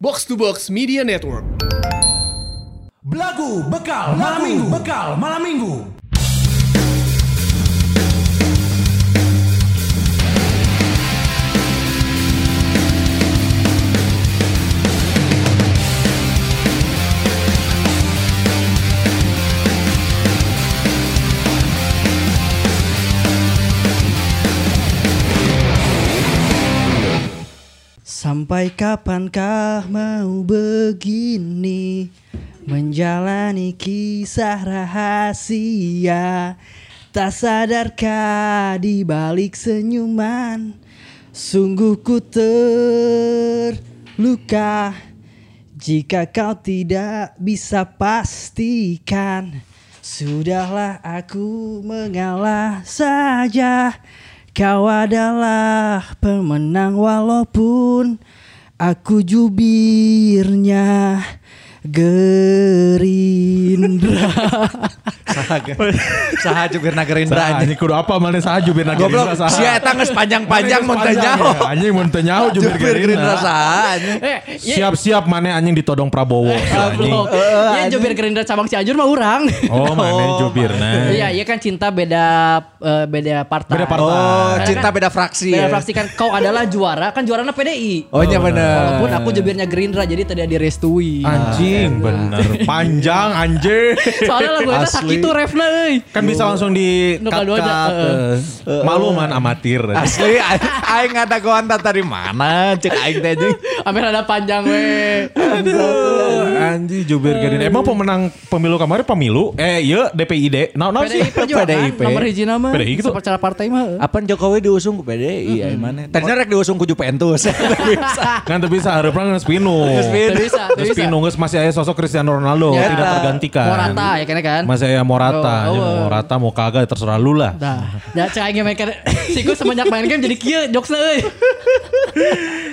Box to Box Media Network. Belagu bekal malam minggu. Bekal malam minggu. Sampai kapankah mau begini Menjalani kisah rahasia? Tak sadarkah di balik senyuman? Sungguh ku terluka. Jika kau tidak bisa pastikan Sudahlah aku mengalah saja Kau adalah pemenang walaupun aku jubirnya Gerindra. Saha jubirna Gerindra Saha anjing. anjing kudu apa mana saha jubir na Goblok, Gerindra saha. sia eta geus panjang-panjang mun teu nyaho. ya. Anjing mun teu nyaho jubir Jubir Gerindra Gerindra. saha anjing. Eh, iya, Siap-siap mana anjing ditodong Prabowo. anjing. goblok. Ya jubir Gerindra cabang Cianjur mah urang. Oh, mana jubirna. Iya, iya kan cinta beda eh, beda partai. Beda partai. Oh, Karena cinta kan beda fraksi. Beda ya. fraksi kan kau adalah juara, kan juaranya PDI. Oh iya bener. Walaupun aku jubirnya Gerindra jadi tidak direstui. Anjing bener. Panjang anjing. Soalnya lagu itu sakit tuh refna euy. Kan bisa langsung di cut kadua aja, heeh. Malu man amatir. Asli aing ngadagoan tadi mana cek aing teh anjing. Hampir ada panjang we. Aduh, anjing jubir Gerindra. Emang pemenang pemilu kemarin pemilu? Eh, iya DPID. Nah, nah sih. PDIP. nomor hiji nama. PDI gitu. Secara partai mah. Apaan Jokowi diusung ke PDI ya mana? Tadinya rek diusung ku Juventus. Kan tuh bisa harapnya nges pinu. Geus pinu. Teu bisa, masih ada sosok Cristiano Ronaldo Ya. tidak tergantikan. Morata ya kayaknya kan. Masih ada Morata, Oh, Ya, oh. Morata mau kagak terserah lu lah. Dah, ya cek aing main kan. Siku semenjak main game jadi kieu jokesna euy.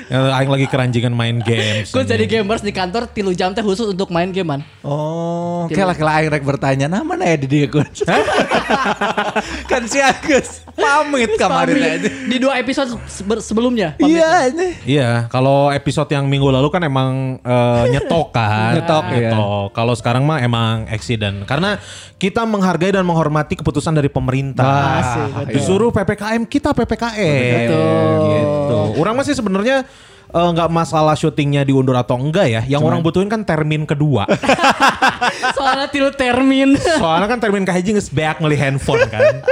Ya, Aing lagi keranjingan main games. Gue jadi gamers di kantor tilu jam teh khusus untuk main gamean. Oh, kela kela aing rek bertanya, nah mana ya di dia Gun? kan si Agus pamit kemarin aja. Di dua episode sebe- sebelumnya. Iya ini. Iya, kalau episode yang minggu lalu kan emang eh, nyetok kan. Nyetok, iya. Kalau sekarang mah emang accident. Karena kita menghargai dan menghormati keputusan dari pemerintah. Betul. Disuruh PPKM, kita PPKM. Betul. Gitu. Orang masih sebenarnya eh, nggak masalah syutingnya diundur atau enggak ya. Yang orang butuhin kan termin kedua. Soalnya tilu termin. Soalnya kan termin kahiji geus beak ngeli handphone kan.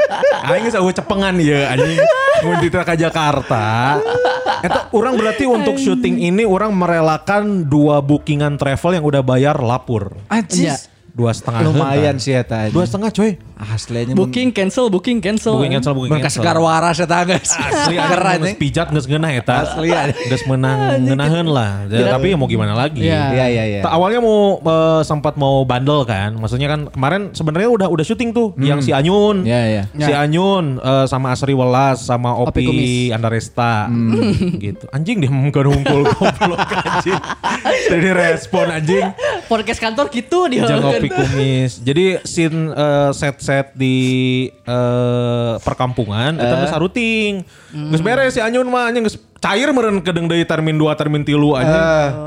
Aing geus eueuh cepengan ya anjing. Mun ditra ka Jakarta. Eta orang berarti untuk syuting ini orang merelakan dua bookingan travel yang udah bayar lapur. Anjis. Dua setengah Lumayan sih eta. Dua setengah coy. Aslinya booking cancel, booking cancel. Booking cancel, booking Mereka cancel. segar waras eta guys. Asli Keren nih. pijat geus ngeunah eta. Asli. Geus menang ngeunaheun lah. Ya, tapi ya mau gimana lagi. Iya. Iya iya iya. Awalnya mau eh, sempat mau bandel kan, maksudnya kan kemarin sebenarnya udah udah syuting tuh, yang si Anyun, Iya, iya. si Anyun eh, sama Asri Welas sama Opi Opi. Andaresta, gitu. Anjing dia mau ngumpul goblok anjing. Jadi respon anjing, Podcast kantor gitu dia. jangan Opi Kumis. Jadi scene eh, set-set di eh, perkampungan itu geus saruting. Geus beres si Anyun mah anjing geus cair meureun kedeng deui termin 2 termin 3 anjing.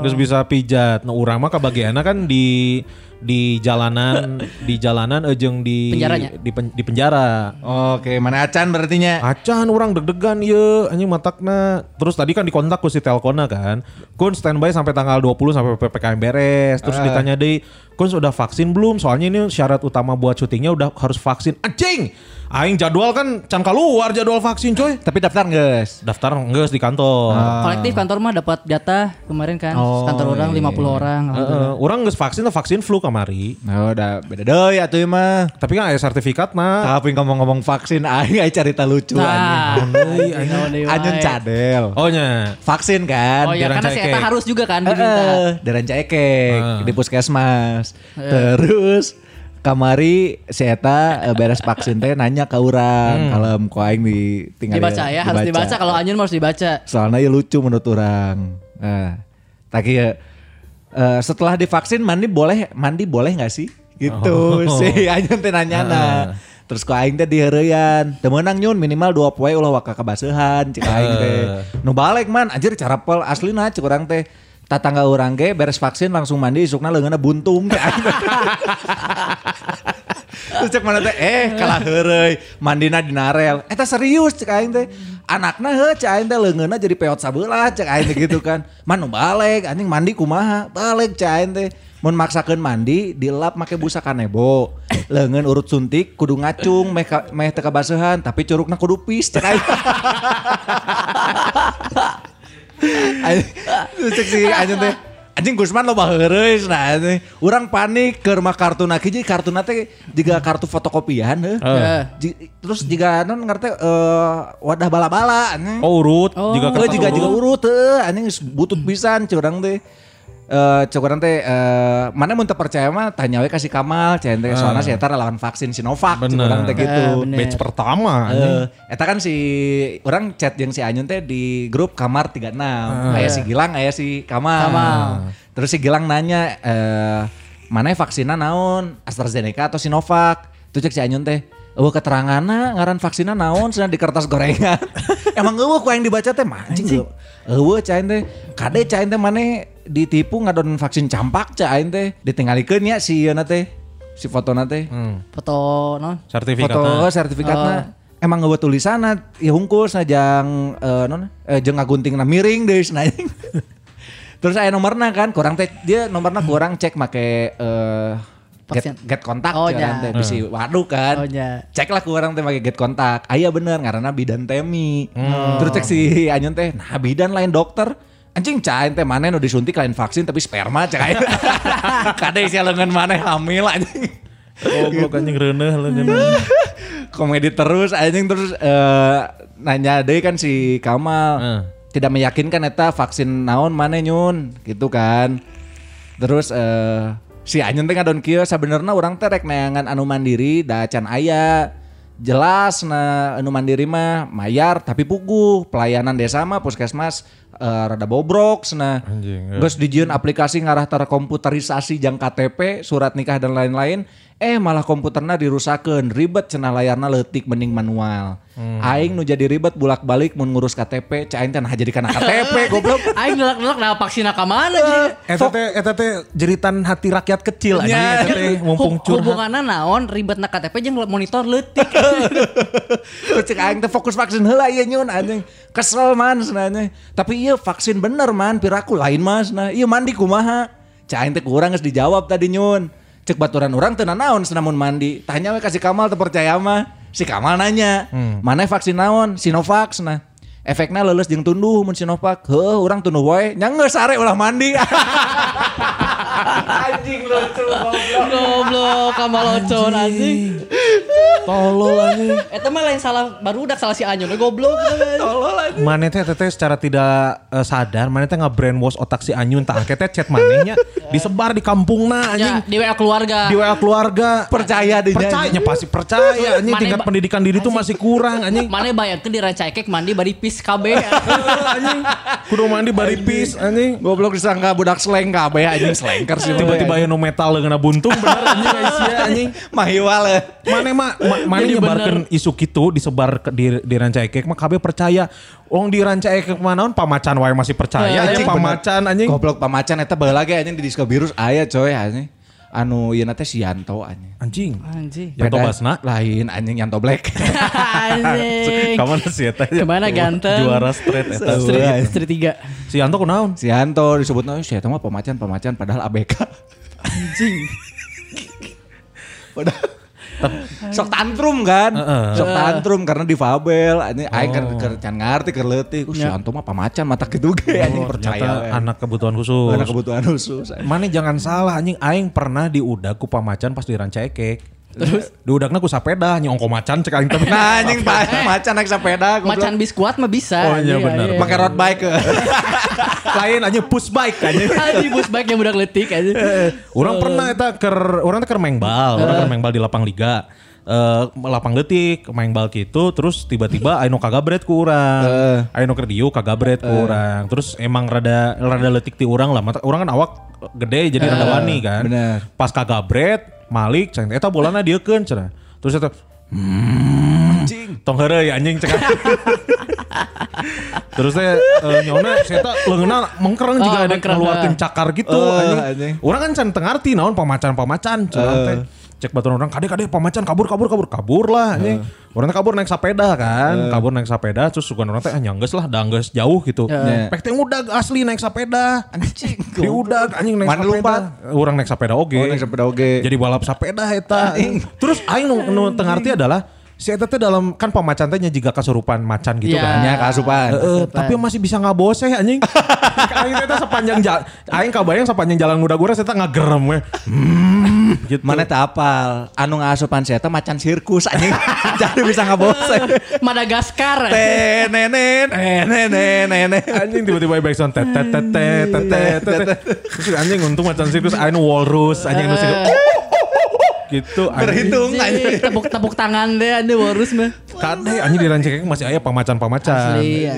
Geus bisa pijat. Nah urang mah kabagianna kan di di jalanan di jalanan ejeng di Penjaranya? di, pen- di penjara. Oke, mana acan berartinya? Acan orang deg-degan ye anjing matakna. Terus tadi kan dikontak ku si Telkona kan. Kun standby sampai tanggal 20 sampai PPKM beres. Terus ditanya deh, Kun sudah vaksin belum? Soalnya ini syarat utama buat syutingnya udah harus vaksin. Anjing! Aing jadwal kan can keluar jadwal vaksin coy. Tapi daftar guys. Daftar enggak di kantor. Kolektif kantor mah dapat jatah kemarin kan. Oh, kantor orang 50 orang. Heeh, orang geus vaksin vaksin flu kamari. Nah, udah beda deui atuh ieu mah. Tapi kan ada sertifikat mah. Tapi ngomong-ngomong vaksin aing aya cerita lucu Nah, anjing. anjing. Anyun cadel. Oh nya. Vaksin kan. Oh iya karena si. Eta harus juga kan diminta. dari Cekek Ah. di puskesmas. Terus kamari si Eta eh, beres vaksin teh nanya ke orang kalem ku aing ditinggal Dibaca ya, harus dibaca. kalau Anyun mah harus dibaca. Soalnya ya lucu menurut orang. Nah, tapi ya eh, setelah divaksin mandi boleh mandi boleh nggak sih? Gitu sih Anyun teh nanya Terus ku aing teh diheureuyan, teu meunang nyun minimal dua poe ulah waka kabaseuhan cik aing teh. Nu balik man. Anjir cara pel aslina cik urang teh. Tatangga orang ge beres vaksin langsung mandi isukna leungeunna buntung. Terus cek mana teh eh kalah heureuy mandina di narel. Eta serius cek aing teh. Anakna heuh cek aing teh leungeunna jadi peot sabelah cek aing teh gitu kan. Man nu balik anjing mandi kumaha? Balik cek aing teh. Mun maksakeun mandi dilap make busa kanebo. Leungeun urut suntik kudu ngacung meh meh teu kabaseuhan tapi curugna kudu pis cek aing. Cek si anjing teh anjing Gusman lo heureuy nah anjing. Urang panik ke rumah kartu nak hiji kartu teh juga kartu fotokopian heuh. Heeh. Ji- terus jika non ngerti eh, wadah bala-bala anjing. Oh urut juga Oh, kertas juga juga urut. urut teh anjing butut pisan curang teh. Eh curang teh eh, mana mun teu percaya mah tanya we ka si Kamal cen teh soalnya si eta lawan vaksin Sinovac curang teh gitu. Ah, bener. Batch pertama. Eh, eta kan si orang chat yang si Anyun teh di grup kamar 36. Aya si Gilang, aya si Kamal. Kamal. Terus si Gilang nanya eh mana vaksinnya naon? AstraZeneca atau Sinovac? Tuh cek si Anyun teh. Eueuh keteranganna ngaran vaksinnya naon cenah di kertas gorengan. Emang eueuh ku yang dibaca teh mancing eueuh. Eueuh cain teh. Kade cain teh maneh ditipu ngadon vaksin campak cain teh. Ditinggalikeun nya si ieu teh. Si fotona teh. Hmm. Foto non. Sertifikatnya. Foto sertifikatnya emang nggak tulisan ya hungkul sajang eh, non eh, jeung ngaguntingna miring deh anjing. Terus saya nomorna kan kurang teh dia nomorna kurang cek make eh get, get kontak Oh, ya. teh bisi waduh kan. Oh, ya. Cek lah kurang teh make get kontak. Aya bener ngaranna bidan temi. Hmm. Terus cek si Anyun teh nah bidan lain dokter. Anjing cain teh mana nu disuntik lain vaksin tapi sperma cek aja. Kade sia leungeun maneh hamil anjing. Goblok anjing reuneuh leungeun. komedi terus anjing terus eh, nanya deh kan si Kamal Eh. tidak meyakinkan eta vaksin naon mana nyun gitu kan terus eh si Anyun teh ngadon kieu sabenerna urang teh rek neangan anu mandiri da can aya jelas na anu mandiri mah mayar tapi puguh pelayanan desa mah puskesmas eh, rada bobrok nah Anjing. Terus dijieun aplikasi ngarah tara komputerisasi jang KTP, surat nikah dan lain-lain. Eh malah komputerna dirusakeun, ribet cenah layarna leutik mending manual. Aing nu jadi ribet bulak-balik mun ngurus KTP, cai aing teh nah jadi kana KTP goblok. Aing ngelak-ngelak nah vaksin ka mana jadi. Eta teh eta teh jeritan hati rakyat kecil anjing Ya. eta teh mumpung curhat. Hubunganna naon ribet na KTP jeung monitor. Terus cek aing teh fokus vaksin heula ieu nyun anjing. Kesel man sebenarnya. Tapi iya vaksin bener man, piraku lain mas. Nah, iya mandi kumaha. Cek aing teh kurang geus dijawab tadi nyun. Cek baturan orang teu naon senamun mandi. Tanya we kasih Kamal teu percaya mah. Si Kamal nanya, mana vaksin naon? Sinovac nah. Efeknya lulus jeung tunduh mun Sinovac. Heuh, urang tunduh wae. Nya geus sare ulah mandi. anjing lucu goblok. Goblok kamalocon anjing. Tolol anjing. Eta mah lain salah baru udah salah si Anyun goblok. Tolol anjing. Maneh teh teteh secara tidak eh, sadar maneh teh nge-brainwash otak si Anyun tah teh chat manehnya disebar di kampungna anjing. Ya, di WA keluarga. Di WA keluarga. Percaya deh Percaya pasti percaya anjing tingkat pendidikan diri tuh masih kurang anjing. Mana bayangkeun di ranca ekek mandi bari pis KB. anjing. Kudu mandi bari pis anjing. Goblok disangka budak slang kabeh anjing slanker sih. Tiba-tiba nu metal leungeunna buntung bener anjing Aisyah anjing. Mahiwal ya. Mana mah ma- mana Jadi nyebarkeun isu kitu disebar ke, di di ranca ekek mah kabeh percaya. Wong di ranca ekek mah naon pamacan wae masih percaya Ya, anjing anjing, pamacan anjing. Goblok pamacan eta baheula ge anjing di disco virus aya coy anjing. Anu ieu teh si Yanto anjing. Anjing. Anjing. Yanto Basna. Lain anjing Yanto Black. Anjing. Kamana sih eta? Ke mana ganteng? Juara straight eta. Street, street 3. Si Yanto kunaon? si Yanto disebutna si eta mah pamacan pamacan padahal ABK. Anjing. Padahal sok tantrum kan? Sok tantrum karena difabel. Anjing aing keur keur can ngarti keur leutik Uh, si Yanto mah pamacan mata kitu ge. Anjing percaya anak kebutuhan khusus. Anak kebutuhan khusus. Mana jangan salah anjing. Aing pernah diudag ku pamacan pas di ranca ekek. Terus diudagna ku sapeda nyongko macan cek aing teh. Nah anjing pamacan naik sepeda goblok. Macan biskuat mah bisa. Oh, iya, benar. pakai road bike Lain aja push bike anjing. Anjing bus bike yang budak letik aja. Orang pernah eta ker orang teh keur main bal, orang keur main bal di lapang liga. Eh lapang detik main bal gitu terus tiba-tiba Aino kagabret ku urang. Aino keur dieu kagabret ku urang. Terus emang rada rada letik ti urang lah. Urang kan awak gede jadi rada wani kan. bener. Pas kagabret Malik cenah eta bolana dieukeun cenah. Terus eta hmm, Anjing. Tong heureuy anjing cek. Terus teh eh, nyona saya tak leungeuna mengkereng juga Oh, ada keluarkan ah. cakar gitu Oh, anjing. anjing. Orang kan can teu ngarti naon pamacan-pamacan curang teh. Cek baturan orang kade kade pamacan kabur kabur kabur kabur lah anjing. Orang teh kabur naik sepeda kan, kabur naik sepeda terus sugan orang teh ah, nyanggeus lah danggeus jauh gitu. Pek teh udag asli naik sepeda. Anjing. Di udag anjing naik Mana sepeda. Orang naik sepeda oge. Oh, naik sepeda oge. Jadi balap sepeda eta. Terus aing nu, nu teu ngarti adalah si eta teh dalam kan pamacan teh nya jiga kesurupan macan gitu Iya. kan. Nya kasupan. Heeh, tapi masih bisa ngaboseh anjing. aing teh teh sepanjang jalan aing kabayang sepanjang jalan muda-gura saya teh ngagerem we. Hmm, gitu. Mana tak apal anu ngasupan saya teh macan sirkus anjing. Jadi bisa ngabose. Madagaskar. Tenenen tenenen anjing tiba-tiba back sound tet tet tet tet tet anjing untung macan sirkus aing walrus anjing nu sirkus. Gitu. Berhitung anjing. tepuk tepuk tangan deh anda warus mah. Kade anjing di Rancakek masih aya pamacan-pamacan. Asli ya.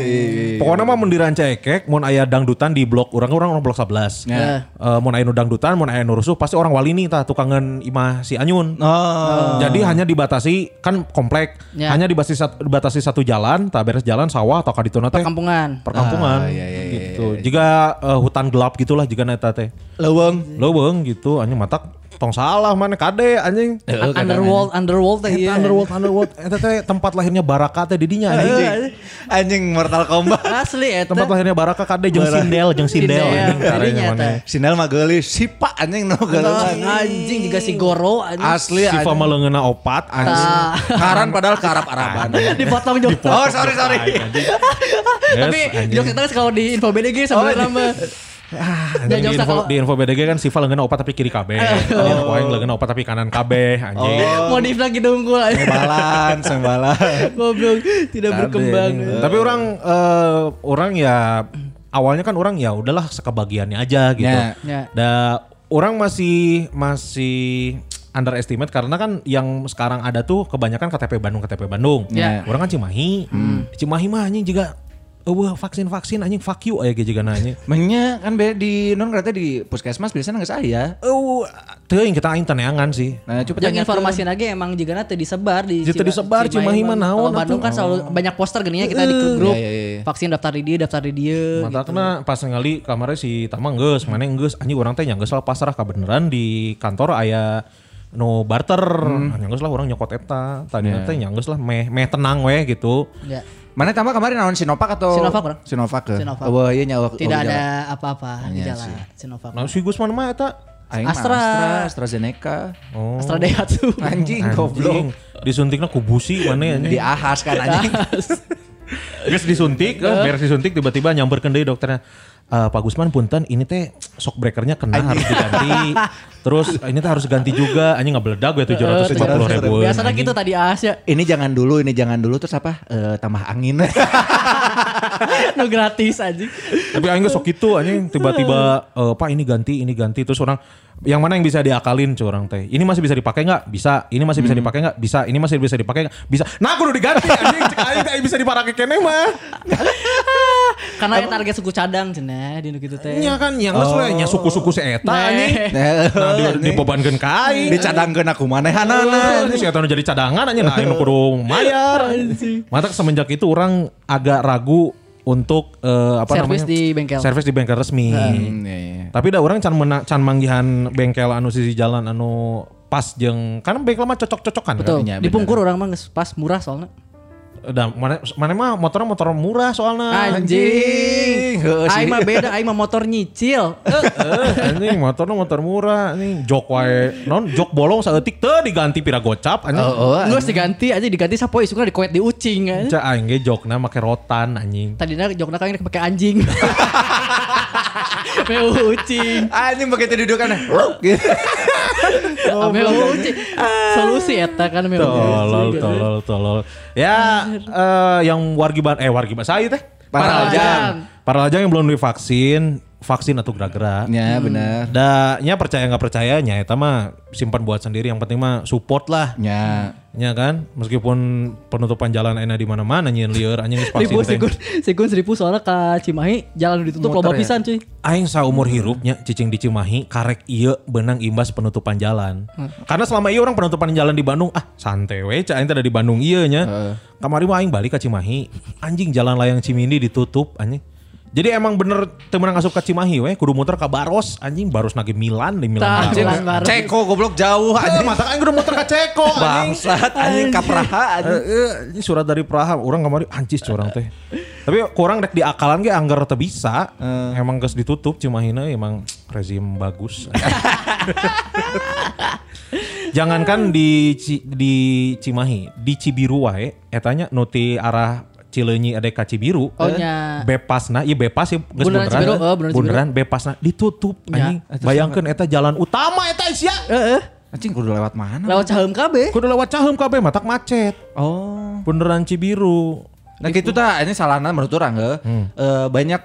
Pokoknya mah mun di Rancakek mun aya dangdutan di blok urang urang blok 11. Ya. Eh, mun aya nu dangdutan, mun aya nu rusuh pasti orang wali nih tah tukangan imah si Anyun. Oh. Jadi hanya dibatasi kan komplek, Ya. hanya dibatasi satu, dibatasi satu jalan, tak beres jalan sawah atau kadituna teh Perkampungan. perkampungan Ah, iya, iya, iya, gitu. Jika eh, hutan gelap gitulah jika neta teh. Leweng. Leuweung gitu anjing matak tong salah mana kade anjing. Un- Underworld, underworld teh iya. underworld underworld eta teh tempat lahirnya Baraka teh di dinya anjing. Anjing. Anjing Mortal Kombat. Asli eta. Tempat lahirnya Baraka kade jeung Sindel jeung Sindel Sindel, mah geulis. Sipa anjing no geulis. Anjing juga si Goro anjing. Asli Sifa anjing. maleungeuna opat anjing. Karan padahal karap araban. Dipotong jok. Oh sorry sorry. Tapi jok itu kalau di info BDG sebenarnya Ya, di, info, di info BDG kan Siva leungeuna opat tapi kiri kabeh. Di info aing leungeuna opat tapi kanan kabeh anjing. Modif lagi dongkul. Sembalan, sembalan. Goblok tidak berkembang. Tapi orang eh, orang ya awalnya kan orang ya udahlah sekebagiannya aja gitu. Ya. Ya. Da orang masih masih underestimate karena kan yang sekarang ada tuh kebanyakan KTP Bandung KTP Bandung. Ya. Orang kan Cimahi. Di Cimahi mah anjing juga eueuh vaksin-vaksin anjing fuck you aya ge juga nanya. Menya kan be di non kereta di puskesmas biasanya nggak saya. Oh, teuing kita aing taneangan sih. Nah, coba Yang tanya informasi lagi emang juga nanti disebar di Jitu disebar, Cimahi mah naon Kalau Bandung kan selalu banyak poster gini ya kita di grup. Iya, iya, iya. Vaksin daftar di dia, daftar di dia. Mata gitu. kena pas ngali kamarnya si Tama geus, mana geus anjing orang teh nyanggeus lah pasrah kebenaran di kantor aya no barter. Hmm. Hmm. Nyanggeus lah orang nyokot eta. Tadi teh nyanggeus lah meh meh tenang we gitu. Ya. Mana tambah kemarin naon Sinovac atau Sinovac, orang. Sinovac ke. Sinovac. Oh iya nyawa. Tidak ada apa-apa di Iya jalan. sih. Sinovac. Nah si Gusman mah eta Aing Astra. Astra, AstraZeneca. oh. Astra Daihatsu. Anjing goblok. disuntiknya kubusi mana anjing. Di ahas kan anjing. Geus disuntik, eh, beres disuntik tiba-tiba nyamperkeun deui dokternya. Eh, Pak Gusman punten ini teh shock breakernya kena harus diganti. Terus ini teh harus ganti juga. Anjing ngebeledak gue 750 ribu. Biasanya gitu tadi Asia. ini jangan dulu, ini jangan dulu terus apa? Eh, tambah angin. no gratis aja. Tapi geus sok kitu anjing tiba-tiba eh, Pak ini ganti, ini ganti terus orang yang mana yang bisa diakalin curang teh. Ini masih bisa dipakai nggak? Bisa. Ini masih bisa dipakai nggak? Bisa. Ini masih bisa dipakai nggak? Bisa. Nah, aku udah diganti anjing. Cek aing bisa dipakai kene mah. Karena target suku cadang cenah di nu kitu teh. Nya kan yang geus we nya suku-suku si eta anjing. Nah, Nah, di, dibebankeun ka aing. Dicadangkeun aku manehana. Nah, si eta nu jadi cadangan anjing nah aing nu kudu mayar. Mata semenjak itu orang agak ragu untuk eh, apa Servis namanya? di bengkel. Servis di bengkel resmi. Hmm, iya, iya. Tapi dah orang can mena, can manggihan bengkel anu sisi jalan anu pas jeng kan bengkel mah cocok-cocokan Betul. Iya, Dipungkur orang mah pas murah soalnya. Dan mana mana mah motornya motor murah soalnya. Anjing. Aing mah beda, aing mah motor nyicil. Anjing motornya motor murah anjing jok wae non jok bolong saeutik teu diganti pira gocap anjing. Oh, oh, Geus diganti aja diganti sapoe isukna dikoet di ucing kan. Cak aing ge jokna make rotan anjing. Tadina jokna kan pakai anjing. Meu ucing. Anjing begitu dudukan. Gitu. Meu ucing. Solusi eta kan meu Tolol, ucing. tolol, tolol. Ya, eh, yang wargi ban, eh wargi ban saya teh. Paralajang. Paralajang yang belum divaksin, vaksin atau gerak-gerak. Ya bener. Da, nya percaya nggak percayanya eta mah simpan buat sendiri yang penting mah support lah. Ya. Ya kan, meskipun penutupan jalan enak di mana-mana nyeun lieur anjing geus vaksin Ribu teh. sikun sikun seribu soalnya ke Cimahi jalan ditutup loba ya? pisan cuy. Aing saumur hirupnya cicing di Cimahi karek iya benang imbas penutupan jalan. Karena selama iya orang penutupan jalan di Bandung ah santai we cak aing teh ada di Bandung iya nya. Kamari mah aing balik ke Cimahi. Anjing jalan layang Cimindi ditutup anjing. Jadi emang bener temen ngasup ke Cimahi we kudu muter ke Baros anjing Baros nagi Milan di Milan. Anjing. Milan Baros. Ceko goblok jauh Eh, anjing. mata aing kudu muter ke Ceko anjing. Bangsat anjing ka Praha anjing. Eh, eh, ini surat dari Praha, orang kemarin anjis curang teh. Tapi kurang rek di akalan ge anggar teu bisa. Emang geus ditutup Cimahina emang rezim bagus. Jangankan di di Cimahi, di Cibiru wae etanya nuti arah Cileunyi ada ka Cibiru. Oh, nya. Bepasna, iya bebas ya geus Bundaran Cibiru, oh, bundaran Cibiru. bundaran bepasna ditutup Ya. anjing. Bayangkeun eta jalan utama eta sia. Heeh. Anjing kudu lewat mana? Lewat Caheum KB. Kudu lewat Caheum kabeh matak macet. Oh. Bundaran Cibiru. Nah gitu tah ini salahna menurut orang he. Eh, banyak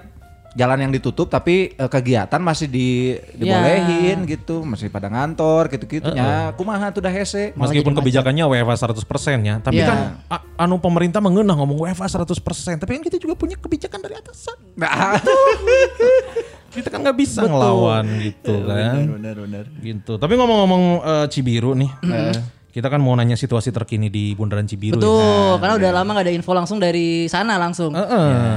jalan yang ditutup tapi eh, kegiatan masih di dibolehin gitu, masih pada ngantor gitu-gitu nya. Kumaha tuh dah hese. Meskipun kebijakannya WFA 100% ya, tapi Iya. kan a- anu pemerintah mengenah ngomong WFA 100%, tapi kan kita juga punya kebijakan dari atasan. Nah, Kita kan nggak bisa ngelawan gitu kan. benar benar. Gitu. Tapi ngomong-ngomong eh, Cibiru nih. Kita kan mau nanya situasi terkini di Bundaran Cibiru ya. Betul, karena udah lama gak ada info langsung dari sana langsung.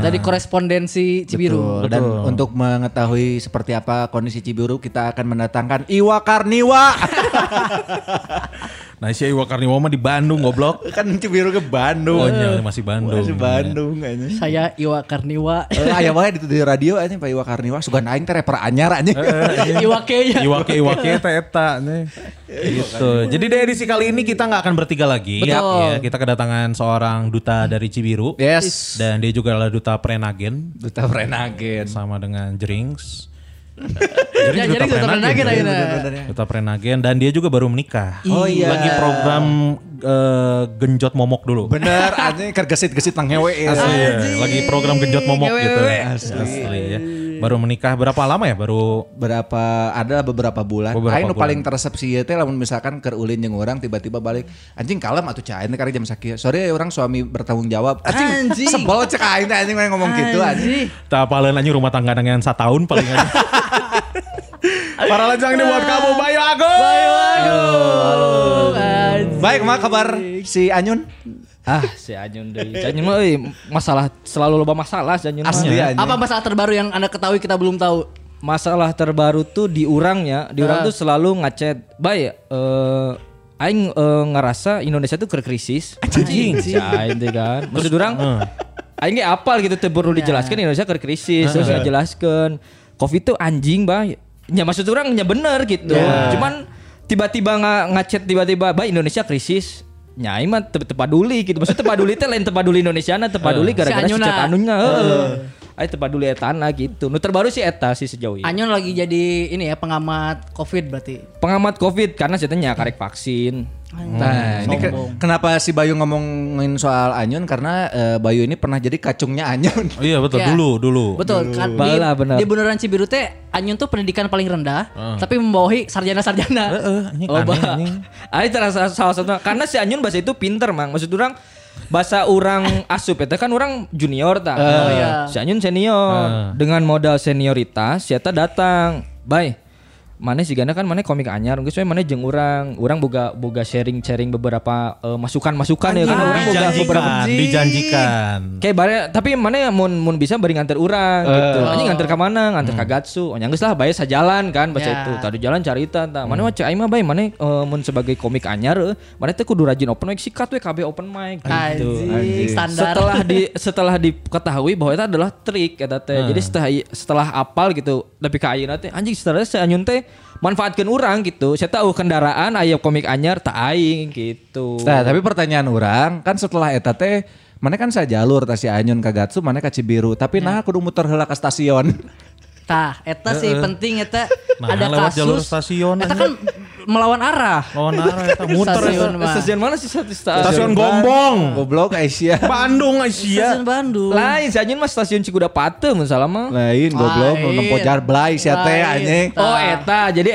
Dari korespondensi Cibiru. Betul. Dan untuk mengetahui seperti apa kondisi Cibiru kita akan mendatangkan Iwa Karniwa. Nah, si Iwa Karniwa mah di Bandung goblok. kan Cibiru ke Bandung. Oh, iya, masih Bandung. Masih Bandung kayaknya. Saya Iwa Karniwa. Eh, aya wae di, di radio aja Pak Iwa Karniwa sugan aing teh rapper anyar aja. Iwa K ya. Iwake Iwake eta eta nih. Gitu. Jadi di edisi kali ini kita nggak akan bertiga lagi. Betul. Ya, kita kedatangan seorang duta dari Cibiru. Yes. Dan dia juga adalah duta Prenagen Duta Prenagen. sama dengan Jerings. Ya, jadi duta Prenagen akhirnya. Duta Prenagen dan dia juga baru menikah. Oh iya. Lagi program eh, genjot momok dulu. Bener anjing kergesit-gesit nang hewe ya. Asli ya. Lagi program genjot momok gitu. Asli. ya. Baru menikah berapa lama ya? Baru berapa ada beberapa bulan. Beberapa bulan. paling teresepsi ieu teh lamun misalkan keur ulin jeung urang tiba-tiba balik anjing kalem atuh cai teh karena jam sakieu. Sorry ya orang suami bertanggung jawab. Anjing, Anjing. sebel cek aing teh anjing ngomong gitu anjing. tak apalin aja rumah tangga dengan setahun paling aja. Para lajang ini buat kamu Bayu Agung. Bayu Baik, mah kabar si Anyun? Ah, si Anyun deui. Si Anyun mah euy, masalah selalu loba masalah si Anyun. Asli anjing. Apa masalah terbaru yang Anda ketahui kita belum tahu? Masalah terbaru tuh di urangnya, di urang tuh selalu ngechat, "Bay, eh aing eh, ngerasa Indonesia tuh krisis." Anjing, aing teh kan. Maksud urang aing ge apal gitu teu perlu dijelaskan Indonesia krisis, terus ngajelaskeun. Covid tuh anjing, Bay. Ya maksud urang nya bener gitu. Cuman tiba-tiba nga- ngechat tiba-tiba, "Bay, Indonesia krisis." Nyai mah teu teu paduli gitu. Maksudnya teu paduli teh lain teu paduli Indonesia teu paduli gara-gara si chat anunya. Heeh. Ayo teu paduli etana gitu. Nu terbaru sih eta sih sejauh ini. Anyon lagi jadi ini ya pengamat COVID berarti. Pengamat Covid karena ceritanya karek vaksin. Nah, ini ke- kenapa si Bayu ngomongin soal Anyun karena eh, Bayu ini pernah jadi kacungnya Anyun. Oh iya betul Ya. dulu dulu. Betul kan di, benar. di Bundaran Cibiru teh Anyun tuh pendidikan paling rendah tapi membawahi sarjana-sarjana. Heeh, Oh, bah. anjing. Ayo terasa salah satu karena si Anyun bahasa itu pinter mang. Maksud orang bahasa orang asup itu kan orang junior tak. Oh, iya. Si Anyun senior dengan modal senioritas si eta datang. Bye. Mana sih gana kan mana komik anyar geus we mana jeung urang. Urang boga boga sharing-sharing beberapa eh, masukan-masukan ya kan urang boga beberapa Dijanjikan. Kayak bare tapi mana mun mun bisa beri nganter urang gitu. Anjing nganter ke mana? Nganter ke Gatsu. Oh nyanggeus lah bae sajalan kan baca Ya. itu. Tadi jalan carita tah. Mana mah cek aing mah bae mana eh, mun sebagai komik anyar eh, mana teh kudu rajin open mic sikat we KB open mic gitu. Anjing, standar. Setelah di setelah diketahui bahwa itu adalah trik eta teh. Jadi setelah setelah apal gitu lebih ke ayeuna teh anjing setelah si Anyun teh manfaatkeun urang gitu. Saya tahu kendaraan aya komik anyar tak aing gitu. Nah, tapi pertanyaan orang kan setelah eta teh mana kan saya jalur tah si Anyun ka Gatsu, mana ka Cibiru, tapi nah kudu muter heula ka stasiun. Tah, eta sih penting eta Nah, ada lewat kasus. jalur stasiun Eta kan melawan arah. Lawan arah eta muter Stasiun mah. Stasiun mana sih stasiun? stasiun? Stasiun Gombong. Goblok Aisyah. Bandung Asia. Stasiun Bandung. Lain, si anjing mah stasiun Cikudapate misalnya mah. Lain goblok nu Lain. nempo jar blay sia teh anjing. Oh eta jadi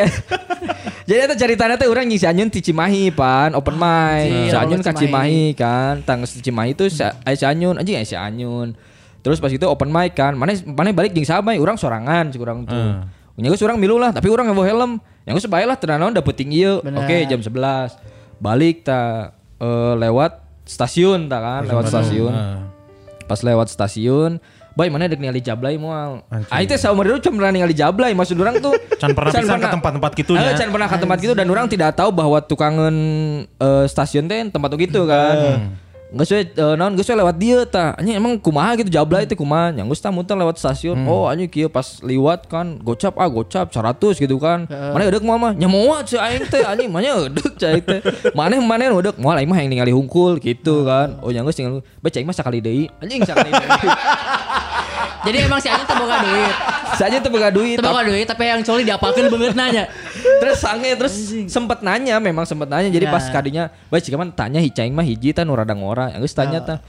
jadi eta ceritanya teh urang nyisi Anyun ti Cimahi pan open mic. Iya, Si Anyun ke ka Cimahi kan. Tangga si Cimahi tuh si si Anyun anjing aya si Anyun. Terus pas itu open mic kan. Mana mana balik jeung sabay urang sorangan si urang tuh. Nya geus urang milu lah tapi urang ngebawa helm. Yang geus bae lah teu naon da penting ieu. Bener. Oke jam 11. Balik ta eh, lewat stasiun ta kan, lewat stasiun. Pas lewat stasiun Baik mana dek ningali Jablay moal. Aing teh saumur itu cuma pernah ningali Jablay. Maksud orang tuh Can pernah pisan ke tempat-tempat gitu. Eh, can pernah ke tempat gitu dan orang tidak tahu bahwa tukangan eh, stasiun teh tempat gitu kan. Nggak sesuai eh, naon sesuai lewat dia ta. Anjing emang kumaha gitu Jablay teh kumaha. Yang geus tah muter lewat stasiun. Oh anjing kieu pas liwat kan gocap ah gocap 100 gitu kan. Mana eudeuh moal mah nyamoa ceu aing teh anjing manya eudeuh cai teh. Maneh maneh eudeuh moal aing mah yang ningali hungkul gitu kan. Oh yang geus ningali baca aing mah sakali deui. Anjing sakali deui. Jadi emang si Anjing teboga duit. Saja tuh boga duit. Teboga duit tapi yang coli diapakeun beungeut nanya. terus sange terus sempet nanya memang sempet nanya jadi Ya. pas kadinya baik jika man tanya hicaing mah hiji tan nu rada ngora yang geus tanya tah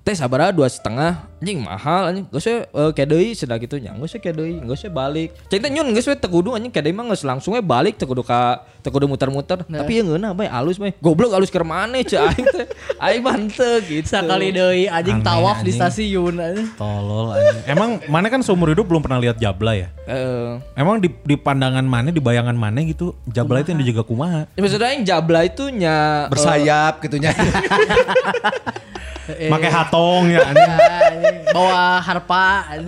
teh sabaraha dua setengah anjing mahal anjing geus we uh, kedei sedah gitu nya geus we kedei geus we balik cing teh nyun geus we teu kudu anjing kedei mah geus langsung we balik teu kudu ka teu kudu muter-muter tapi yang ngeunah bae alus bae goblok alus keur maneh ceu aing teh aing mah henteu gitu Sakali deui anjing tawaf di stasiun anjing. Tolol anjing. Emang mana kan seumur hidup belum pernah lihat Jabla ya? Eh, Emang di, di pandangan mana, di bayangan mana gitu, Jabla itu yang dijaga kumaha? ya maksudnya aing jabla itu nya eh, Bersayap gitunya. Pakai hatong ya anjing. Anjing, Bawa harpa.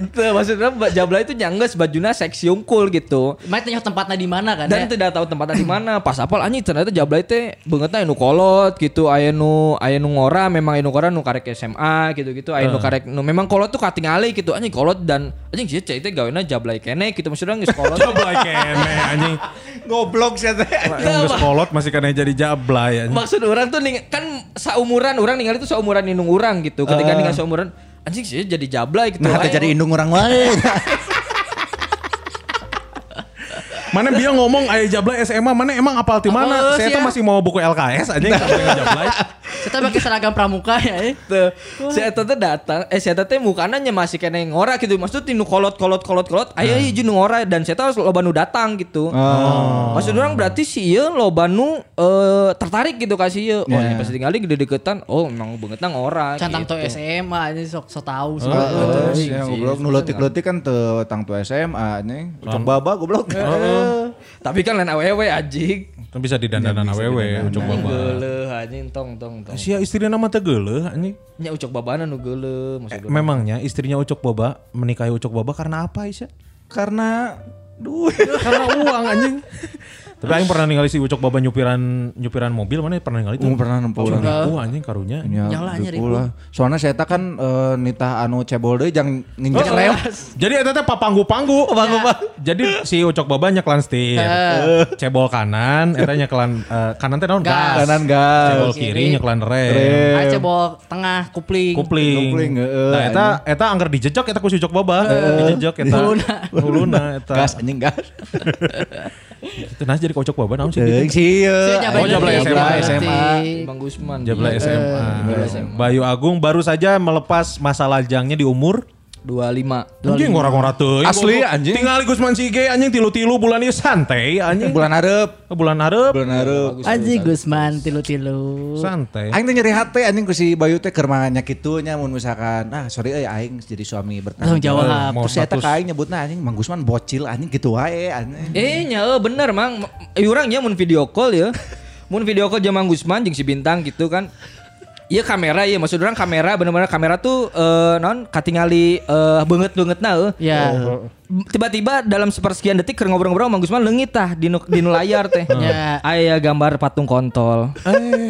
Tuh, maksudnya Mbak Jabla itu nyangges bajuna seksi unggul gitu. Main tanya tempatnya di mana kan Dan ya? tidak tahu tempatnya di mana. Pas apal anjing ternyata Jabla itu bangetnya anu kolot gitu, aya nu aya nu ngora memang aya nu ngora nu karek SMA gitu-gitu, aya nu karek nu memang kolot tuh katingali gitu anjing kolot dan anjing sih cai teh gawena Jabla kene gitu maksudnya geus kolot. Jabla kene anjing. Goblok sia teh. Geus kolot masih kena jadi Jabla ya. Maksud orang tuh ning, kan saumuran orang ningali tuh saumuran indung orang gitu. Ketika ningali saumuran anjing sih jadi Jabla gitu. Nah, teh jadi indung orang lain. Mana dia ngomong ayah Jabla SMA, mana emang apal di mana? Saya tuh masih mau buku LKS aja yang sampai Jabla. Kita pakai seragam pramuka ya. eh. Tuh, si Eta teh datang, eh si Eta teh mukana nya masih kena ngora gitu. Maksud tinu kolot kolot kolot kolot, aya Hmm. hiji nu ngora dan si Eta loba nu datang gitu. Oh. Maksud orang berarti si ieu loba nu eh, tertarik gitu kasih ieu. Oh, Ya. ini pasti tinggal gede deketan. Oh, memang bangetna ngora. Cantang gitu. tuh SMA anjing sok sok tahu sih. Heeh, sia goblok nu leutik-leutik kan teu tang tu SMA nih. Ucok baba goblok. Eh, Tapi kan lain awewe anjing. Kan bisa didandanan awewe, ucok baba. Geuleuh anjing tong tong tong. Sia istri nama teh geuleuh anjing. Nya ucok babana nu geuleuh Eh, maksud urang. memangnya istrinya Ucok Boba menikahi Ucok Boba karena apa Isya? Karena duit. karena uang anjing. Tapi aing pernah ningali si Ucok Boba nyupiran nyupiran mobil mana pernah ningali Um, pernah nempo Ucok urang. Wah anjing karunya. Ya, Nyala ribu ribu. lah. Soalnya saya tak kan eh, nitah anu cebol deui jang nginjek Oh, lem. Jadi eta teh papanggu-panggu. Jadi si Ucok Boba nyeklan setir. Cebol kanan, eta nyeklan eh, kanan teh naon? Gas. Kanan gas. Cebol kiri nyeklan rem. Rem. Ayo cebol tengah kupling. Kupling. Kupling, heeh, Nah, eta eta anggar dijejak eta ku si Ucok Boba. Dijejak eta. Huluna. Huluna eta. Gas anjing gas. Itu nah jadi Ucok Boba naon sih? Teuing sih. Si eh, Jabla Oh, Jabla SMA. SMA. Bang Gusman. Jabla Iya. SMA. SMA. Bayu Agung baru saja melepas masa lajangnya di umur 25. Anjing ngora-ngora teuing. Asli, Goblok. anjing. Tinggal Gusman Sige anjing tilu-tilu bulan ini santai anjing. Bulan hareup. bulan hareup Bulan hareup. Anjing Gusman tilu-tilu. santai. Aing teh nyeri hati anjing ku si Bayu teh keur manya kitu nya mun misalkan ah sorry euy aing jadi suami bertanggung Tanggung jawab. Terus saya ka aing nyebutna anjing Mang Gusman bocil anjing gitu wae anjing. Eh nya eh, bener mang Eh, Urang ya mun video call ya Mun video call Jamang Gusman jeung si Bintang gitu kan Iya kamera iya. Maksud orang kamera bener-bener kamera tuh eh non katingali eh banget banget nah Ya. tiba-tiba dalam sepersekian detik keur ngobrol-ngobrol Mang Gusman leungit tah di nu, di nu layar teh. Ya. aya gambar patung kontol.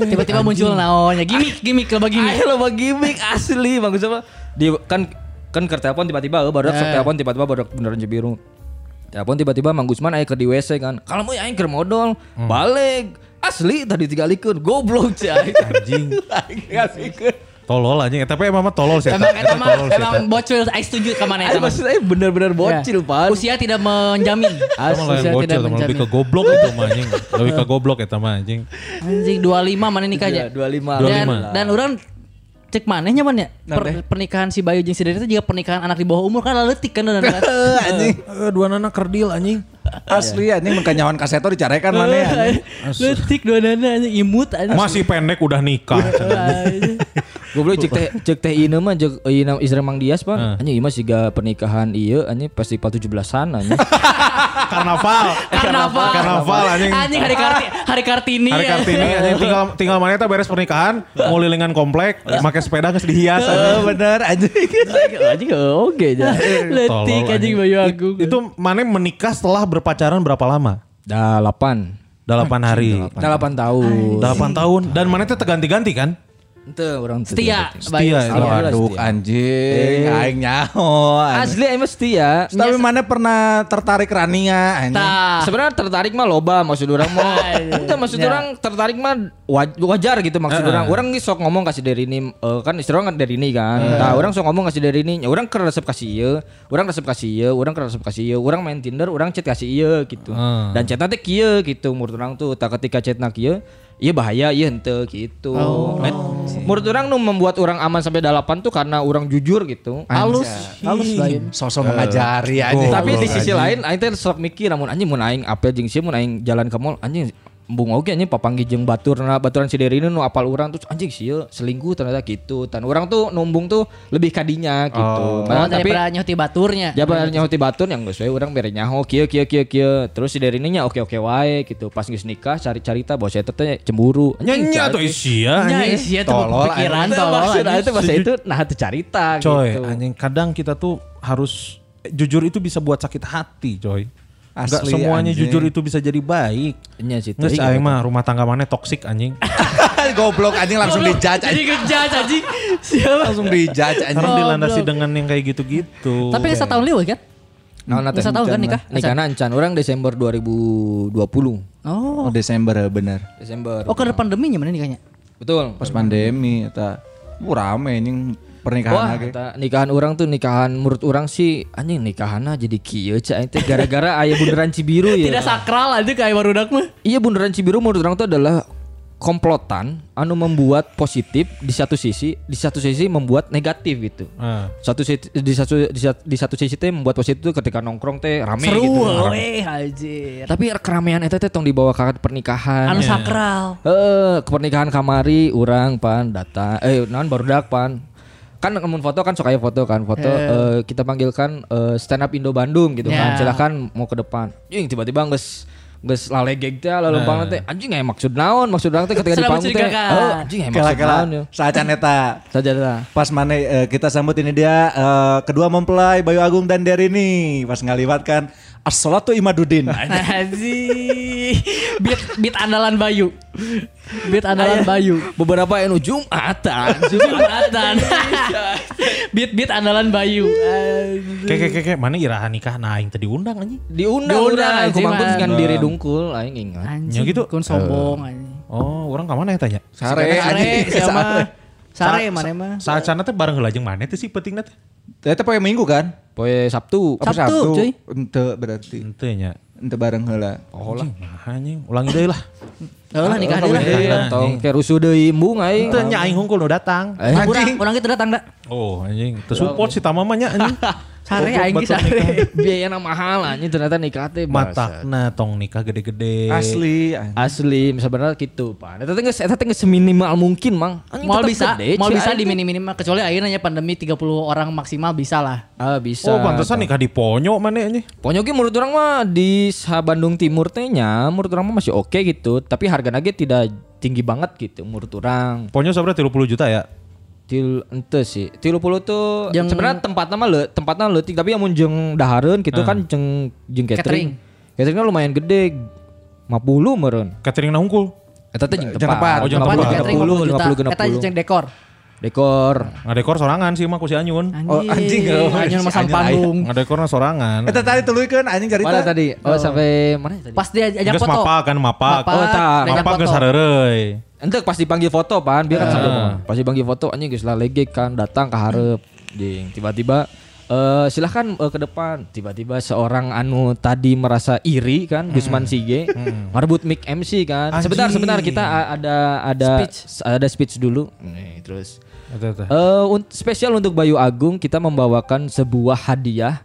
Tiba-tiba muncul naonnya gimmick gimmick loba gimmick. Ayo lo gimmick asli Mang Gusman. Di kan kan keur telepon tiba-tiba eh baru Eh. telepon tiba-tiba baru beneran biru. Telepon tiba-tiba Mang Gusman aya keur di WC kan. Kalau mau aing keur modal balik asli tadi tigalikeun goblok cai Anjing. Tolol aja, tapi emang mah tolol sih. Emang eta. Emang emang bocil saya setuju ke mana eta. maksud saya bener-bener bocil, Ya. Pan. Usia tidak menjamin. Lain Usia bocil, tidak mah lebih ke menjamin. goblok itu mah anjing. Lebih ke goblok eta mah anjing. Anjing 25 mana nikah aja. Iya, 25. Dan 25. dan orang cek manehnya man ya. Per- pernikahan si Bayu jeung si Dede itu juga pernikahan anak di bawah umur kan leutik kan dan anjing. Eh, dua nana kerdil anjing. Asli anjing mun kanyawan kaseto dicarekan mana ya. anjing. Leutik dua dana anjing imut anjing. Masih pendek udah nikah. Goblok cek teh cek teh ieu mah cek ieu istri Mang Dias pan. Heeh. Anjing ieu mah siga pernikahan ieu anjing festival 17-an anjing. Karnaval. Karnaval. Karnaval anjing. Anjing hari Karti hari Kartini. Hari Kartini anjing tinggal tinggal mana eta beres pernikahan, mau lilingan komplek, pakai sepeda geus dihias Eh, anjing. bener anjing. anjing oke aja. Tolol, anjing Bayu Agung. Itu mana menikah setelah berpacaran berapa lama? Delapan. Delapan hari. Delapan tahun. Delapan tahun. Dan mana itu terganti-ganti kan? Ente orang Setia. Setia, setia. Waduh anjing, aing nyaho. Asli aing setia. Tapi mana pernah tertarik Rania anjing? Sebenarnya tertarik mah loba maksud orang mah. Itu maksud Ya. orang tertarik mah waj- wajar gitu maksud orang. Orang geus sok ngomong kasih dari ini eh, kan istri orang kan dari ini kan. Nah, orang sok ngomong kasih dari ini. Orang keur resep kasih ieu, orang resep kasih ieu, orang keur resep kasih ieu, orang main Tinder, orang chat kasih ieu gitu. Dan chatna teh kieu gitu menurut orang tuh. Tak ketika chatna kieu Iya bahaya, iya henteu gitu. Eh, menurut orang nu membuat orang aman sampai delapan tuh karena orang jujur gitu. Halus, halus Bayu. Sosok mengajari anjing. Tapi di sisi lain aing teh sok mikir namun anjing mun aing apel jeung sieun mun aing jalan ke mall anjing embung oge anjing papanggi jeung baturna baturan si Deri nu apal urang terus anjing sieun selingkuh ternyata gitu. Tan urang tuh numbung tuh lebih kadinya gitu. Oh, Padahal tapi daripada nyoti baturnya. Jabar nyaho ti batur yang geus we urang bere nyaho kieu kieu kieu kieu. Terus si Deri nya oke-oke wae gitu. Pas geus nikah cari-carita bahwa saya teh cemburu. Nyanyi cari- tuh isia Nya anjing. isia tuh Tolol, pikiran tolol. itu bahasa itu nah itu carita Coy, gitu. anjing kadang kita tuh harus eh, jujur itu bisa buat sakit hati, coy. Enggak semuanya anjing. jujur itu bisa jadi baik. Nya situ. Nges aing mah rumah tangga mana toksik anjing. Goblok anjing langsung dijudge Jadi anjing. ngejudge anjing. Siapa? Langsung dijudge anjing. Karena dilandasi dengan yang kayak gitu-gitu. Tapi kan setahun liwat kan? Nah, nah, Bisa tahu kan nikah? Nikah nancan. Orang Desember 2020. Oh. Oh Desember bener. Desember. Oh karena pandeminya mana nikahnya? betul. Pas pandemi eta. Uh, rame anjing pernikahan Wah, lagi. nikahan orang tuh nikahan menurut orang sih anjing nikahannya jadi kieu cak itu gara-gara aya bundaran Cibiru ya. Tidak sakral aja kayak barudak mah. Iya bundaran Cibiru menurut orang tuh adalah komplotan anu membuat positif di satu sisi, di satu sisi membuat negatif gitu. Ah. Satu sisi, di satu di satu, di satu sisi teh membuat positif tuh ketika nongkrong teh rame Seru gitu. weh anjir. Tapi keramaian itu teh tong dibawa ke pernikahan. Anu sakral. Eh, ke pernikahan kamari orang pan data eh non baru pan kan namun foto kan suka foto kan. Foto eh, kita panggilkan eh, stand up Indo Bandung gitu kan. Ya. silakan mau ke depan. Jing tiba-tiba nges nges lalegeg teh lalu bang teh. Anjing aya maksud naon? Maksud orang teh ketika di panggung teh. oh anjing aya maksud naon ya? Saja lah Pas mana eh, kita sambut ini dia eh, kedua mempelai Bayu Agung dan Derini. Pas ngaliwatkan As-salatu imaduddin. Anjir. Beat beat andalan Bayu. Beat andalan Bayu. beberapa anu Jumatan Jumatan. beat beat andalan Bayu. Anjir. Kayak kayak kayak mana iraha nikah nah aing teh diundang anjing. diundang Diundang, anjing, kumangkun man. dengan diri dungkul aing ingat Anjing. Ya gitu. Kun sombong anjing. Oh, orang ka mana ya tanya? Sare Sare anjing. siapa? Sare Sa- mana mah? Saat sana teh bareng heula jeung mana teh sih pentingna teh? Eta poe minggu kan? poe Sabtu Apa Sabtu, cuy. Ente berarti. Ente nya. Ente bareng heula. Oh lah. Anjing, ulangi deui lah. Oh lah nikah deui lah. Iya, tong kayak rusuh deui embung aing. Ente nya aing hungkul nu datang. Eh, Urang urang kita datang dak. Oh, anjing. Teu support si Tama mah nya anjing. Sare aing ge sare. biayana mahal anjing ternyata nikah teh. Matakna tong nikah gede-gede. Asli. anjing. Asli sebenarnya gitu pak. Eta teh geus eta teh geus seminimal mungkin mang. Mau bisa, mau bisa di teh. minim-minim kecuali akhirnya nya pandemi 30 orang maksimal bisa lah. Ah bisa. Oh, pantesan nikah di Ponyo mana anjing. Pokoknya menurut orang mah di Bandung Timur teh nya menurut orang mah masih oke gitu, tapi harga lagi tidak tinggi banget gitu menurut orang. Ponyo sebenarnya 30 juta ya. Til ente sih. Tilu puluh tuh Jeung- sebenarnya tempatnya mah le, tempatnya leutik tapi yang jeung dahareun gitu kan jeung jeung catering. Cateringnya lumayan gede. 50 meureun. Catering na hungkul. Eta teh jeung tempat. Oh, jeung Tempat tempat. di catering 50 juta. 50 Eta jeung dekor. Dekor. Ngadekor sorangan sih mah ku si Anyun. Oh, anjing, oh, Anjing si masang Anyun panggung. Ngadekorna sorangan. Eta tadi tuluikeun anjing cerita. Mana tadi? Oh, sampai mana tadi? Pas dia ajak Geus foto. mapak kan mapak. Oh, diajak Mapak foto. geus hareureuy. Ente pas dipanggil foto pan biar kan sambil ngomong. pas dipanggil foto anjing geus lah lege kan datang ke hareup Jing. tiba-tiba eh silahkan eh, ke depan tiba-tiba seorang anu tadi merasa iri kan Gusman Sige merebut mic MC kan sebentar Anjing. sebentar kita ada ada Speech. ada speech dulu nih terus. Eh, un- spesial untuk Bayu Agung kita membawakan sebuah hadiah,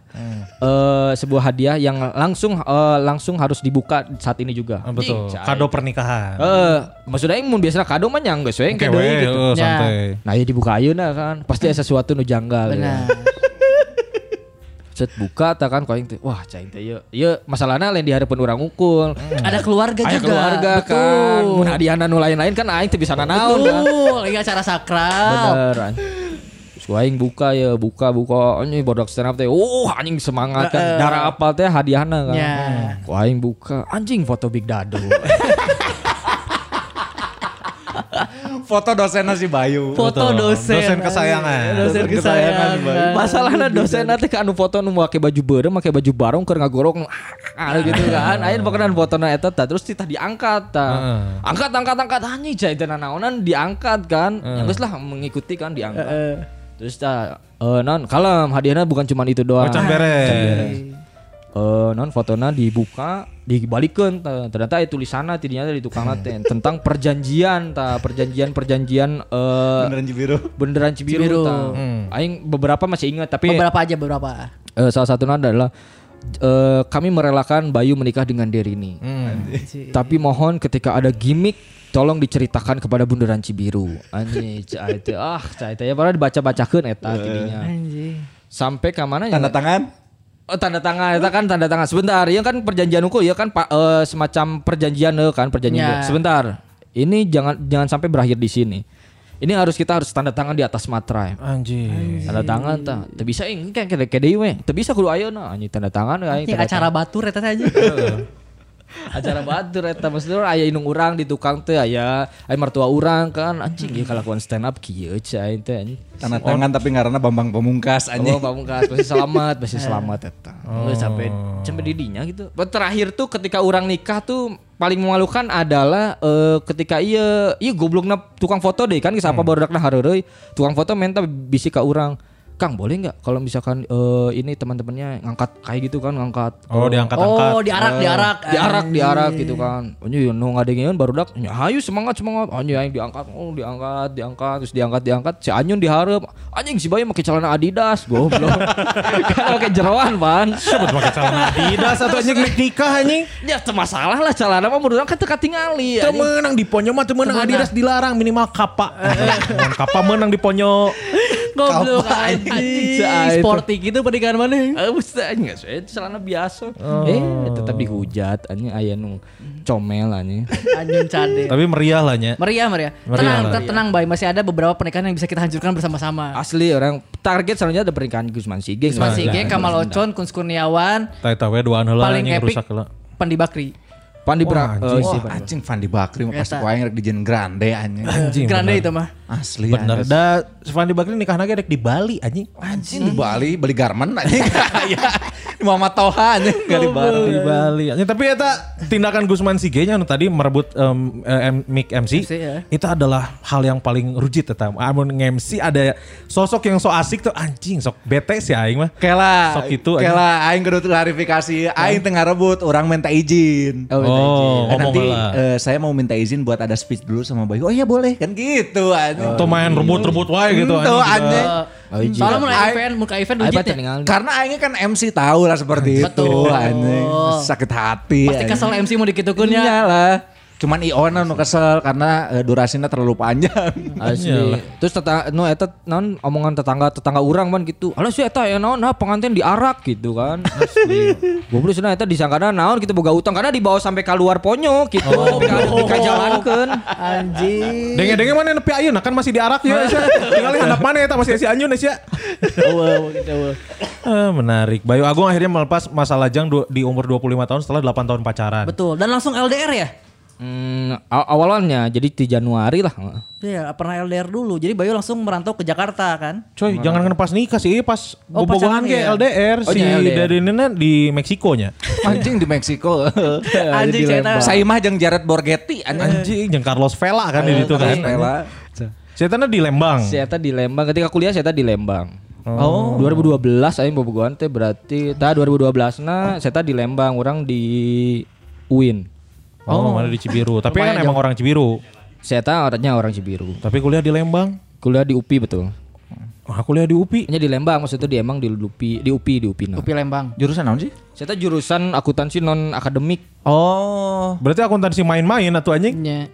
eh sebuah hadiah yang langsung eh, langsung harus dibuka saat ini juga. Ah, betul. Kado pernikahan. Eh, maksudnya yang mau biasa kado mah nyangga we Oke, gitu. Ya. santai. Nah, ya dibuka ayeuna kan. Pasti ada sesuatu nu janggal. ya. Set buka tak kan koing teh. Wah, cai teh. Ieu masalahna lain di harapan urang ukul. Ada keluarga Aya juga. keluarga kan. Betul. Mun hadiahna nu lain-lain kan aing teu bisa nanaon kan. Betul. Ini acara sakral. Beneran. Aing buka ya, buka buka anjing bodak stand up teh. Oh, anjing semangat kan. Darah apal teh hadiahna kan. Ku aing buka anjing foto Big Dado. Foto dosennya si Bayu. Foto dosen. Dosen kesayangan. Dosen Dosen kesayangan, kesayangan. Masalahnya dosen nanti kan anu foto nu make baju beurem, make baju barong keur ngagorok ah, gitu kan. Aya pakanan fotona eta terus titah diangkat. Angkat angkat angkat anjing cai teh nanaonan diangkat kan. Ya geus lah mengikuti kan diangkat. Terus tah eh non kalem hadiahnya bukan cuma itu doang. Macan beres. Eh non fotona dibuka, dibalikeun tah. ternyata itu tulisanna tidinya di tukang teh tentang perjanjian tah, perjanjian-perjanjian eh Beneran Cibiru. Benderan Cibiru, Cibiru. tah. Aing beberapa masih ingat tapi Beberapa aja beberapa. eh, salah satunya adalah eh, kami merelakan Bayu menikah dengan Derini. Tapi mohon ketika ada gimmick tolong diceritakan kepada Bundaran Cibiru. Anjing, cai ah, cai teh ya padahal dibaca-bacakeun eta tidinya. Anjing. Sampai ke mana? Tanda tangan. Oh, tanda tangan itu kan tanda tangan. Sebentar ya kan perjanjian hukum ya kan pak eh, semacam perjanjian eh, kan perjanjian Ya. sebentar ini jangan jangan sampai berakhir di sini. Ini harus kita harus tanda tangan di atas materai Anjing. tanda tangan tak teu bisa ini kan kede kede we teu bisa kudu ayeuna anjing tanda tangan aing Ini acara batur eta aja. Acara batur eta maksudnya aya indung urang di tukang teh aya aya mertua urang kan anjing ieu kalakuan stand up kieu cai teh. Tanda tangan tapi karena Bambang Pamungkas Oh, anjing. pamungkas pasti selamat, pasti selamat eta. Oh. sampai sampai didinya gitu. Terakhir tuh ketika orang nikah tuh paling memalukan adalah eh, ketika iya iya goblokna tukang foto deh kan siapa Hmm. baru dakna hareureuy. Tukang foto minta bisi ka urang. Kang boleh nggak kalau misalkan eh, ini teman-temannya ngangkat kayak gitu kan ngangkat Oh, diangkat-angkat. Oh, diarak, diarak. diarak diarak gitu kan anjing nu ngadengeun baru dak hayu semangat semangat anjing aing diangkat oh diangkat diangkat terus diangkat diangkat si Anyun diharap anjing si Bayu make celana Adidas goblok kan make jeroan pan Sebut pakai celana Adidas atau anjing nek nikah anjing. ya teu masalah lah celana mah menurut kan teu katingali Teu anjing. menang di ponyo mah teu menang Adidas dilarang minimal kapa. Mun kapa menang di ponyo. Goblok anjing, itu. Sporty gitu pernikahan mana? Eh, busta enggak saya celana biasa. Eh, tetap dihujat anjing aya nu comel anjing. Anjing cade. Tapi meriah lah nya. Meriah, meriah. Meriah Tenang, lah. ten- tenang, Bay. Masih ada beberapa pernikahan yang bisa kita hancurkan bersama-sama. Asli orang target selanjutnya ada pernikahan Gusman Sige. Gusman Sige, Kamal Ocon, Kun Kurniawan, Tah eta we duaan heula paling epic rusak heula. Pandi Bakri. Pandi Wah, Bra. anjing. Pandi. anjing Fandi Bakri mah pasti Eta. kuaing rek dijen grande anjing. Anjing. Grande itu mah. Asli Bener. anjing. Da Fandi Bakri nikah lagi rek di Bali anjing. Anjing di Bali beli garmen anjing. Ya, Muhammad Toha anjing enggak di Bali. di Bali. Anjing, tapi eta tindakan Gusman Sige nya tadi merebut eh, mic MC, MC, ya. itu adalah hal yang paling rujit eta. Amun nge-MC ada sosok yang so asik tuh anjing sok bete sih aing mah. Kela, Sok itu kela aing kudu klarifikasi, aing tengah rebut, orang minta izin. Oh, minta izin. Oh, Eh, nanti lah. eh, saya mau minta izin buat ada speech dulu sama Bayu. Oh iya boleh kan gitu anjing. Tuh main rebut-rebut wae gitu Tuh anjing. Oh, izin. Soalnya mau Ai- event, ke event baca ya. Karena aingnya kan MC tahu lah seperti itu Betul. anjing. Sakit hati. Pasti anjing. kesel MC mau dikitukeun ya. Iyalah. Cuman Iona nu kesel karena eh, durasinya terlalu panjang. Asli. Iyalah. Terus tetangga no eta non omongan tetangga tetangga urang man gitu. Alah si eta ya naon nah pengantin diarak gitu kan. Asli. Goblok cenah eta disangkana naon kita boga utang karena dibawa sampai keluar ponyo gitu. Oh, dikajalankeun. Anjing. Denge-denge mana nepi ayeuna kan masih diarak ya. Tinggal handap mana eta masih si Anyun ya. Sia. Ah, menarik. Bayu Agung akhirnya melepas masa lajang du- di umur 25 tahun setelah 8 tahun pacaran. Betul. Dan langsung LDR ya? Hmm, aw- awalnya jadi di Januari lah. Iya, pernah LDR dulu. Jadi Bayu langsung merantau ke Jakarta kan. Coy, jangan kan pas nikah sih, pas Oh, bobogohan ke ya? LDR Oh, si nya LDR. dari ini di Meksikonya. Anjing di Meksiko. Anjing cerita. Saya mah jeung Jared Borghetti anjing. Anjing, jeung Carlos Vela kan di situ kan. Vela. Saya di Lembang. Saya di Lembang ketika kuliah saya di Lembang. Oh. 2012 aing bobogohan teh berarti tah 2012 nah saya di Lembang orang di UIN. Oh, mana di Cibiru. Tapi kan emang orang Cibiru. Saya orangnya orang Cibiru. Tapi kuliah di Lembang. Kuliah di UPI betul. Wah, kuliah di UPI. Hanya di Lembang maksudnya di emang di UPI di UPI di UPI. Nah. Upi Lembang. Jurusan naon sih? Saya teh jurusan akuntansi non akademik. Oh. Berarti akuntansi main-main atau anjing? Nya.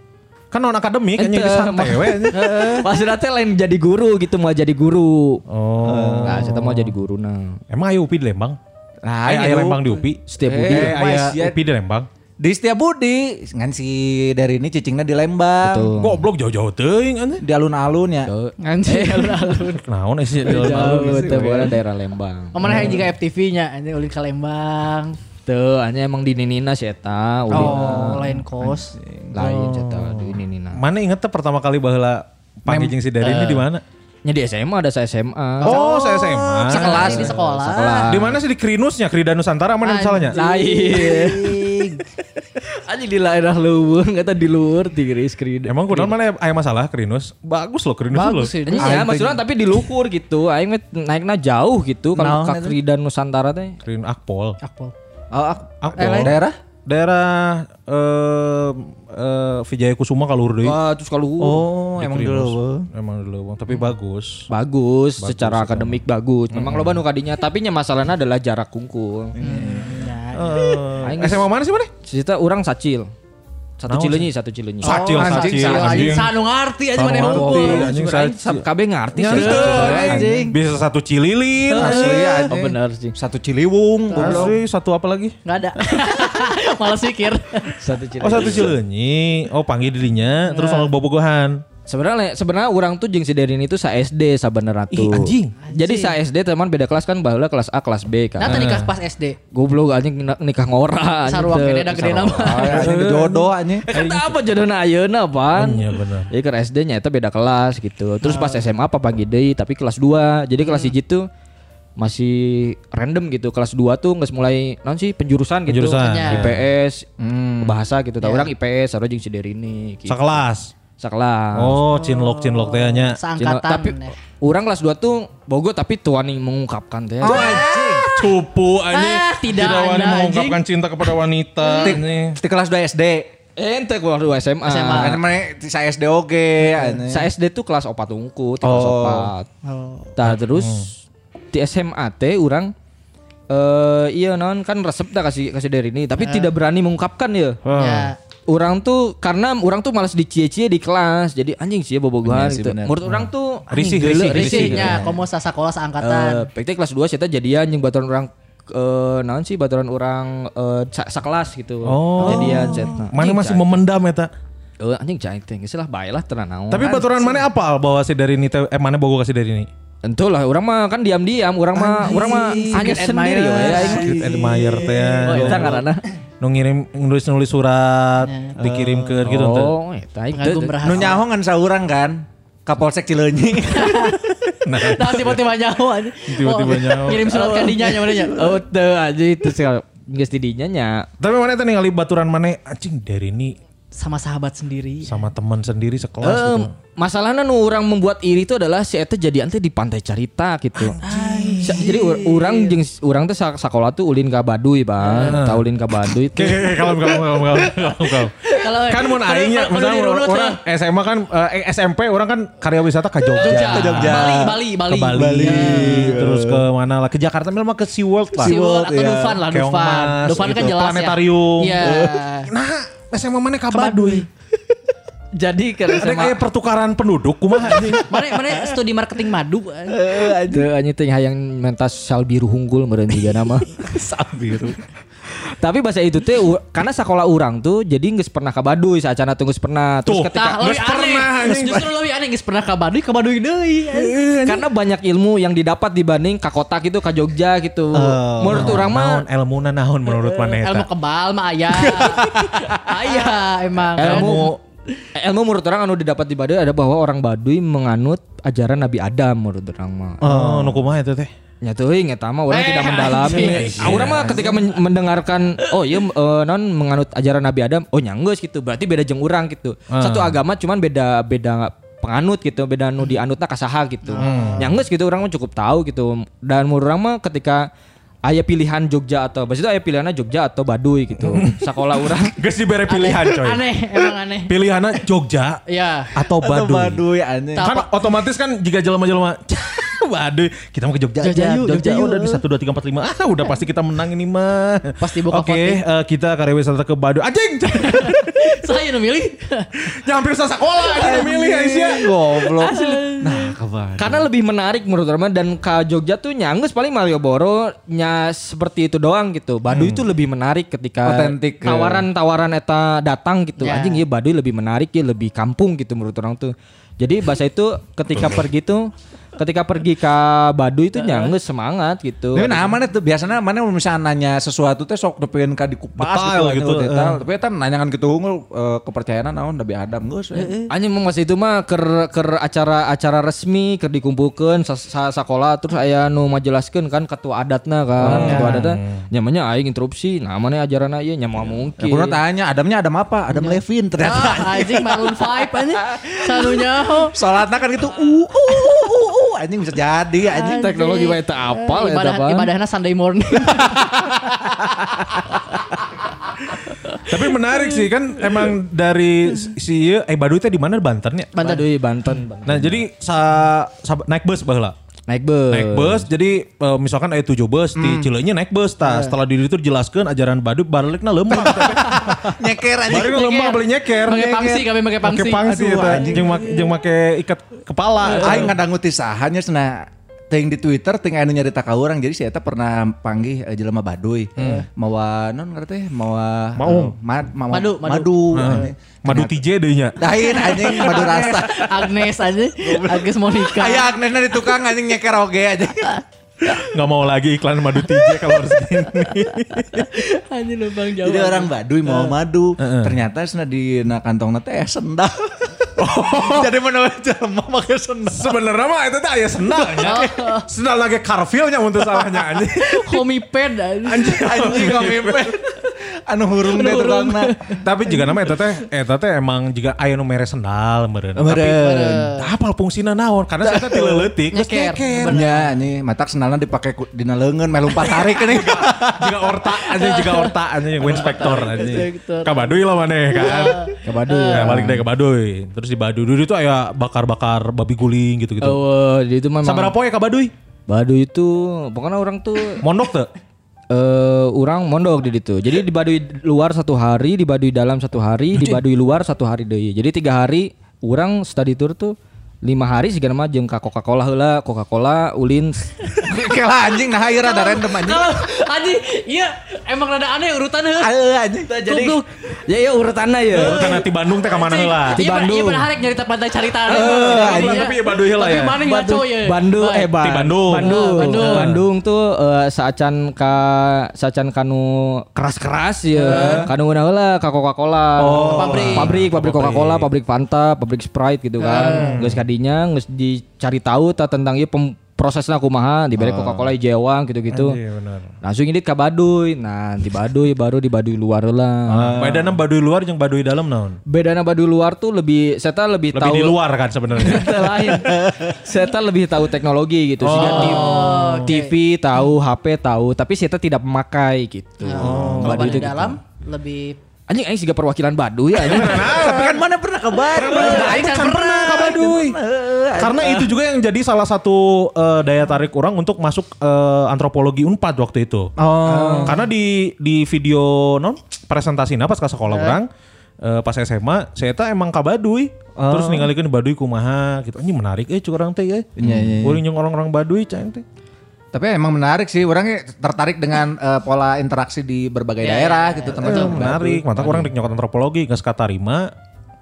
Kan non akademik anjing Ente, santai we. Maksudnya teh lain jadi guru gitu mau jadi guru. Oh. Nah, saya teh mau jadi guru nah. Emang aya UPI di Lembang? Nah, Aya aya Lembang di UPI. Setiap Eh, budi. Eh, ya. UPI di Lembang. Di Setiabudi, ngan si dari ini cicingnya di Lembang. Betul. Goblok jauh-jauh teuing anjing. Di alun-alun ya. Anjing alun-alun. Naon sih di Jauh alun-alun? teh bukan daerah Lembang. Oh, mana yang juga FTV-nya anjing ulin ke Lembang. Tuh, hanya emang di Ninina sih eta, ulin. Oh, lain kos. lain eta di Ninina. Mana inget tuh pertama kali baheula panggil jeung si Dari ini di mana? Nya di SMA ada saya SMA. Oh, saya SMA. Sekelas di sekolah. Sekelas. Di mana sih di Krinusnya, Krida Nusantara mana misalnya? Lain. Aja di daerah luwur, kata di luar Tigris Krida. Emang kunaon mana aya masalah Krinus? Bagus loh Krinus loh. Bagus sih. Ya, maksudnya tapi di luhur gitu. Aing naiknya jauh gitu kalau Naon ka eta? Krida Nusantara teh. Krin Akpol. Akpol. Oh, ak- Akpol. daerah? Daerah eh eh Vijaya Kusuma kalau deui. Wah, terus kalau Oh, Di emang dulu. Emang dulu, tapi bagus. bagus, secara akademik bagus. Memang loba nu kadinya, tapi nya masalahnya adalah jarak kungkul. Eh, Aing SMA mana sih mana? Cerita orang sacil. Satu Naon cileunyi, satu cileunyi. Sacil, anjing, sacil, anjing, anjing. sanu ngarti aja mana ngarti. hukum. anjing, sacil. kabeh ngarti sih. anjing. Bisa satu cililin. Asli Oh anjing. benar sih. Satu Ciliwung. Asli, satu apa lagi? Enggak ada. Malas pikir. Satu cileunyi. Oh satu cileunyi. Oh panggil dirinya. Terus lalu bobogohan. Sebenarnya sebenarnya orang tuh jeung si Derin itu sa SD sabenerna tuh. Ih, anjing. Jadi sa SD teman beda kelas kan baheula kelas A kelas B kan. Nah, tadi nikah pas SD. Goblok anjing nik- nikah ngora anjing Sarua kene da gede nama. Anjing jodoh anjing. Eh, Kata apa jodohna ayeuna pan? Iya benar. Jadi kan SD nya itu beda kelas gitu. Terus pas SMA apa pagi deui tapi kelas 2. Jadi kelas 1 tuh masih random gitu. Kelas 2 tuh nggak mulai non sih penjurusan gitu. Penjurusan. IPS, bahasa gitu. Tahu orang IPS, sarua jeung si Derini gitu. Sekelas. Sakelas. Oh cinlok cinlok teh nya. Seangkatan. tapi ya. orang kelas 2 tuh bogo tapi tuani mengungkapkan teh. Cupu anjing. Ah, tidak wani ada, mengungkapkan cinta kepada wanita. Ini. Di kelas 2 SD. Ente kelas 2 SMA. SMA. Kan mana di sa SD oge. anjing. Sa SD tuh kelas 4 ungu, kelas Oh. 4. Oh. Tah terus di SMA teh orang eh iya non kan resep dah kasih kasih dari ini tapi tidak berani mengungkapkan ya. Ya. Orang tuh karena orang tuh malas dicie-cie di kelas. Jadi anjing sih ya bobogohan sih, gitu. bener. Menurut orang tuh Risih, anjing risih. Risihnya, komo sa sekolah Eh, seangkatan. PT kelas 2 saya jadian yang baturan orang eh naon sih baturan orang eh sa- sakelas gitu. Oh. Jadian cetna. Mana masih memendam eta. Eh anjing cai teh geus lah bae lah tenan naon. Tapi baturan mana apa bahwa si dari ini teh- eh mana bogo kasih dari ini? Tentu lah, orang mah kan diam-diam, orang mah orang mah hanya sendiri ya. aing. Secret admirer teh. Oh, itu ngaranna. Nu ngirim nulis-nulis surat, dikirimkeun gitu teh. Oh, eta rahasia. Nu nyaho ngan saurang kan. Kapolsek Cileunyi. Nah, tiba-tiba nyawa aja. Tiba-tiba nyawa. Kirim surat ke dinya nya nya. Oh, teu aja itu sih geus di dinya nya. Tapi mana teh ningali baturan mana anjing dari ini Sama sahabat sendiri. sama teman sendiri sekelas Eh, gitu. masalahnya nu orang membuat iri itu adalah si eta jadi ante di pantai carita gitu. Sa- Jadi orang jeung orang tuh sak- sekolah tuh ulin ka Baduy, Bang. Tah ulin ka Baduy tuh. kalem, kalem, kalem, kalem, kalem. Kalau Kan mun aingnya, kalau misalnya orang SMA kan, eh, SMP orang kan karya wisata ke Jogja. Jogja. Jogja. Bali, Bali, Bali. Ke Bali, terus ke mana lah, ke Jakarta memang ke SeaWorld lah. SeaWorld atau Iya. Dufan lah, Dufan. Dufan kan gitu. jelas Planetarium. ya. Iya. Nah, SMA mana ke Baduy? Jadi kan Ada kayak pertukaran penduduk kumaha anjing. Mana mana studi marketing madu. Teu anjing teh hayang mentas sal biru hunggul meureun juga nama. Sal biru. Tapi bahasa itu teh u- karena sekolah orang tuh jadi nggak pernah ke Baduy saacana tuh nggak pernah. Terus Tuh. ketika Tah, lebih pernah. Justru lebih aneh geus pernah ka Baduy, ka Baduy deui. karena banyak ilmu yang didapat dibanding ke kota gitu ke Jogja gitu. Oh. Menurut orang mah ilmu naon menurut mana Ilmu kebal mah aya. aya emang. ilmu ilmu menurut orang anu didapat di Baduy ada bahwa orang Baduy menganut ajaran Nabi Adam menurut orang mah. Oh, nu kumaha itu teh? Nyatuin eta mah orang Eh, tidak mendalami. anjing. Ah, Orang mah ketika men- mendengarkan oh iya eh, non menganut ajaran Nabi Adam, oh nyanggeus gitu. Berarti beda jeung urang gitu. Satu agama cuman beda beda penganut gitu, beda nu dianutna kasaha gitu. Nyanggeus gitu orang mah cukup tahu gitu. Dan orang mah ketika aya pilihan Jogja atau maksudnya aya pilihannya Jogja atau Baduy gitu. Sekolah orang Geus dibere pilihan coy. Aneh, emang aneh. Pilihannya Jogja Ya. atau Atau Baduy. Baduy anjing. Tak- Kan otomatis kan jika jelema-jelema Baduy, kita mau ke Jogja, Jogja aja. yuk, Jogja, Jogja yuk. udah di 1 2 3 4 5. Ah, udah pasti kita menang ini mah. Pasti buka Oke, voting. eh, kita karya wisata ke Baduy. Anjing. Saya nu milih. Ya hampir sekolah aja milih Aisyah. Goblok. Nah, kabar. Karena lebih menarik menurut orang dan ke Jogja tuh nyanggus paling Malioboro nya seperti itu doang gitu. Baduy itu lebih menarik ketika Otentik, ya. tawaran-tawaran eta datang gitu. Ya. Anjing ya Baduy lebih menarik ya lebih kampung gitu menurut orang tuh. Jadi bahasa itu ketika pergi tuh ketika pergi ke Baduy itu nyanggus semangat gitu. Tapi nah mana tuh biasanya mana misalnya nanya sesuatu teh sok depen ka dikupas Detail gitu, gitu, gitu detail. Tapi kan nanyakan gitu unggul eh, kepercayaan naon Nabi Adam geus. Anjing mau masih itu mah ker ker acara-acara resmi ker sa, sa- sakola terus aya nu majelaskeun kan ketua adatna kan ketua adatna nyamannya aing interupsi namanya ajaran ieu nya mah Ya, mungkin kuno tanya Adamnya Adam apa? Adam Levin ternyata. Ah, anjing Maroon 5 anjing. Salunya. Sholatnya kan gitu uh uh uh uh, uh anjing bisa jadi anjing. teknologi wae teu apal eta ibadah pan. ibadahnya Sunday morning. Tapi menarik sih kan emang dari si ieu- eh Baduy teh di mana Banten ya? Banten. Baduy Banten. Banten. Nah, jadi sa, sa- naik bus baheula. Naik bus. naik bus jadi eh, misalkan ada tujuh bus di Cileunyi naik bus tah setelah di itu dijelaskan ajaran Baduy balikna lemah Nyeker anjing. balikna lemah beli nyeker Pakai pangsi, kami pakai pangsi. Pakai pangsi Aduh, eta. anjing. jeung make jeung make ikat kepala Aing ngadangu tisahannya cenah ting di Twitter ting anu nyarita ka urang jadi si eta pernah panggih eh, jelema Baduy. Mawa non ngarti teh mawa Maung. eh, mad, mawa- Madu, madu. madu. anjing. madu TJ deui nya Lain anjing madu rasa. Agnes aja. Agnes Monica. Aya Agnesna di tukang anjing nyeker oge aja. nggak mau lagi iklan madu TJ kalau harus gini Anjing lubang jauh. Jadi orang Baduy mau madu, ternyata sana di na kantongna teh sendal. Jadi menurut jelema make sendal. sebenarnya mah itu teh aya sendalnya sendal lagi karfilnya untuk salahnya anjing Homiped anjing. Anjing ngomipet. Anu hurung teh tukangna. tapi juga nama eta teh eta teh emang juga aya nu mere sendal meureun. Tapi tah apal fungsina naon? Karena saya teh tileutik geus Nyeker. nyeker. Ya, ini matak sendalna dipake ku- dina leungeun meh lompat tarik ini. juga orta aja juga orta aja inspektor aja Inspektor. ke Baduy lah maneh kan? Ke Baduy. ya, balik deh ke Baduy terus di Baduy dulu itu aya bakar-bakar babi guling gitu gitu Oh, jadi itu memang Sabar poe ke Baduy Baduy itu pokoknya orang tuh mondok tuh eh orang mondok di situ. Jadi di Baduy luar satu hari, di Baduy dalam satu hari, di Baduy luar satu hari deui. Jadi tiga hari orang study tour tuh lima hari sih mah jeung ka Coca-Cola heula, Coca-Cola, Ulin. Kela anjing nah air ada random anjing. Kalau anjing iya emang rada aneh urutannya. Ayo anjing. Jadi ya ya urutannya ya. karena di Bandung teh ke mana heula Di Iya, Bandung. Iya, pernah hari nyarita pantai carita. anjing. Tapi ya heula ya. Tapi mana ya? Bandung eh Di Bandung. Bandung. Ah, Bandung. Bandung tuh eh, saacan ka saacan kanu keras-keras ya. Kanu ngeunah heula ka Coca-Cola. Oh. Pabrik. Pabrik, pabrik Coca-Cola, pabrik Fanta, pabrik Sprite gitu kan. Geus kadinya geus dicari tahu ta tentang ieu pem- prosesnya kumaha diberi Coca-Cola hijauan gitu-gitu. Iya benar. Langsung ini ke Baduy. Nah, di Baduy baru di Baduy luar lah. Bedana Baduy luar jeung Baduy dalam naon? Bedana Baduy luar tuh lebih saya lebih, Lebih tahu di luar kan sebenarnya. lain. Saya lebih tahu teknologi gitu. Sehingga Oh. TV, tahu, HP tahu, tapi saya tidak memakai gitu. Oh, Baduy itu di gitu. dalam lebih Anjing aing juga perwakilan Baduy ya. Tapi kan mana pernah ke Baduy? Aing kan pernah ke Baduy. Karena itu juga yang jadi salah satu eh, daya tarik orang untuk masuk eh, antropologi Unpad waktu itu. Oh. Karena di di video non presentasinya pas ke sekolah orang eh, pas SMA, saya tak emang ke Baduy. Terus ninggalikeun di Baduy kumaha gitu. Ini menarik eh curang teh eh. Iya, iya, iya. Urang jeung orang-orang Baduy cang teh. Tapi emang menarik sih, orangnya tertarik dengan eh, pola interaksi di berbagai daerah gitu teman-teman. menarik mantap orang di nyokot antropologi geus katarima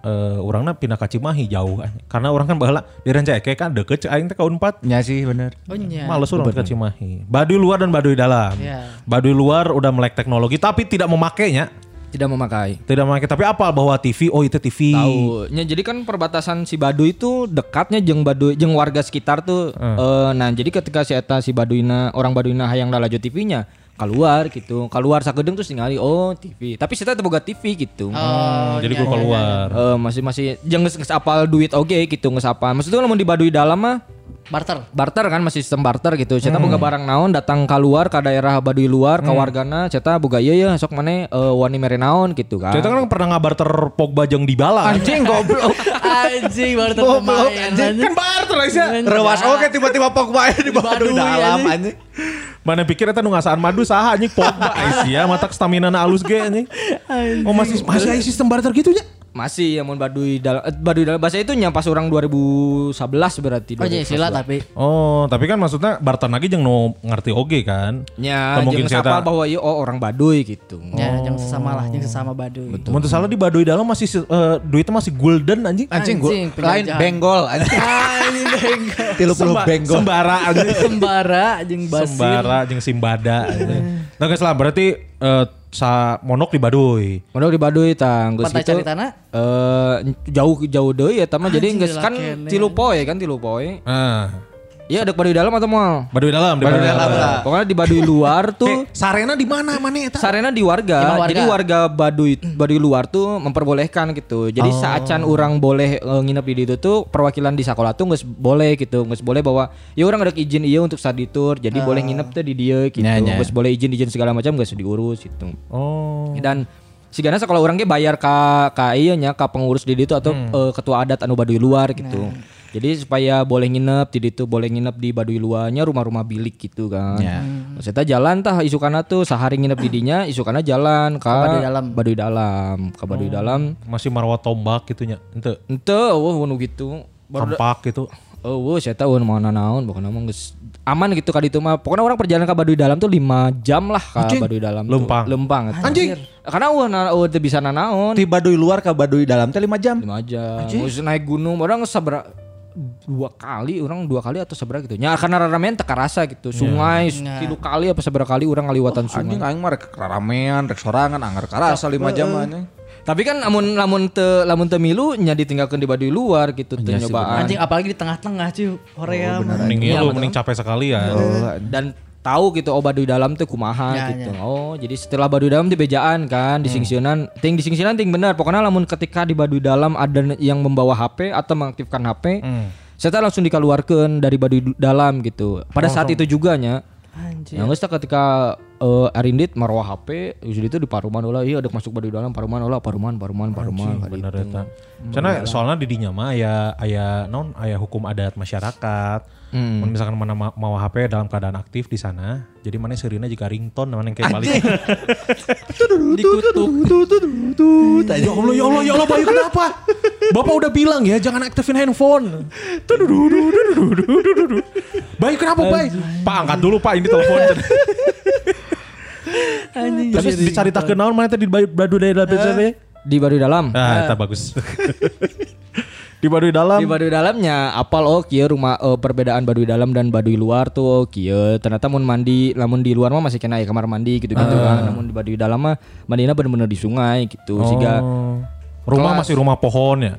eh orangnya pindah ka Cimahi jauh karena orang kan baheula di Rancaike kan deket aing teh ka Unpad Ya sih bener. Oh iya. Males orang ke Cimahi. Baduy luar dan baduy dalam. Iya. Baduy luar udah melek teknologi tapi tidak memakainya. Tidak memakai. Tidak memakai tapi apa bahwa TV oh itu TV. Tahu. Ya, jadi kan perbatasan si Baduy itu dekatnya jeng Baduy jeng warga sekitar tuh. Eh, nah, jadi ketika si eta si Baduyna orang Baduyna hayang lalajo TV-nya keluar gitu. Keluar sakedeung terus ningali oh TV. Tapi saya boga TV gitu. Oh, Jadi iya, gue iya, keluar. Eh, masih masih jeung geus geus apal duit oge gitu geus apal. Maksudnya lamun di Baduy dalam mah Barter. barter kan masih sistem barter gitu. Ceta boga barang naon datang keluar ke daerah Baduy luar ke wargana ceta boga ieu ya sok maneh eh, wani mere naon gitu kan. Kita kan pernah ngabarter Pogba jeung Dybala. Anjing goblok. Anjing barter Goblok, pemain. anjing. anjing. Kan barter Aisyah. Rewas oke tiba-tiba Pogba di bawah Baduy, dalam anjing. anjing. Mana pikir eta nu ngasaan madu saha anjing Pogba Aisyah mata stamina na alus ge anjing. Oh masih masih sistem barter gitu nya. Masih ya mun Baduy dalam eh, Baduy dalam bahasa itu nya pas orang 2011 berarti. Oh 2011. sila tapi. Oh, tapi kan maksudnya barter lagi jeung nu ngerti oge kan. Ya, mungkin mungkin saya sapal bahwa iya oh orang Baduy gitu. Ya, jangan sesama lah, jangan sesama Baduy. Mun teu salah di Baduy dalam masih eh, duitnya masih golden anjing. Anjing gua Anjing, lain benggol anjing. Anjing bengkok. Tilu puluh benggol. Sembara anjing. Sembara jeung basir. Sembara jeung Simbada. Nah guys lah berarti eh, sa monok di Baduy. Mondok di Baduy tang geus gitu. Eh jauh jauh deui ya tama jadi geus kan tilu poe kan tilu poe. Ah, Iya ada Baduy dalam atau mal? Baduy dalam, di Baduy dalam lah. Pokoknya di Baduy luar tuh Eh, sarena di mana mana eta? Sarena di warga. Warga? Jadi warga Baduy Baduy luar tuh memperbolehkan gitu. Jadi saat can orang boleh eh, nginep di situ tuh perwakilan di sekolah tuh nggak boleh gitu, nggak boleh bahwa ya orang ada izin iya untuk study tour. Jadi boleh nginep tuh di dia gitu. Ya, ya. Nggak boleh izin izin segala macam nggak usah diurus gitu. Oh. Dan sigana kalau orang ge bayar ka ka ieu nya ka pengurus di ditu atau eh, ketua adat anu Baduy luar gitu. Jadi supaya boleh nginep di ditu, boleh nginep di Baduy luarnya rumah-rumah bilik gitu kan. Ya. Saya jalan tah isukana tuh sehari nginep di dinya, isukana jalan ka Baduy dalam. Baduy dalam, ka Baduy dalam. Masih marwah tombak gitu nya. Ente Ente eueuh nu gitu. Kampak gitu. eueuh saya tahu mana naon pokoknya mah geus aman gitu ka ditu mah. Pokoknya orang perjalanan ke Baduy dalam tuh 5 jam lah ka Baduy dalam. tuh. Lempang. Lempang. Anjing. Karena eueuh na teu bisa nanaon. Di Baduy luar ke Baduy dalam teh 5 jam. lima jam Terus naik gunung orang sabra dua kali orang dua kali atau seberapa gitu. Ya karena ramean teka rasa gitu. Sungai tilu kali apa seberapa kali orang ngaliwatan sungai. Anjing aing mah rek ramean, rek sorangan, anggar karasa 5 jam anjing. tapi kan lamun lamun te lamun te milu nya ditinggalkan di Baduy luar gitu teu nyobaan. Anjing apalagi di tengah-tengah cuy. Korea mah. Mending ieu lu mending capek sekali ya. dan tahu gitu oh Baduy dalam tuh kumaha Ya, gitu. oh jadi setelah Baduy dalam di bejaan kan di singsionan ting di singsionan ting benar pokoknya lamun ketika di Baduy dalam ada yang membawa HP atau mengaktifkan HP saya tak langsung dikeluarkan dari Baduy du- dalam gitu. Pada saat itu juga nya Anjing. yang ketika Eh, uh, Arindit marwah HP jadi itu di paruman ulah iya ada masuk badu dalam paruman ulah paruman paruman paruman Anjing, bener gitu. eta karena soalnya di dinya mah ya ayah non ayah hukum adat masyarakat Hmm. misalkan mana ma mau HP dalam keadaan aktif di sana, jadi mana serina jika ringtone mana yang kayak balik. Dikutuk. ya Allah, ya Allah, ya Allah, Bayu kenapa? Bapak udah bilang ya jangan aktifin handphone. Bayu kenapa Bayu? Pak angkat dulu Pak ini telepon. Terus dicari tak kenal mana tadi? Badu dari dalam di Baduy dalam. Ah, itu bagus. di Baduy dalam. di Baduy dalamnya apal oh kieu rumah eh, perbedaan Baduy dalam dan Baduy luar tuh oh kieu. Ternyata mun mandi lamun di luar mah masih kena ya kamar mandi gitu-gitu kan. Namun di Baduy dalam mah mandina bener-bener di sungai gitu. Sehingga Oh. Rumah masih rumah pohon ya.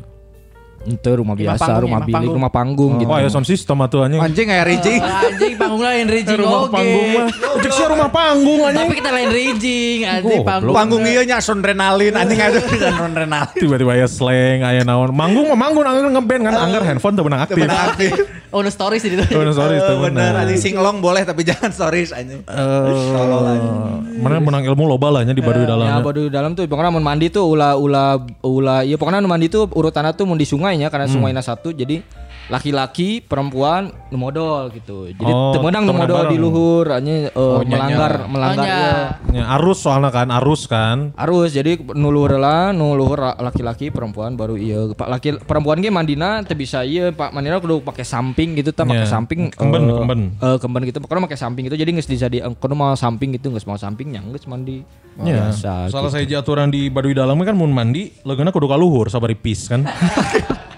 Itu rumah Rumah biasa panggung, rumah bilik panggung. rumah panggung gitu Wah ya sound system atuh anjing. Anjing kayak Riji. Ah, Anjing panggung lain rijing rumah oge. panggung mah. Ujek sih rumah panggung anjing. Tapi kita lain rijing, anjing panggung. Panggung ieu nya sonrenalin anjing ada sonrenalin. Tiba-tiba ya slang aya naon. Manggung mah manggung anggar ngeband kan anggar handphone aktif. Benar aktif. Oh, no stories di situ. Oh, no, sorry itu bener benar. anjing singlong boleh tapi jangan stories anjing. Tolol anjing. Mana menang ilmu loba lah nya di Baduy Ya dalamnya. Baduy dalam tuh pokoknya mun mandi tuh ulah ulah ulah ya pokoknya mandi tuh urutannya tuh mun di sungainya karena sungainya satu jadi laki-laki perempuan nu modal gitu. Jadi Oh, temenang bareng. di luhur hanya eh, melanggar melanggar Oh, nya. ya. Ya, arus soalnya kan, arus kan. Arus jadi nu luhur lah, nu luhur la- laki-laki perempuan baru iya. Pak laki perempuan ge mandina teu bisa iya, Pak mandina kudu pakai samping gitu tah pakai samping Kemben, eh, kemben. eh, kemben gitu pokoknya pakai samping itu jadi geus bisa di kudu mau samping gitu geus mau sampingnya geus mandi. Ya, Biasa. salah saya aturan di Baduy Dalam kan mun mandi, legeuna kudu kaluhur sabari pis kan.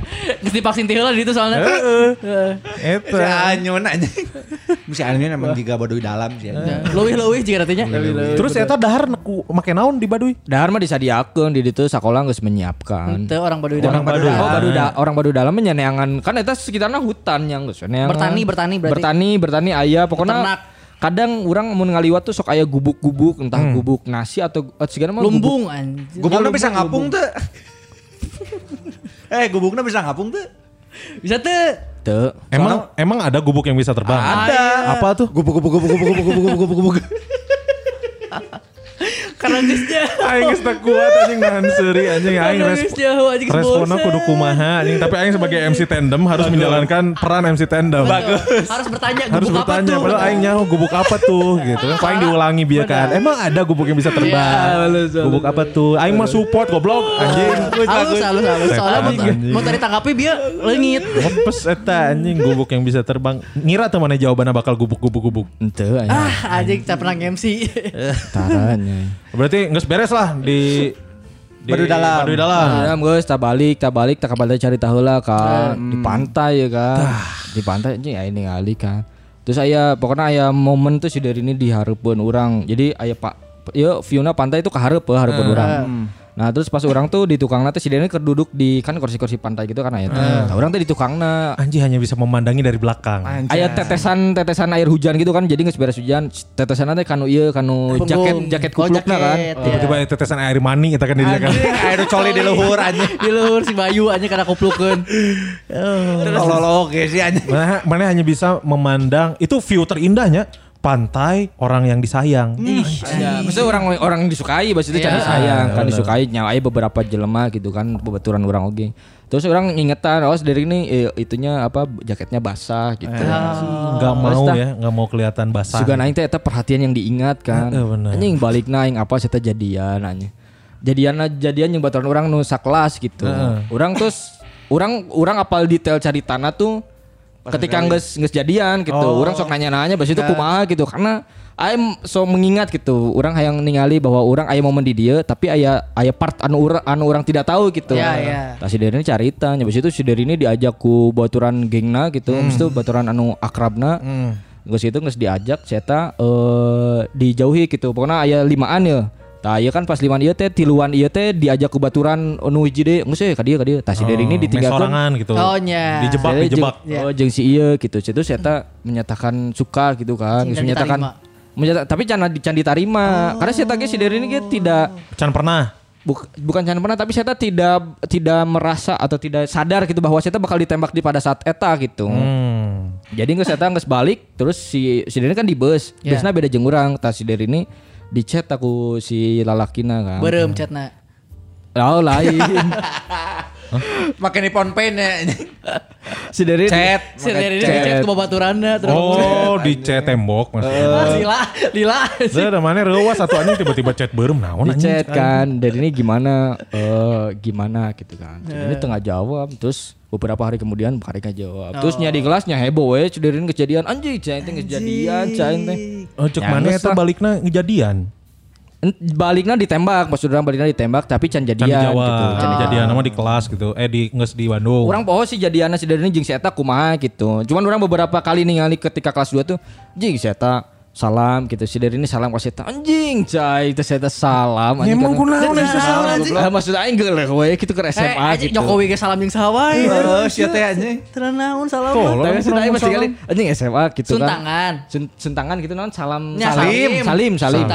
Geus divaksin teh lah di itu soalnya. Eta. Si Anyun aja. Si Anyun emang juga baduy dalam sih. Leuwih-leuwih juga artinya. Terus eta dahar ku make naon di Baduy? Dahar mah disadiakeun di ditu sakola geus menyiapkan. Itu orang Baduy Orang dalam. Baduy. Oh, baru da- orang baru dalam menyeneangan kan eta sekitarnya hutan yang geus. Bertani, bertani berarti. Bertani, bertani aya pokoknya Peternak. kadang orang mun ngaliwat tuh sok aya gubuk-gubuk entah Hmm. gubuk nasi atau eh, segala mah gubuk- Lumbung anjir. Gubuknya bisa ngapung tuh. Eh gubuknya bisa ngapung tuh. Bisa tuh. Teu. Emang emang ada gubuk yang bisa terbang? Ada. Apa tuh? Gubuk gubuk gubuk gubuk gubuk gubuk gubuk gubuk. Karena geusnya. Aing geus teu kuat anjing nahan seuri anjing aing geus jauh anjing Responnya kudu kumaha anjing tapi aing sebagai MC tandem harus menjalankan peran MC tandem. Betul. Harus bertanya Harus gubuk apa bertanya tuh. padahal aing nyaho gubuk apa tuh gitu kan. Paling diulangi biar kan. Emang ada gubuk yang bisa terbang. Gubuk apa tuh? Aing mah support goblok anjing. Halus, halus, halus. Soalnya mau, Anjing. tadi tangkapi dia leungit. Ngepes eta anjing gubuk yang bisa terbang. Ngira tuh mana jawabannya bakal gubuk-gubuk-gubuk. Teu aya. Ah, anjing tak pernah MC. Taranya. Berarti nggak beres lah di, di Baduy Dalam. Baduy Dalam. Dalam guys, tak balik, tak balik, tak balik cari tahu lah kan di pantai ya kan, di pantai aja ya ini kali kan. Terus saya pokoknya ayah momen tuh si dari ini diharapkan orang. Jadi ayah pak, ya viewnya pantai itu keharap harapan orang. Nah terus pas orang tuh di tukangna tuh si Deni keduduk di kan kursi-kursi pantai gitu kan ayah. Nah, orang tuh di tukangna Anjing hanya bisa memandangi dari belakang. Aya tetesan tetesan air hujan gitu kan jadi nggak beres hujan tetesan nanti kanu iya kanu Punggung. jaket jaket Oh, kuplukna kan jaket, ya. Tiba-tiba ada tetesan air mani kita kan di dia kan. Air coli di luhur aja. Di luhur si Bayu anjing karena kuplukeun. Kalau oke sih aja. Mana, mana hanya bisa memandang itu view terindahnya pantai orang yang disayang. Ya, maksudnya orang orang disukai, bahasa itu Iya. cari sayang kan disukai nyawai beberapa jelema gitu kan bebaturan orang oge. Terus orang ingetan, oh dari ini eh, itunya apa jaketnya basah gitu. Nggak mau ya, nggak mau kelihatan basah. Juga naing teh eta perhatian yang diingat kan. Bener. Anjing balik naing apa saya jadian nanya. Jadian jadian yang baturan orang nu sakelas gitu. Orang terus orang orang apal detail cari tanah tuh ketika nges nges jadian gitu. Oh. Orang sok nanya-nanya bahasa itu kumaha gitu karena Aing so mengingat gitu, orang hayang ningali bahwa orang aya momen di dia, tapi aya aya part anu ura- anu orang tidak tahu gitu. Ya, ya. Nah, si Derini carita, habis itu si Derini diajak ku baturan gengna gitu, habis itu baturan anu akrabna. Geus itu geus diajak saya eh dijauhi gitu. Pokoknya aya limaan ya. Tah ieu kan pas limaan ieu teh tiluan ieu teh diajak ku baturan anu hiji deui, geus we ka dieu ka dieu. Tah si Derini ditinggalkeun. sorangan gitu. Oh, nya. Dijebak, Saya dijebak. jeng- Oh, jeung si ieu gitu. Situ saya menyatakan suka gitu kan, geus menyatakan diterima. menyata- tapi can can diterima. Karena saya ge si Derini ge tidak Can pernah. Buk- bukan jangan pernah tapi saya tidak tidak merasa atau tidak sadar gitu bahwa saya bakal ditembak di pada saat eta gitu. Hmm. Jadi nggak saya nggak balik terus si si Derini kan di bus. Ya. Busnya beda jeung urang. Tas si Derini di chat aku si lalakina kan. Berem chatna. Oh lain. Makin di pen ya. si Derini Chat. Si dari ini chat ke babaturanna terus. Oh, di chat tembok maksudnya. Ah, Lila, lila. Saya ada mana rewas satu anjing tiba-tiba chat berem naon di chat kan dari ini gimana eh gimana gitu kan si Derini tengah jawab terus beberapa hari kemudian Karika jawab terus nya di kelasnya heboh we si Derini kejadian anjing cain teh kejadian cain teh Oh, cek mana balikna ngejadian. Ent- baliknya ditembak maksud orang baliknya ditembak tapi can Can jadian dijawab. gitu Can dijadian nama di kelas gitu. Eh di nges di Bandung. orang poho sih jadiannya si Derini jeung si Eta kumaha gitu cuman orang beberapa kali ningali ketika kelas 2 tuh jing si Eta salam gitu si Derini salam ke si Eta anjing cai itu si Eta salam anjing Emang karena- kunaon asa salam? Lah maksud aing geuleuh we gitu ke Eh, SMA anjing gitu Jokowi ke salam jeung wae. Oh, sia teh anjing. Teu naon salam. Tolong. Tapi maksud aing masih salam. kali anjing SMA gitu kan Suntangan. Sun- suntangan gitu non salam Ya, salim salim. salim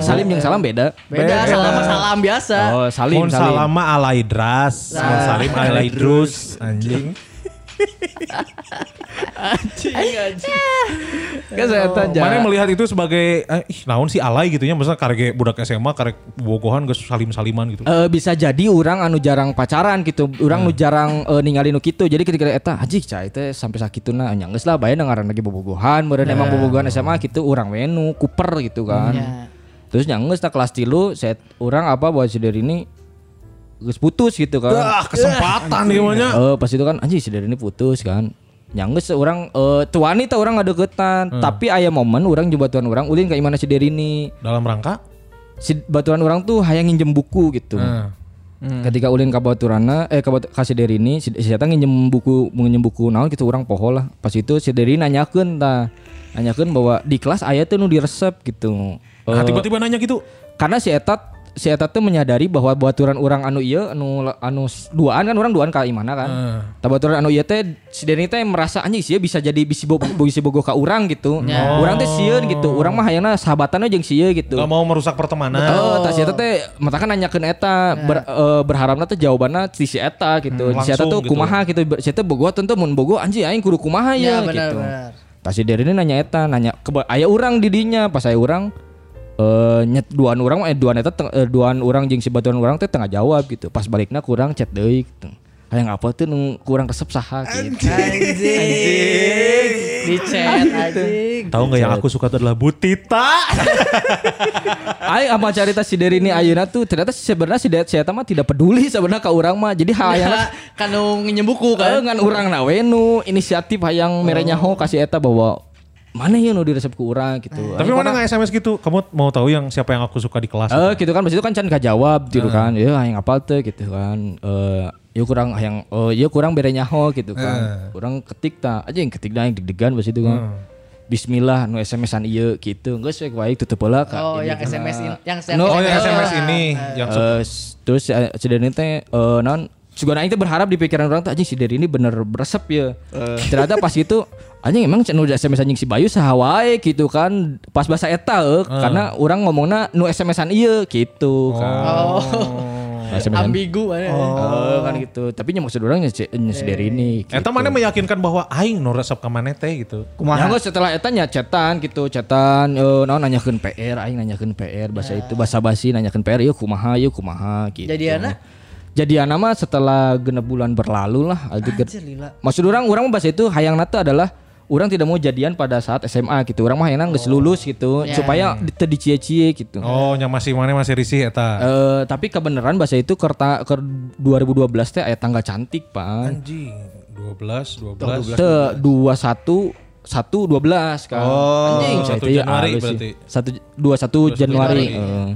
salim yang salam beda Beda salam sama salam biasa. oh salim Mun salim salama alaidras, salim alaidrus anjing. Anjing anjing. Kan saya tanya. Mana melihat itu sebagai eh, ih naon sih alay gitu nya misalnya karek budak SMA karek bogohan geus salim-saliman gitu. Eh, bisa jadi orang anu jarang pacaran gitu orang nu jarang eh, ninggalin nu kitu jadi ketika eta anjing cai teh sampai sakituna nya geus lah bae ngaran lagi bobogohan meureun emang bobogohan SMA gitu orang menu kuper gitu kan Ya. terus nya geus tak kelas tilu saya orang apa buat si dari ini geus putus gitu kan. Ah, kesempatan nya. Eh pas itu kan anjing si ini putus kan. Nyangges orang eh tuh wanita orang nggak deketan tapi ayah momen orang coba tuan orang ulin kayak mana si ini. Dalam rangka? Si baturan orang tuh hayang nginjem buku gitu. Heeh. ketika ulin ke baturana eh ke batu- ka si Deri ini si, si Eta nginjem buku nginjem buku naon gitu orang poho lah. Pas itu si Deri nanyakeun tah nanyakeun bahwa di kelas aya tuh nu diresep gitu. Nah, tiba-tiba nanya gitu. karena si Eta si Eta tuh menyadari bahwa baturan orang anu iya anu anu duaan kan orang duaan ka imana kan Heeh. Tah baturan anu ieu teh si Deni teh merasa anjing sih bisa jadi bisi bogo bisi bogo ka urang gitu. Urang teh sieun gitu. Urang mah hayangna sahabatannya jeung sieun gitu. Gak mau merusak pertemanan. Oh, tah si eta teh matakan nanyakeun eta ber, eh, berharapna teh jawabanna ti si eta gitu. Hmm, si eta tuh gitu. kumaha gitu. Si eta bogo tentu mun bogo anjing aing kudu kumaha Ya ya, benar gitu. benar. Tah si Deni nanya eta nanya ke aya urang di dinya pas aya urang eh nyet duaan urang mah, eh duaan eta teng- eh, duaan urang jeung si baturan urang teh tengah jawab gitu. Pas balikna kurang chat deui gitu. Hayang apa tuh nu kurang resep saha gitu. Anjing. Di chat anjing. Tahu nggak yang aku suka itu adalah Butita. Aing apa cerita si Deri ini Ayeuna tuh ternyata sebenarnya si Deri si eta mah tidak peduli sebenarnya ke urang mah. Jadi hayang Kan nu nginjem buku kan kan. ngan urang na we nu inisiatif hayang merenya ho kasih eta bahwa mana ya nu diresep ke urang gitu. Tapi mana nggak SMS gitu? Kamu mau tahu yang siapa yang aku suka di kelas? Eh gitu kan itu kan can jawab gitu kan. Ya hayang apal teh gitu kan. Eh ya kurang hayang oh ya kurang berenya ho gitu kan. Kurang ketik ta aja yang ketik dah yang deg-degan pas itu kan. Bismillah nu SMS-an ieu gitu. Geus we baik tutup heula ka. Oh, ini yang. SMS in, yang No, oh yang Oh, SMS ah, ini ah. yang Eh, terus si Deni teh eh non juga aing teh berharap di pikiran orang tuh anjing si Deni ini bener beresep ya. Ternyata pas itu anjing emang nu SMS anjing si Bayu saha wae gitu kan. Pas bahasa eta euy, karena orang ngomongna nu SMS-an ieu gitu kan. Oh. Nah, Ambigu mana. Oh, kan gitu. Tapi nya maksud orang nya si nya si Deni ini. Gitu. Eta mana meyakinkan bahwa aing no resep ka maneh teh gitu. Ya enggak setelah eta nya chatan gitu, chatan eh naon nanyakeun PR, aing nanyakeun PR bahasa itu bahasa basi nanyakeun PR, yuk kumaha, yuk kumaha gitu. Jadiana mah setelah genep bulan berlalu lah. Anjir lila. Maksud orang orang bahasa itu hayang nata adalah orang tidak mau jadian pada saat SMA gitu. Orang mah hayang geus lulus gitu Ya. supaya teu dicie-cie gitu. Oh, yang masih mana masih risih eta. Eh, tapi kebenaran bahasa itu kerta ke 2012 teh aya tanggal cantik, Pak. Anjing, 12, 12. Teu 21 satu dua belas kan. Oh, Anjing, satu cai teh ya Januari berarti. sih. Satu dua satu Januari. Januari. Heeh.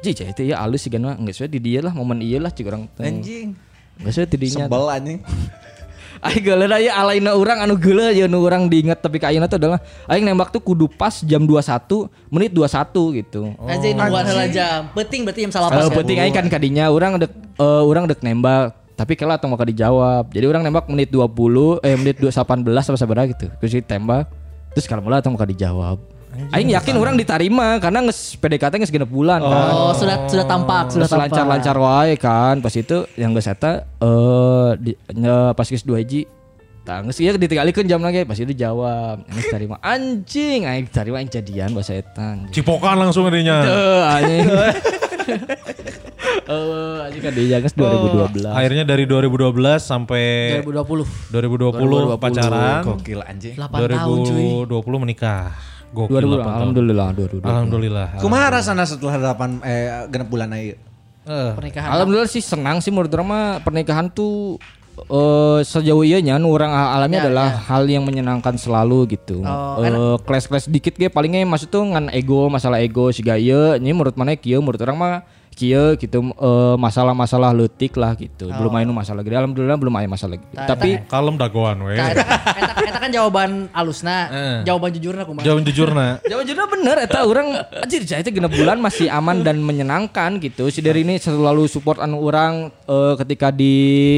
Ji cai teh ya alus sih kan geus we di dia lah momen ieu lah cik urang teh. Anjing. Geus we di dinya. Sebel anjing. Aing geuleuh aya alaina urang anu geuleuh ya nu urang diinget tapi ka ayeuna tuh adalah aing nembak tuh kudu pas jam 21 menit 21 gitu. Anjing nungguan heula jam. Penting berarti jam salah Eh, pas. penting aing kan kadinya urang dek eh, urang dek nembak tapi kela atau mau dijawab. Jadi orang nembak menit 20 eh menit 18 apa sabaraha gitu. Terus ditembak terus kalau mulai atau mau dijawab. Aing yakin orang diterima karena nges PDKT nges genep bulan kan. Oh, sudah sudah tampak, sudah tampak. lancar-lancar wae kan. Pas itu yang geus eta eh pas geus 2 hiji Tah geus ieu ditinggalikeun jam lagi pas itu jawab. Ini terima anjing aing terima aing jadian bahasa eta. Cipokan langsung adanya. Eh anjing. Eh anjing kan dia geus 2012. Akhirnya dari 2012 sampai 2020. 2020, pacaran. Gokil anjing. 8 tahun cuy. 2020 menikah. Gokil 2000 8 tahun. alhamdulillah 2020. Alhamdulillah. Kumaha rasana setelah 8 eh genep bulan aja? Eh, Pernikahan. Alhamdulillah sih senang sih menurut orang mah pernikahan tuh eh sejauh iya nya nu orang alami Ya, adalah hal yang menyenangkan selalu gitu. Oh, Eh kelas-kelas dikit ge palingnya maksud tuh ngan ego, masalah ego siga ieu ini menurut mana kieu menurut orang mah kieu gitu eh, masalah-masalah leutik lah gitu. Belum aya nu masalah gede. Alhamdulillah belum aya masalah gede. Tah, Tapi kalem dagoan we. Nah, eta, eta, eta kan jawaban alusna, Eh. jawaban jujurna kumaha. Jawab jujurna. Jawab jujur bener eta orang anjir saya itu genep bulan masih aman dan menyenangkan gitu. Si dari ini selalu support anu orang eh, ketika di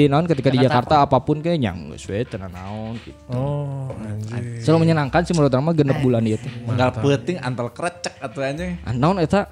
naon ketika di Jakarta apa pun kayaknya geus we teu naon gitu. Oh, anjing. Selalu menyenangkan sih menurut orang mah genep bulan ieu teh. Unggal peuting antel krecek atuh anjing. Ah, Naon eta?